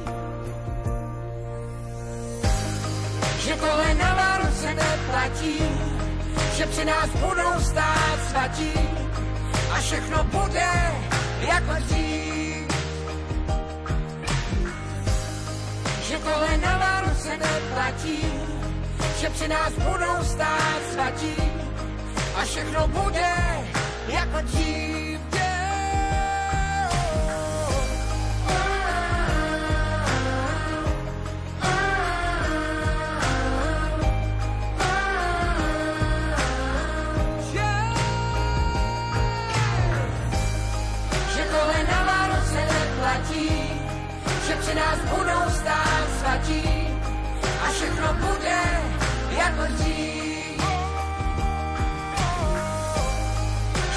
že tohle na Vánoce neplatí, že při nás budou stát svatí a všechno bude jako dřív. Že tohle na Vánoce neplatí, že při nás budou stát svatí a všechno bude jako dřív. Všechno bude jako dřív.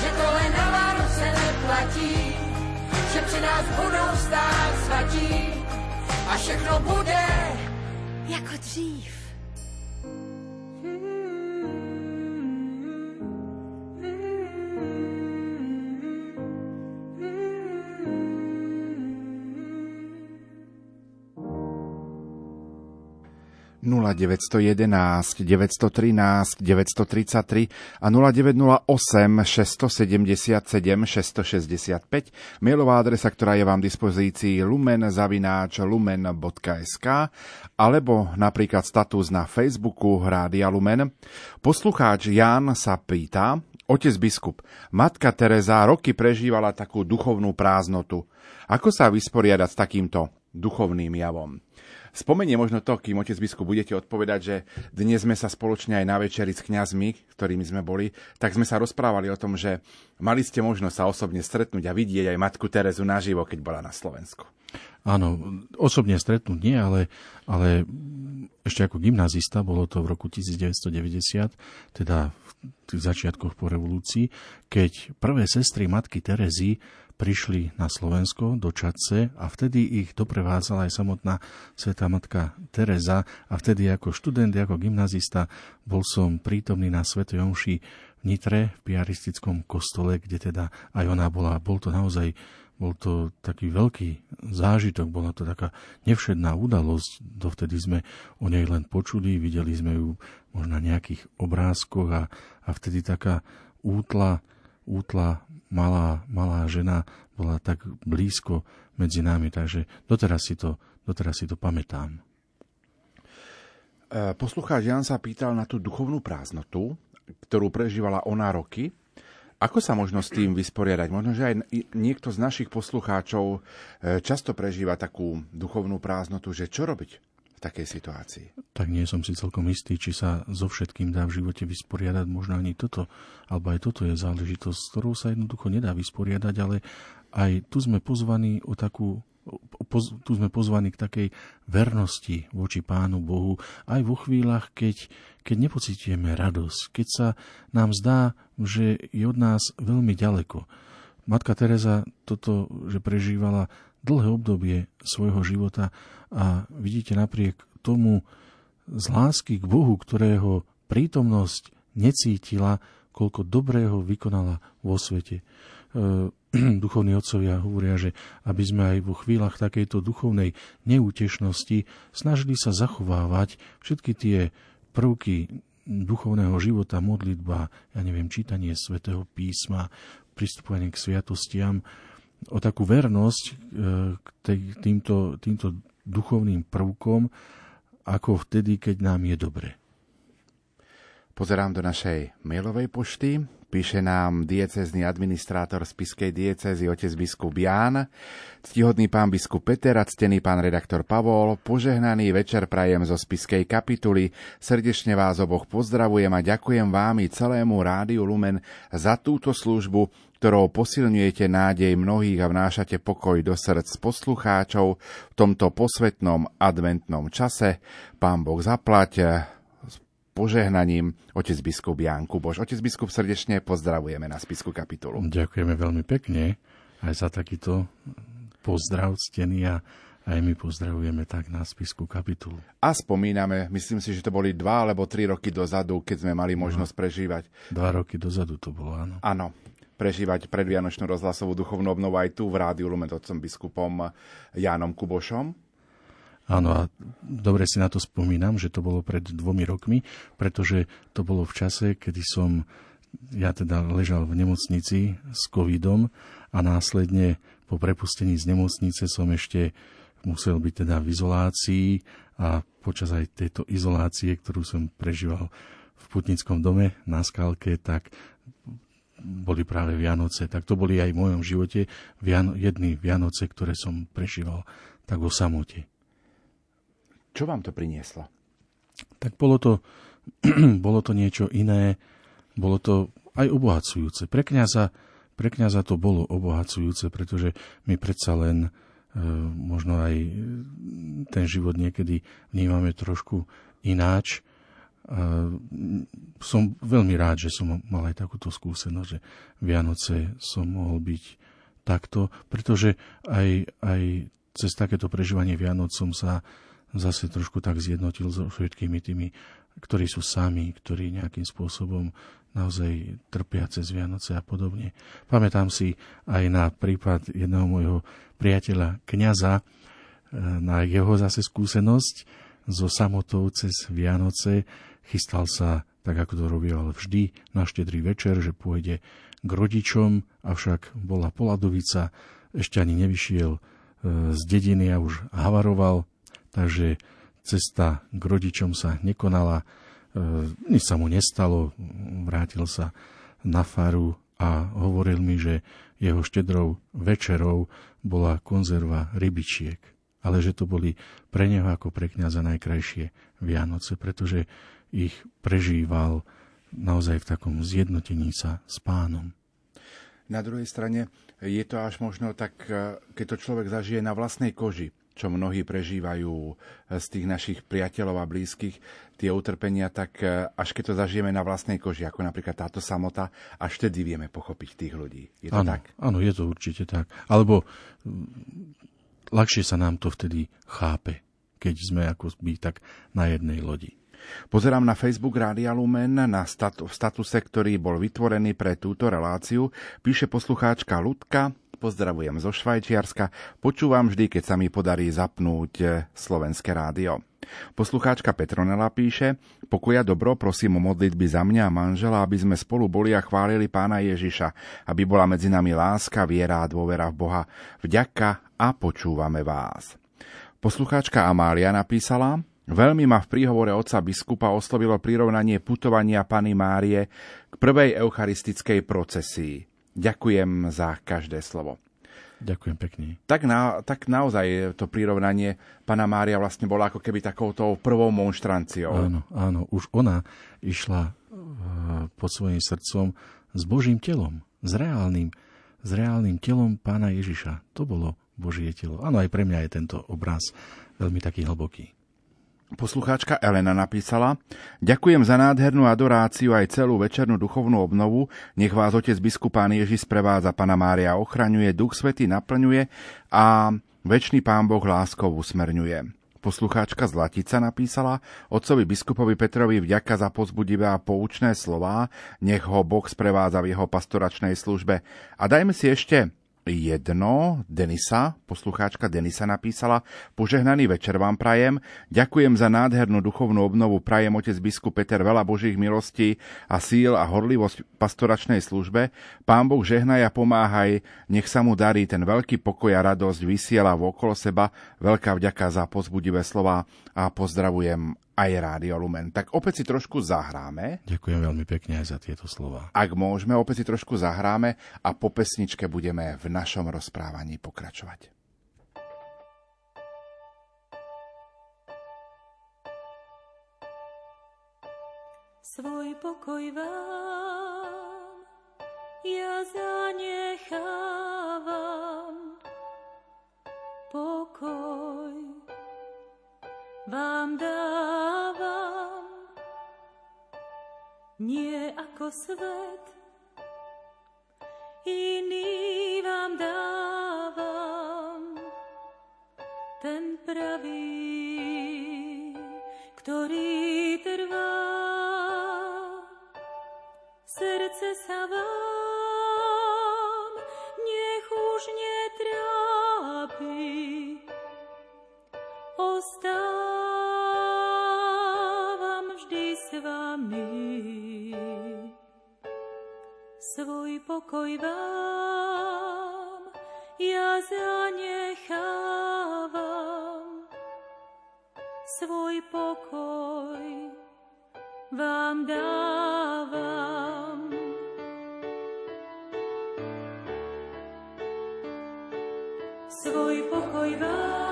Že tohle na Vánoce neplatí, že při nás budou stát svatí a všechno bude jako dřív. 0911 913 933 a 0908 677 665, mailová adresa, ktorá je vám v dispozícii lumen.sk alebo napríklad status na Facebooku Rádia Lumen. Poslucháč Jan sa pýta, Otec biskup, matka Teresa roky prežívala takú duchovnú prázdnotu. Ako sa vysporiadať s takýmto duchovným javom? Spomenie možno to, kým otec biskup budete odpovedať, že dnes sme sa spoločne aj na večeri s kňazmi, ktorými sme boli, tak sme sa rozprávali o tom, že mali ste možnosť sa osobne stretnúť a vidieť aj matku Terezu naživo, keď bola na Slovensku. Áno, osobne stretnúť nie, ale, ale ešte ako gymnazista, bolo to v roku 1990, teda v tých začiatkoch po revolúcii, keď prvé sestry matky Terezy prišli na Slovensko do Čadce a vtedy ich doprevádzala aj samotná Svetá Matka Teresa a vtedy ako študent, ako gymnazista bol som prítomný na Svetej Omši v Nitre, v piaristickom kostole, kde teda aj ona bola. Bol to naozaj bol to taký veľký zážitok, bola to taká nevšedná udalosť. Dovtedy sme o nej len počuli, videli sme ju možno na nejakých obrázkoch a, a vtedy taká útla, útla malá, malá žena bola tak blízko medzi nami, takže doteraz si to, doteraz si to pamätám. E, poslucháč Jan sa pýtal na tú duchovnú prázdnotu, ktorú prežívala ona roky. Ako sa možno s tým vysporiadať? Možno, že aj niekto z našich poslucháčov e, často prežíva takú duchovnú prázdnotu, že čo robiť? Takej situácii? Tak nie som si celkom istý, či sa so všetkým dá v živote vysporiadať. Možno ani toto, alebo aj toto je záležitosť, s ktorou sa jednoducho nedá vysporiadať, ale aj tu sme pozvaní o takú poz, tu sme pozvaní k takej vernosti voči Pánu Bohu aj vo chvíľach, keď, keď nepocitujeme radosť, keď sa nám zdá, že je od nás veľmi ďaleko. Matka Teresa toto, že prežívala dlhé obdobie svojho života a vidíte napriek tomu z lásky k Bohu, ktorého prítomnosť necítila, koľko dobrého vykonala vo svete. E, duchovní otcovia hovoria, že aby sme aj vo chvíľach takejto duchovnej neútešnosti snažili sa zachovávať všetky tie prvky duchovného života, modlitba, ja neviem, čítanie svätého písma, pristupovanie k sviatostiam, o takú vernosť e, k týmto, týmto duchovným prvkom, ako vtedy, keď nám je dobre. Pozerám do našej mailovej pošty. Píše nám diecezný administrátor spiskej diecezy otec biskup Ján, ctihodný pán biskup Peter a ctený pán redaktor Pavol, požehnaný večer prajem zo spiskej kapituly. Srdečne vás oboch pozdravujem a ďakujem vám i celému Rádiu Lumen za túto službu, ktorou posilňujete nádej mnohých a vnášate pokoj do srdc poslucháčov v tomto posvetnom adventnom čase. Pán Boh zaplať s požehnaním otec biskup Ján Kuboš. Otec biskup srdečne pozdravujeme na spisku kapitulu. Ďakujeme veľmi pekne aj za takýto pozdrav ctený a aj my pozdravujeme tak na spisku kapitulu. A spomíname, myslím si, že to boli dva alebo tri roky dozadu, keď sme mali možnosť prežívať. Dva roky dozadu to bolo, áno. Áno, prežívať predvianočnú rozhlasovú duchovnú obnovu aj tu v Rádiu Lumen otcom biskupom Jánom Kubošom. Áno, a dobre si na to spomínam, že to bolo pred dvomi rokmi, pretože to bolo v čase, kedy som ja teda ležal v nemocnici s covidom a následne po prepustení z nemocnice som ešte musel byť teda v izolácii a počas aj tejto izolácie, ktorú som prežíval v putnickom dome na Skalke, tak boli práve Vianoce, tak to boli aj v mojom živote Viano, jedny Vianoce, ktoré som prežíval tak o samote. Čo vám to prinieslo? Tak bolo to, bolo to niečo iné, bolo to aj obohacujúce. Pre kniaza, pre kniaza to bolo obohacujúce, pretože my predsa len e, možno aj ten život niekedy vnímame trošku ináč som veľmi rád, že som mal aj takúto skúsenosť, že Vianoce som mohol byť takto, pretože aj, aj cez takéto prežívanie Vianoc som sa zase trošku tak zjednotil so všetkými tými, ktorí sú sami, ktorí nejakým spôsobom naozaj trpia cez Vianoce a podobne. Pamätám si aj na prípad jedného môjho priateľa, kňaza, e, na jeho zase skúsenosť so samotou cez Vianoce, Chystal sa, tak ako to robil vždy, na štedrý večer, že pôjde k rodičom, avšak bola poladovica, ešte ani nevyšiel e, z dediny a už havaroval, takže cesta k rodičom sa nekonala, e, nič sa mu nestalo, vrátil sa na faru a hovoril mi, že jeho štedrou večerou bola konzerva rybičiek. ale že to boli pre neho ako pre kniaza najkrajšie Vianoce, pretože ich prežíval naozaj v takom zjednotení sa s pánom. Na druhej strane je to až možno tak, e, keď to človek zažije na vlastnej koži, čo mnohí prežívajú e, z tých našich priateľov a blízkych, tie utrpenia, tak e, až keď to zažijeme na vlastnej koži, ako napríklad táto samota, až vtedy vieme pochopiť tých ľudí. Je to áno, tak? Áno, je to určite tak. Alebo mm, ľahšie sa nám to vtedy chápe, keď sme ako by tak na jednej lodi. Pozerám na Facebook Rádia Lumen na statu, statuse, ktorý bol vytvorený pre túto reláciu. Píše poslucháčka Ludka, pozdravujem zo Švajčiarska, počúvam vždy, keď sa mi podarí zapnúť eh, slovenské rádio. Poslucháčka Petronela píše, pokoja dobro, prosím o modlitby za mňa a manžela, aby sme spolu boli a chválili pána Ježiša, aby bola medzi nami láska, viera a dôvera v Boha. Vďaka a počúvame vás. Poslucháčka Amália napísala, Veľmi ma v príhovore otca biskupa oslovilo prirovnanie putovania Pany Márie k prvej eucharistickej procesii. Ďakujem za každé slovo. Ďakujem pekne. Tak, na, tak naozaj to prirovnanie Pana Mária vlastne bola ako keby takouto prvou monštranciou. Áno, áno. Už ona išla uh, pod svojim srdcom s Božím telom, s reálnym, s reálnym telom Pána Ježiša. To bolo Božie telo. Áno, aj pre mňa je tento obraz veľmi taký hlboký. Poslucháčka Elena napísala Ďakujem za nádhernú adoráciu aj celú večernú duchovnú obnovu. Nech vás otec biskupán Ježiš sprevádza, Pana Mária ochraňuje, Duch Svetý naplňuje a väčší pán Boh láskou usmerňuje. Poslucháčka Zlatica napísala otcovi biskupovi Petrovi vďaka za pozbudivé a poučné slová, nech ho Boh sprevádza v jeho pastoračnej službe. A dajme si ešte jedno, Denisa, poslucháčka Denisa napísala, požehnaný večer vám prajem, ďakujem za nádhernú duchovnú obnovu, prajem otec biskup Peter veľa božích milostí a síl a horlivosť pastoračnej službe, pán Boh žehnaj a pomáhaj, nech sa mu darí ten veľký pokoj a radosť vysiela okolo seba, veľká vďaka za pozbudivé slova a pozdravujem aj Rádio Lumen. Tak opäť si trošku zahráme. Ďakujem veľmi pekne aj za tieto slova. Ak môžeme, opäť si trošku zahráme a po pesničke budeme v našom rozprávaní pokračovať. Svoj pokoj vám ja zanechávam. Pokoj vám dávam, nie ako svet, iný vám dávam, ten pravý, ktorý trvá. Srdce sa vám nech už netrápi, ostávam Svoj pokoj vám ja zanechávam. Svoj pokoj vám dávam. Svoj pokoj vám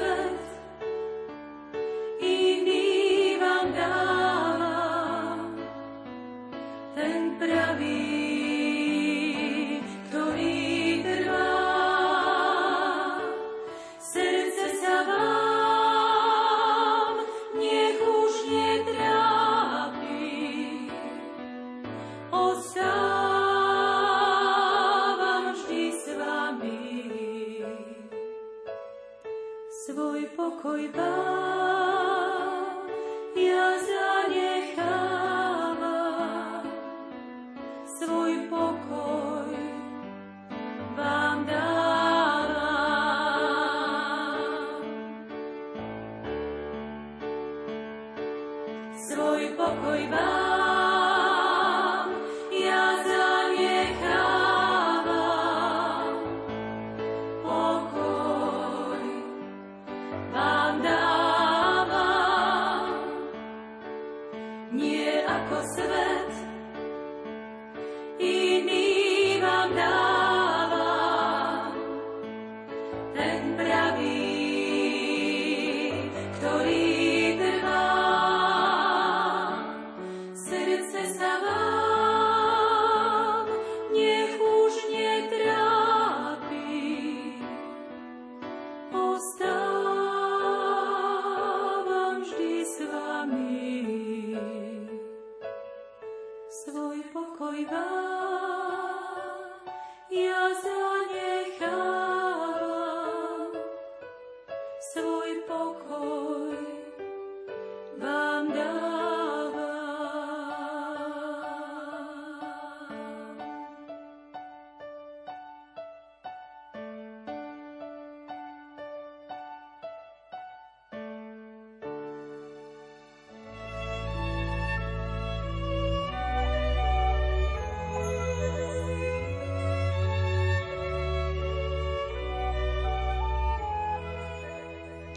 vám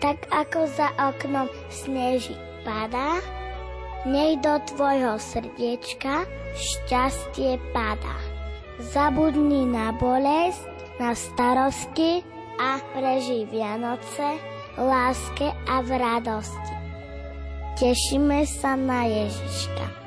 tak ako za oknom sneží padá, nech do tvojho srdiečka šťastie padá. Zabudni na bolesť, na starosti a prežij Vianoce láske a v radosti. Tešíme sa na Ježiška.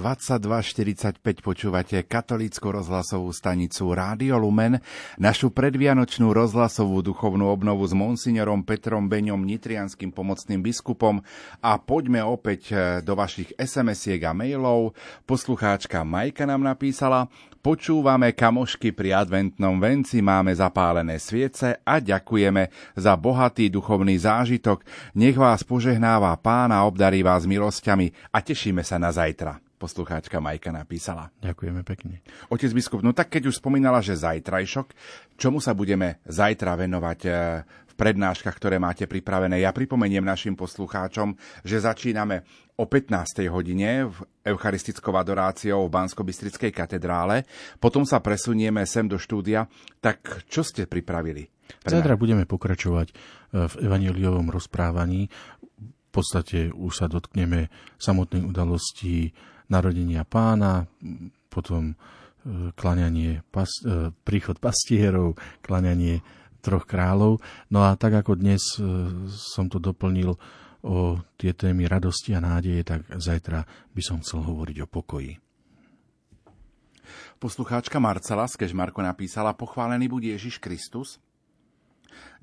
22.45 počúvate katolícku rozhlasovú stanicu Rádio Lumen, našu predvianočnú rozhlasovú duchovnú obnovu s monsignorom Petrom Beňom, nitrianským pomocným biskupom a poďme opäť e, do vašich SMS-iek a mailov. Poslucháčka Majka nám napísala, Počúvame kamošky pri adventnom venci, máme zapálené sviece a ďakujeme za bohatý duchovný zážitok. Nech vás požehnáva pána, obdarí vás milosťami a tešíme sa na zajtra poslucháčka Majka napísala. Ďakujeme pekne. Otec biskup, no tak keď už spomínala, že zajtrajšok, čomu sa budeme zajtra venovať eh, v prednáškach, ktoré máte pripravené? Ja pripomeniem našim poslucháčom, že začíname o 15. hodine v eucharistickou adoráciou v bansko katedrále. Potom sa presunieme sem do štúdia. Tak čo ste pripravili? Zajtra budeme pokračovať eh, v evangeliovom rozprávaní. V podstate už sa dotkneme samotnej udalosti narodenia pána, potom e, klaňanie, pas, e, príchod pastierov, klaňanie troch kráľov. No a tak ako dnes e, som to doplnil o tie témy radosti a nádeje, tak zajtra by som chcel hovoriť o pokoji. Poslucháčka Marcela z Kežmarko napísala Pochválený bude Ježiš Kristus.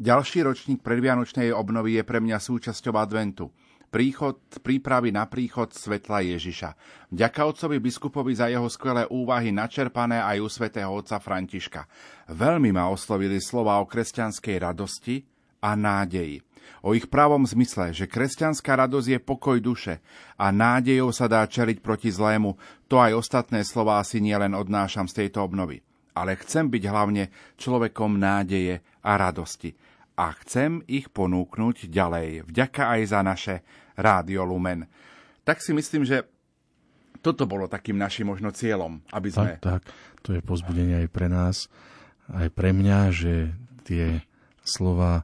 Ďalší ročník predvianočnej obnovy je pre mňa súčasťou adventu – príchod, prípravy na príchod svetla Ježiša. Vďaka otcovi biskupovi za jeho skvelé úvahy načerpané aj u svätého otca Františka. Veľmi ma oslovili slova o kresťanskej radosti a nádeji. O ich pravom zmysle, že kresťanská radosť je pokoj duše a nádejou sa dá čeliť proti zlému, to aj ostatné slová si nielen odnášam z tejto obnovy. Ale chcem byť hlavne človekom nádeje a radosti a chcem ich ponúknuť ďalej. Vďaka aj za naše Rádio Lumen. Tak si myslím, že toto bolo takým našim možno cieľom, aby sme... Tak, tak, to je pozbudenie aj pre nás, aj pre mňa, že tie slova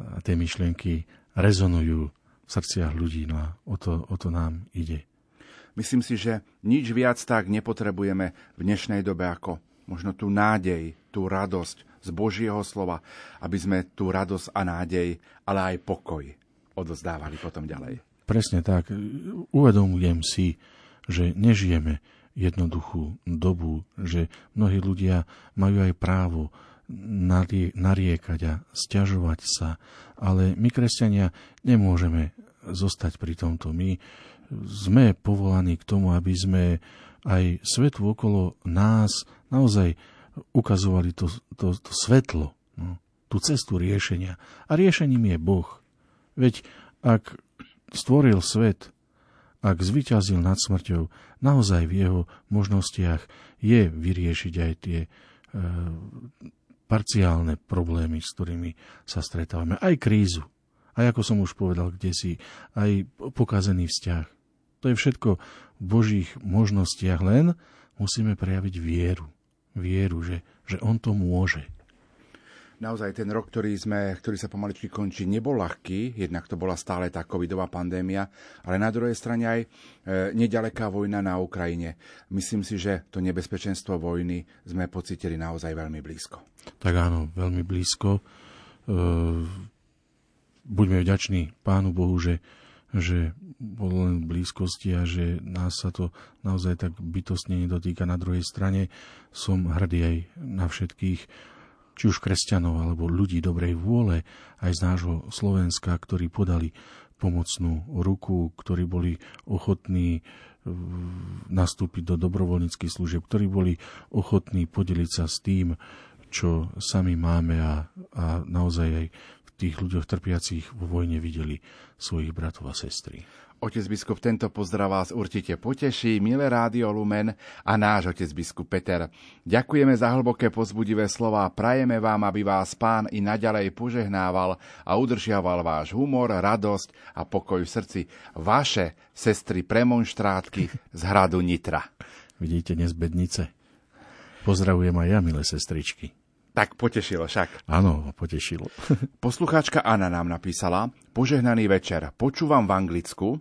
a tie myšlienky rezonujú v srdciach ľudí, no a o to, o to nám ide. Myslím si, že nič viac tak nepotrebujeme v dnešnej dobe ako možno tú nádej, tú radosť, z Božieho slova, aby sme tú radosť a nádej, ale aj pokoj odozdávali potom ďalej. Presne tak. Uvedomujem si, že nežijeme jednoduchú dobu, že mnohí ľudia majú aj právo nariekať a stiažovať sa, ale my, kresťania, nemôžeme zostať pri tomto. My sme povolaní k tomu, aby sme aj svetu okolo nás naozaj ukazovali to, to, to svetlo, no, tú cestu riešenia. A riešením je Boh. Veď ak stvoril svet, ak zvyťazil nad smrťou, naozaj v jeho možnostiach je vyriešiť aj tie e, parciálne problémy, s ktorými sa stretávame. Aj krízu. Aj ako som už povedal, kde si, aj pokazený vzťah. To je všetko v Božích možnostiach, len musíme prejaviť vieru vieru, že, že on to môže. Naozaj ten rok, ktorý, sme, ktorý sa pomaličky končí, nebol ľahký, jednak to bola stále tá covidová pandémia, ale na druhej strane aj e, nedaleká vojna na Ukrajine. Myslím si, že to nebezpečenstvo vojny sme pocitili naozaj veľmi blízko. Tak áno, veľmi blízko. E, buďme vďační Pánu Bohu, že, že bolo len v blízkosti a že nás sa to naozaj tak bytostne nedotýka. Na druhej strane som hrdý aj na všetkých či už kresťanov alebo ľudí dobrej vôle aj z nášho Slovenska, ktorí podali pomocnú ruku, ktorí boli ochotní nastúpiť do dobrovoľníckých služieb, ktorí boli ochotní podeliť sa s tým, čo sami máme a, a naozaj aj tých ľuďoch trpiacich vo vojne videli svojich bratov a sestry. Otec biskup, tento pozdrav vás určite poteší, milé Rádio Lumen a náš otec biskup Peter. Ďakujeme za hlboké pozbudivé slova prajeme vám, aby vás pán i naďalej požehnával a udržiaval váš humor, radosť a pokoj v srdci. Vaše sestry premonštrátky z hradu Nitra. Vidíte nezbednice? Pozdravujem aj ja, milé sestričky. Tak potešilo však. Áno, potešilo. Poslucháčka Anna nám napísala, požehnaný večer, počúvam v Anglicku,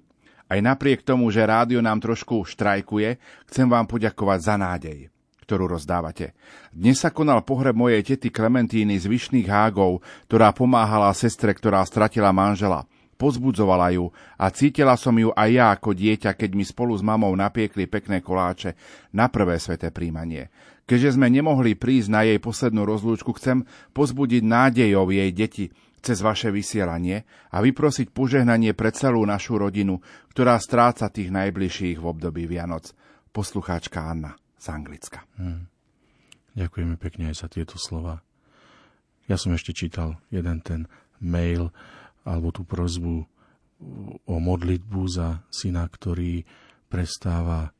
aj napriek tomu, že rádio nám trošku štrajkuje, chcem vám poďakovať za nádej, ktorú rozdávate. Dnes sa konal pohreb mojej tety Klementíny z Vyšných hágov, ktorá pomáhala sestre, ktorá stratila manžela. Pozbudzovala ju a cítila som ju aj ja ako dieťa, keď mi spolu s mamou napiekli pekné koláče na prvé sveté príjmanie. Keďže sme nemohli prísť na jej poslednú rozlúčku, chcem pozbudiť nádejov jej deti, cez vaše vysielanie a vyprosiť požehnanie pre celú našu rodinu, ktorá stráca tých najbližších v období Vianoc. Poslucháčka Anna z Anglicka. Hmm. Ďakujeme pekne aj za tieto slova. Ja som ešte čítal jeden ten mail alebo tú prozbu o modlitbu za syna, ktorý prestáva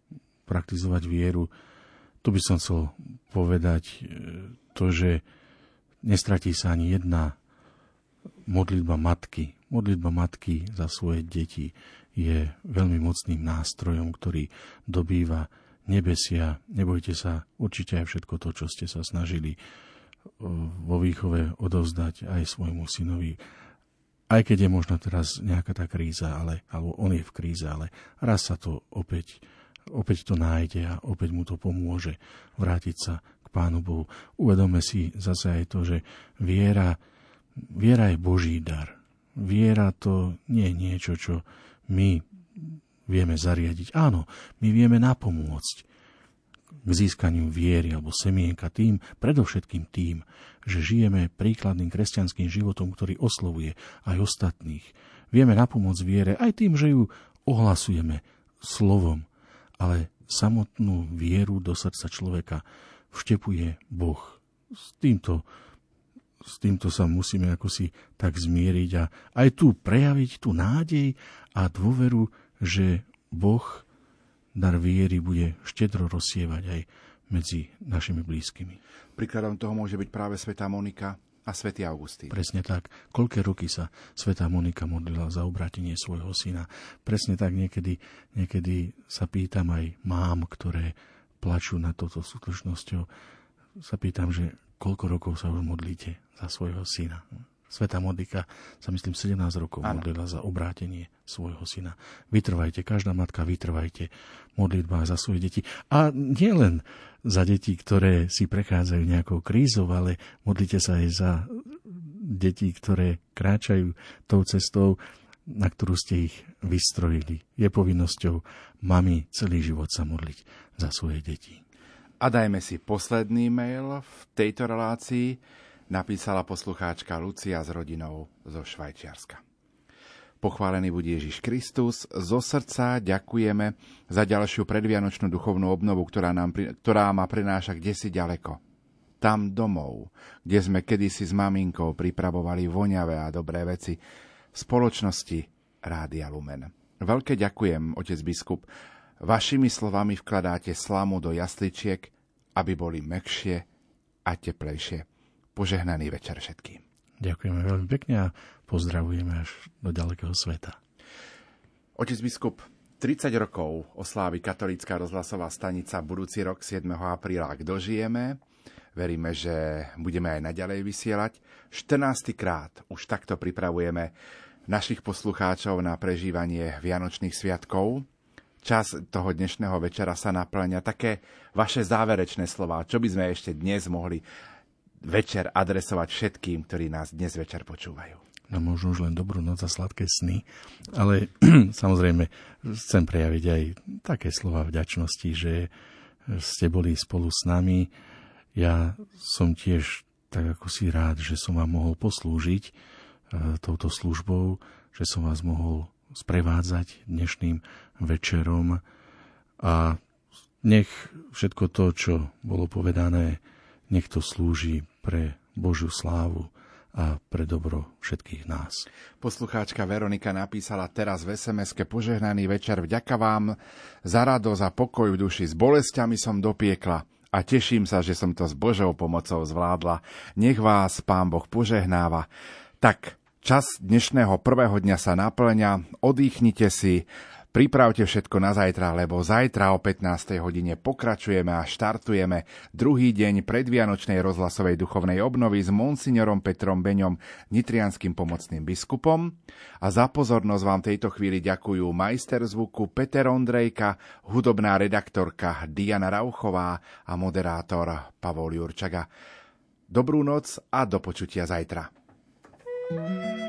praktizovať vieru. Tu by som chcel povedať e, to, že nestratí sa ani jedna modlitba matky, modlitba matky za svoje deti je veľmi mocným nástrojom, ktorý dobýva nebesia. Nebojte sa, určite aj všetko to, čo ste sa snažili eh, vo výchove odovzdať aj svojmu synovi. Aj keď je možno teraz nejaká tá kríza, ale, alebo on je v kríze, ale raz sa to opäť, opäť to nájde a opäť mu to pomôže vrátiť sa k Pánu Bohu. Uvedome si zase aj to, že viera Viera je Boží dar. Viera to nie je niečo, čo my vieme zariadiť. Áno, my vieme napomôcť k získaniu viery alebo semienka tým, predovšetkým tým, že žijeme príkladným kresťanským životom, ktorý oslovuje aj ostatných. Vieme napomôcť viere aj tým, že ju ohlasujeme slovom, ale samotnú vieru do srdca človeka vštepuje Boh. S týmto s týmto sa musíme ako si tak zmieriť a aj tu prejaviť tú nádej a dôveru, že Boh dar viery bude štedro rozsievať aj medzi našimi blízkymi. Príkladom toho môže byť práve Svetá Monika a Svetý Augustín. Presne tak. Koľké roky sa Svetá Monika modlila za obrátenie svojho syna. Presne tak niekedy, niekedy sa pýtam aj mám, ktoré plačú nad touto skutočnosťou. Sa pýtam, že koľko rokov sa už modlíte za svojho syna. Sveta Modika sa myslím 17 rokov ano. modlila za obrátenie svojho syna. Vytrvajte, každá matka vytrvajte modlitba za svoje deti. A nie len za deti, ktoré si prechádzajú nejakou krízou, ale modlite sa aj za deti, ktoré kráčajú tou cestou, na ktorú ste ich vystrojili. Je povinnosťou mami celý život sa modliť za svoje deti. A dajme si posledný mail v tejto relácii. Napísala poslucháčka Lucia s rodinou zo Švajčiarska. Pochválený bude Ježiš Kristus. Zo srdca ďakujeme za ďalšiu predvianočnú duchovnú obnovu, ktorá, nám, ktorá ma prináša kde si ďaleko. Tam domov, kde sme kedysi s maminkou pripravovali voňavé a dobré veci v spoločnosti Rádia Lumen. Veľké ďakujem, otec biskup, Vašimi slovami vkladáte slamu do jasličiek, aby boli mekšie a teplejšie. Požehnaný večer všetkým. Ďakujeme veľmi pekne a pozdravujeme až do ďalekého sveta. Otec biskup, 30 rokov oslávi katolícka rozhlasová stanica budúci rok 7. apríla, ak dožijeme. Veríme, že budeme aj naďalej vysielať. 14. krát už takto pripravujeme našich poslucháčov na prežívanie Vianočných sviatkov. Čas toho dnešného večera sa naplňa. Také vaše záverečné slova, čo by sme ešte dnes mohli večer adresovať všetkým, ktorí nás dnes večer počúvajú. No možno už len dobrú noc a sladké sny, ale samozrejme chcem prejaviť aj také slova vďačnosti, že ste boli spolu s nami. Ja som tiež tak ako si rád, že som vám mohol poslúžiť e, touto službou, že som vás mohol sprevádzať dnešným večerom a nech všetko to, čo bolo povedané, nech to slúži pre Božiu slávu a pre dobro všetkých nás. Poslucháčka Veronika napísala teraz v sms požehnaný večer. Vďaka vám za radosť a pokoj v duši. S bolestiami som dopiekla a teším sa, že som to s Božou pomocou zvládla. Nech vás Pán Boh požehnáva. Tak, čas dnešného prvého dňa sa naplňa, odýchnite si, Pripravte všetko na zajtra, lebo zajtra o 15. hodine pokračujeme a štartujeme druhý deň predvianočnej rozhlasovej duchovnej obnovy s monsignorom Petrom Beňom, nitrianským pomocným biskupom. A za pozornosť vám tejto chvíli ďakujú majster zvuku Peter Ondrejka, hudobná redaktorka Diana Rauchová a moderátor Pavol Jurčaga. Dobrú noc a do počutia zajtra. thank you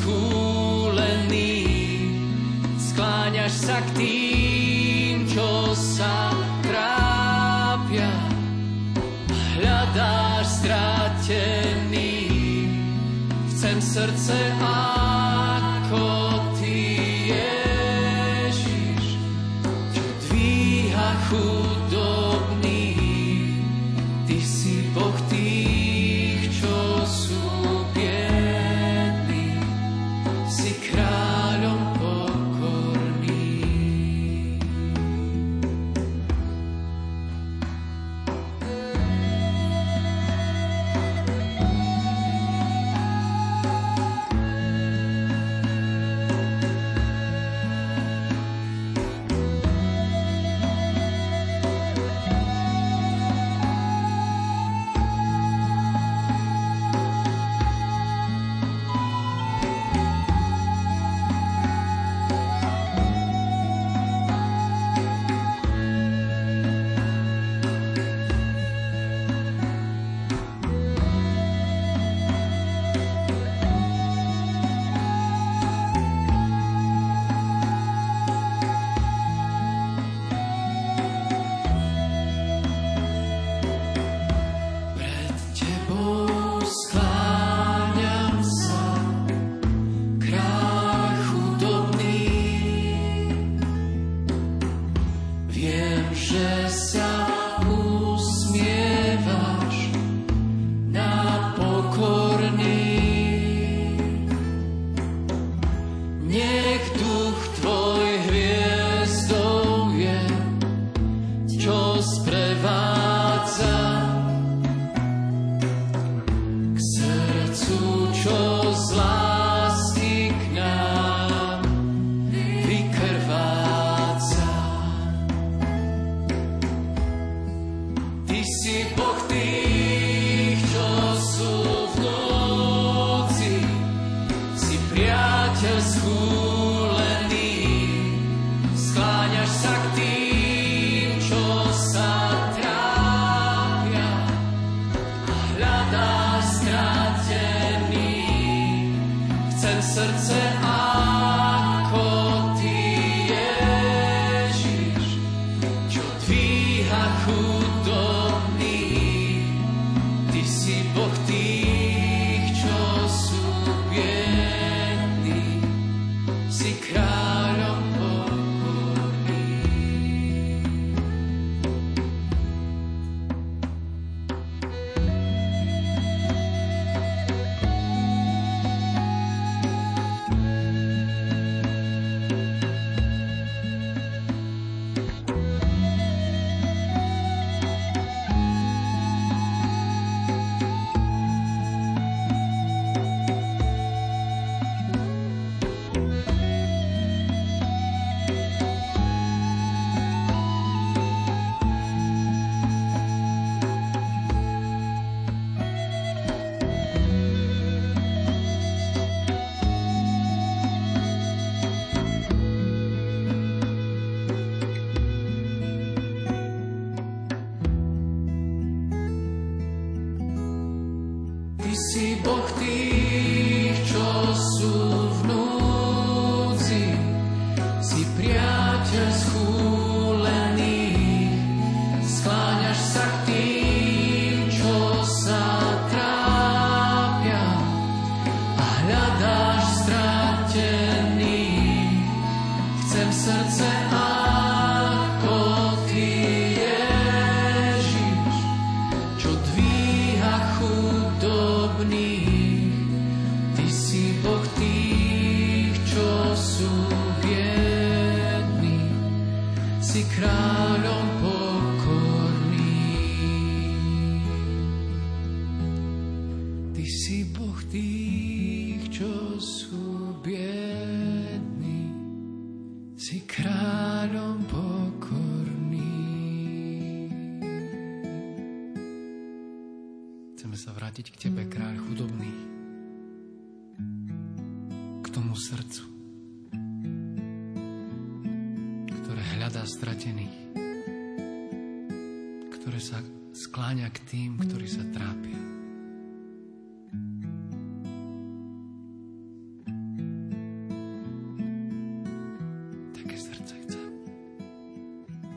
tých,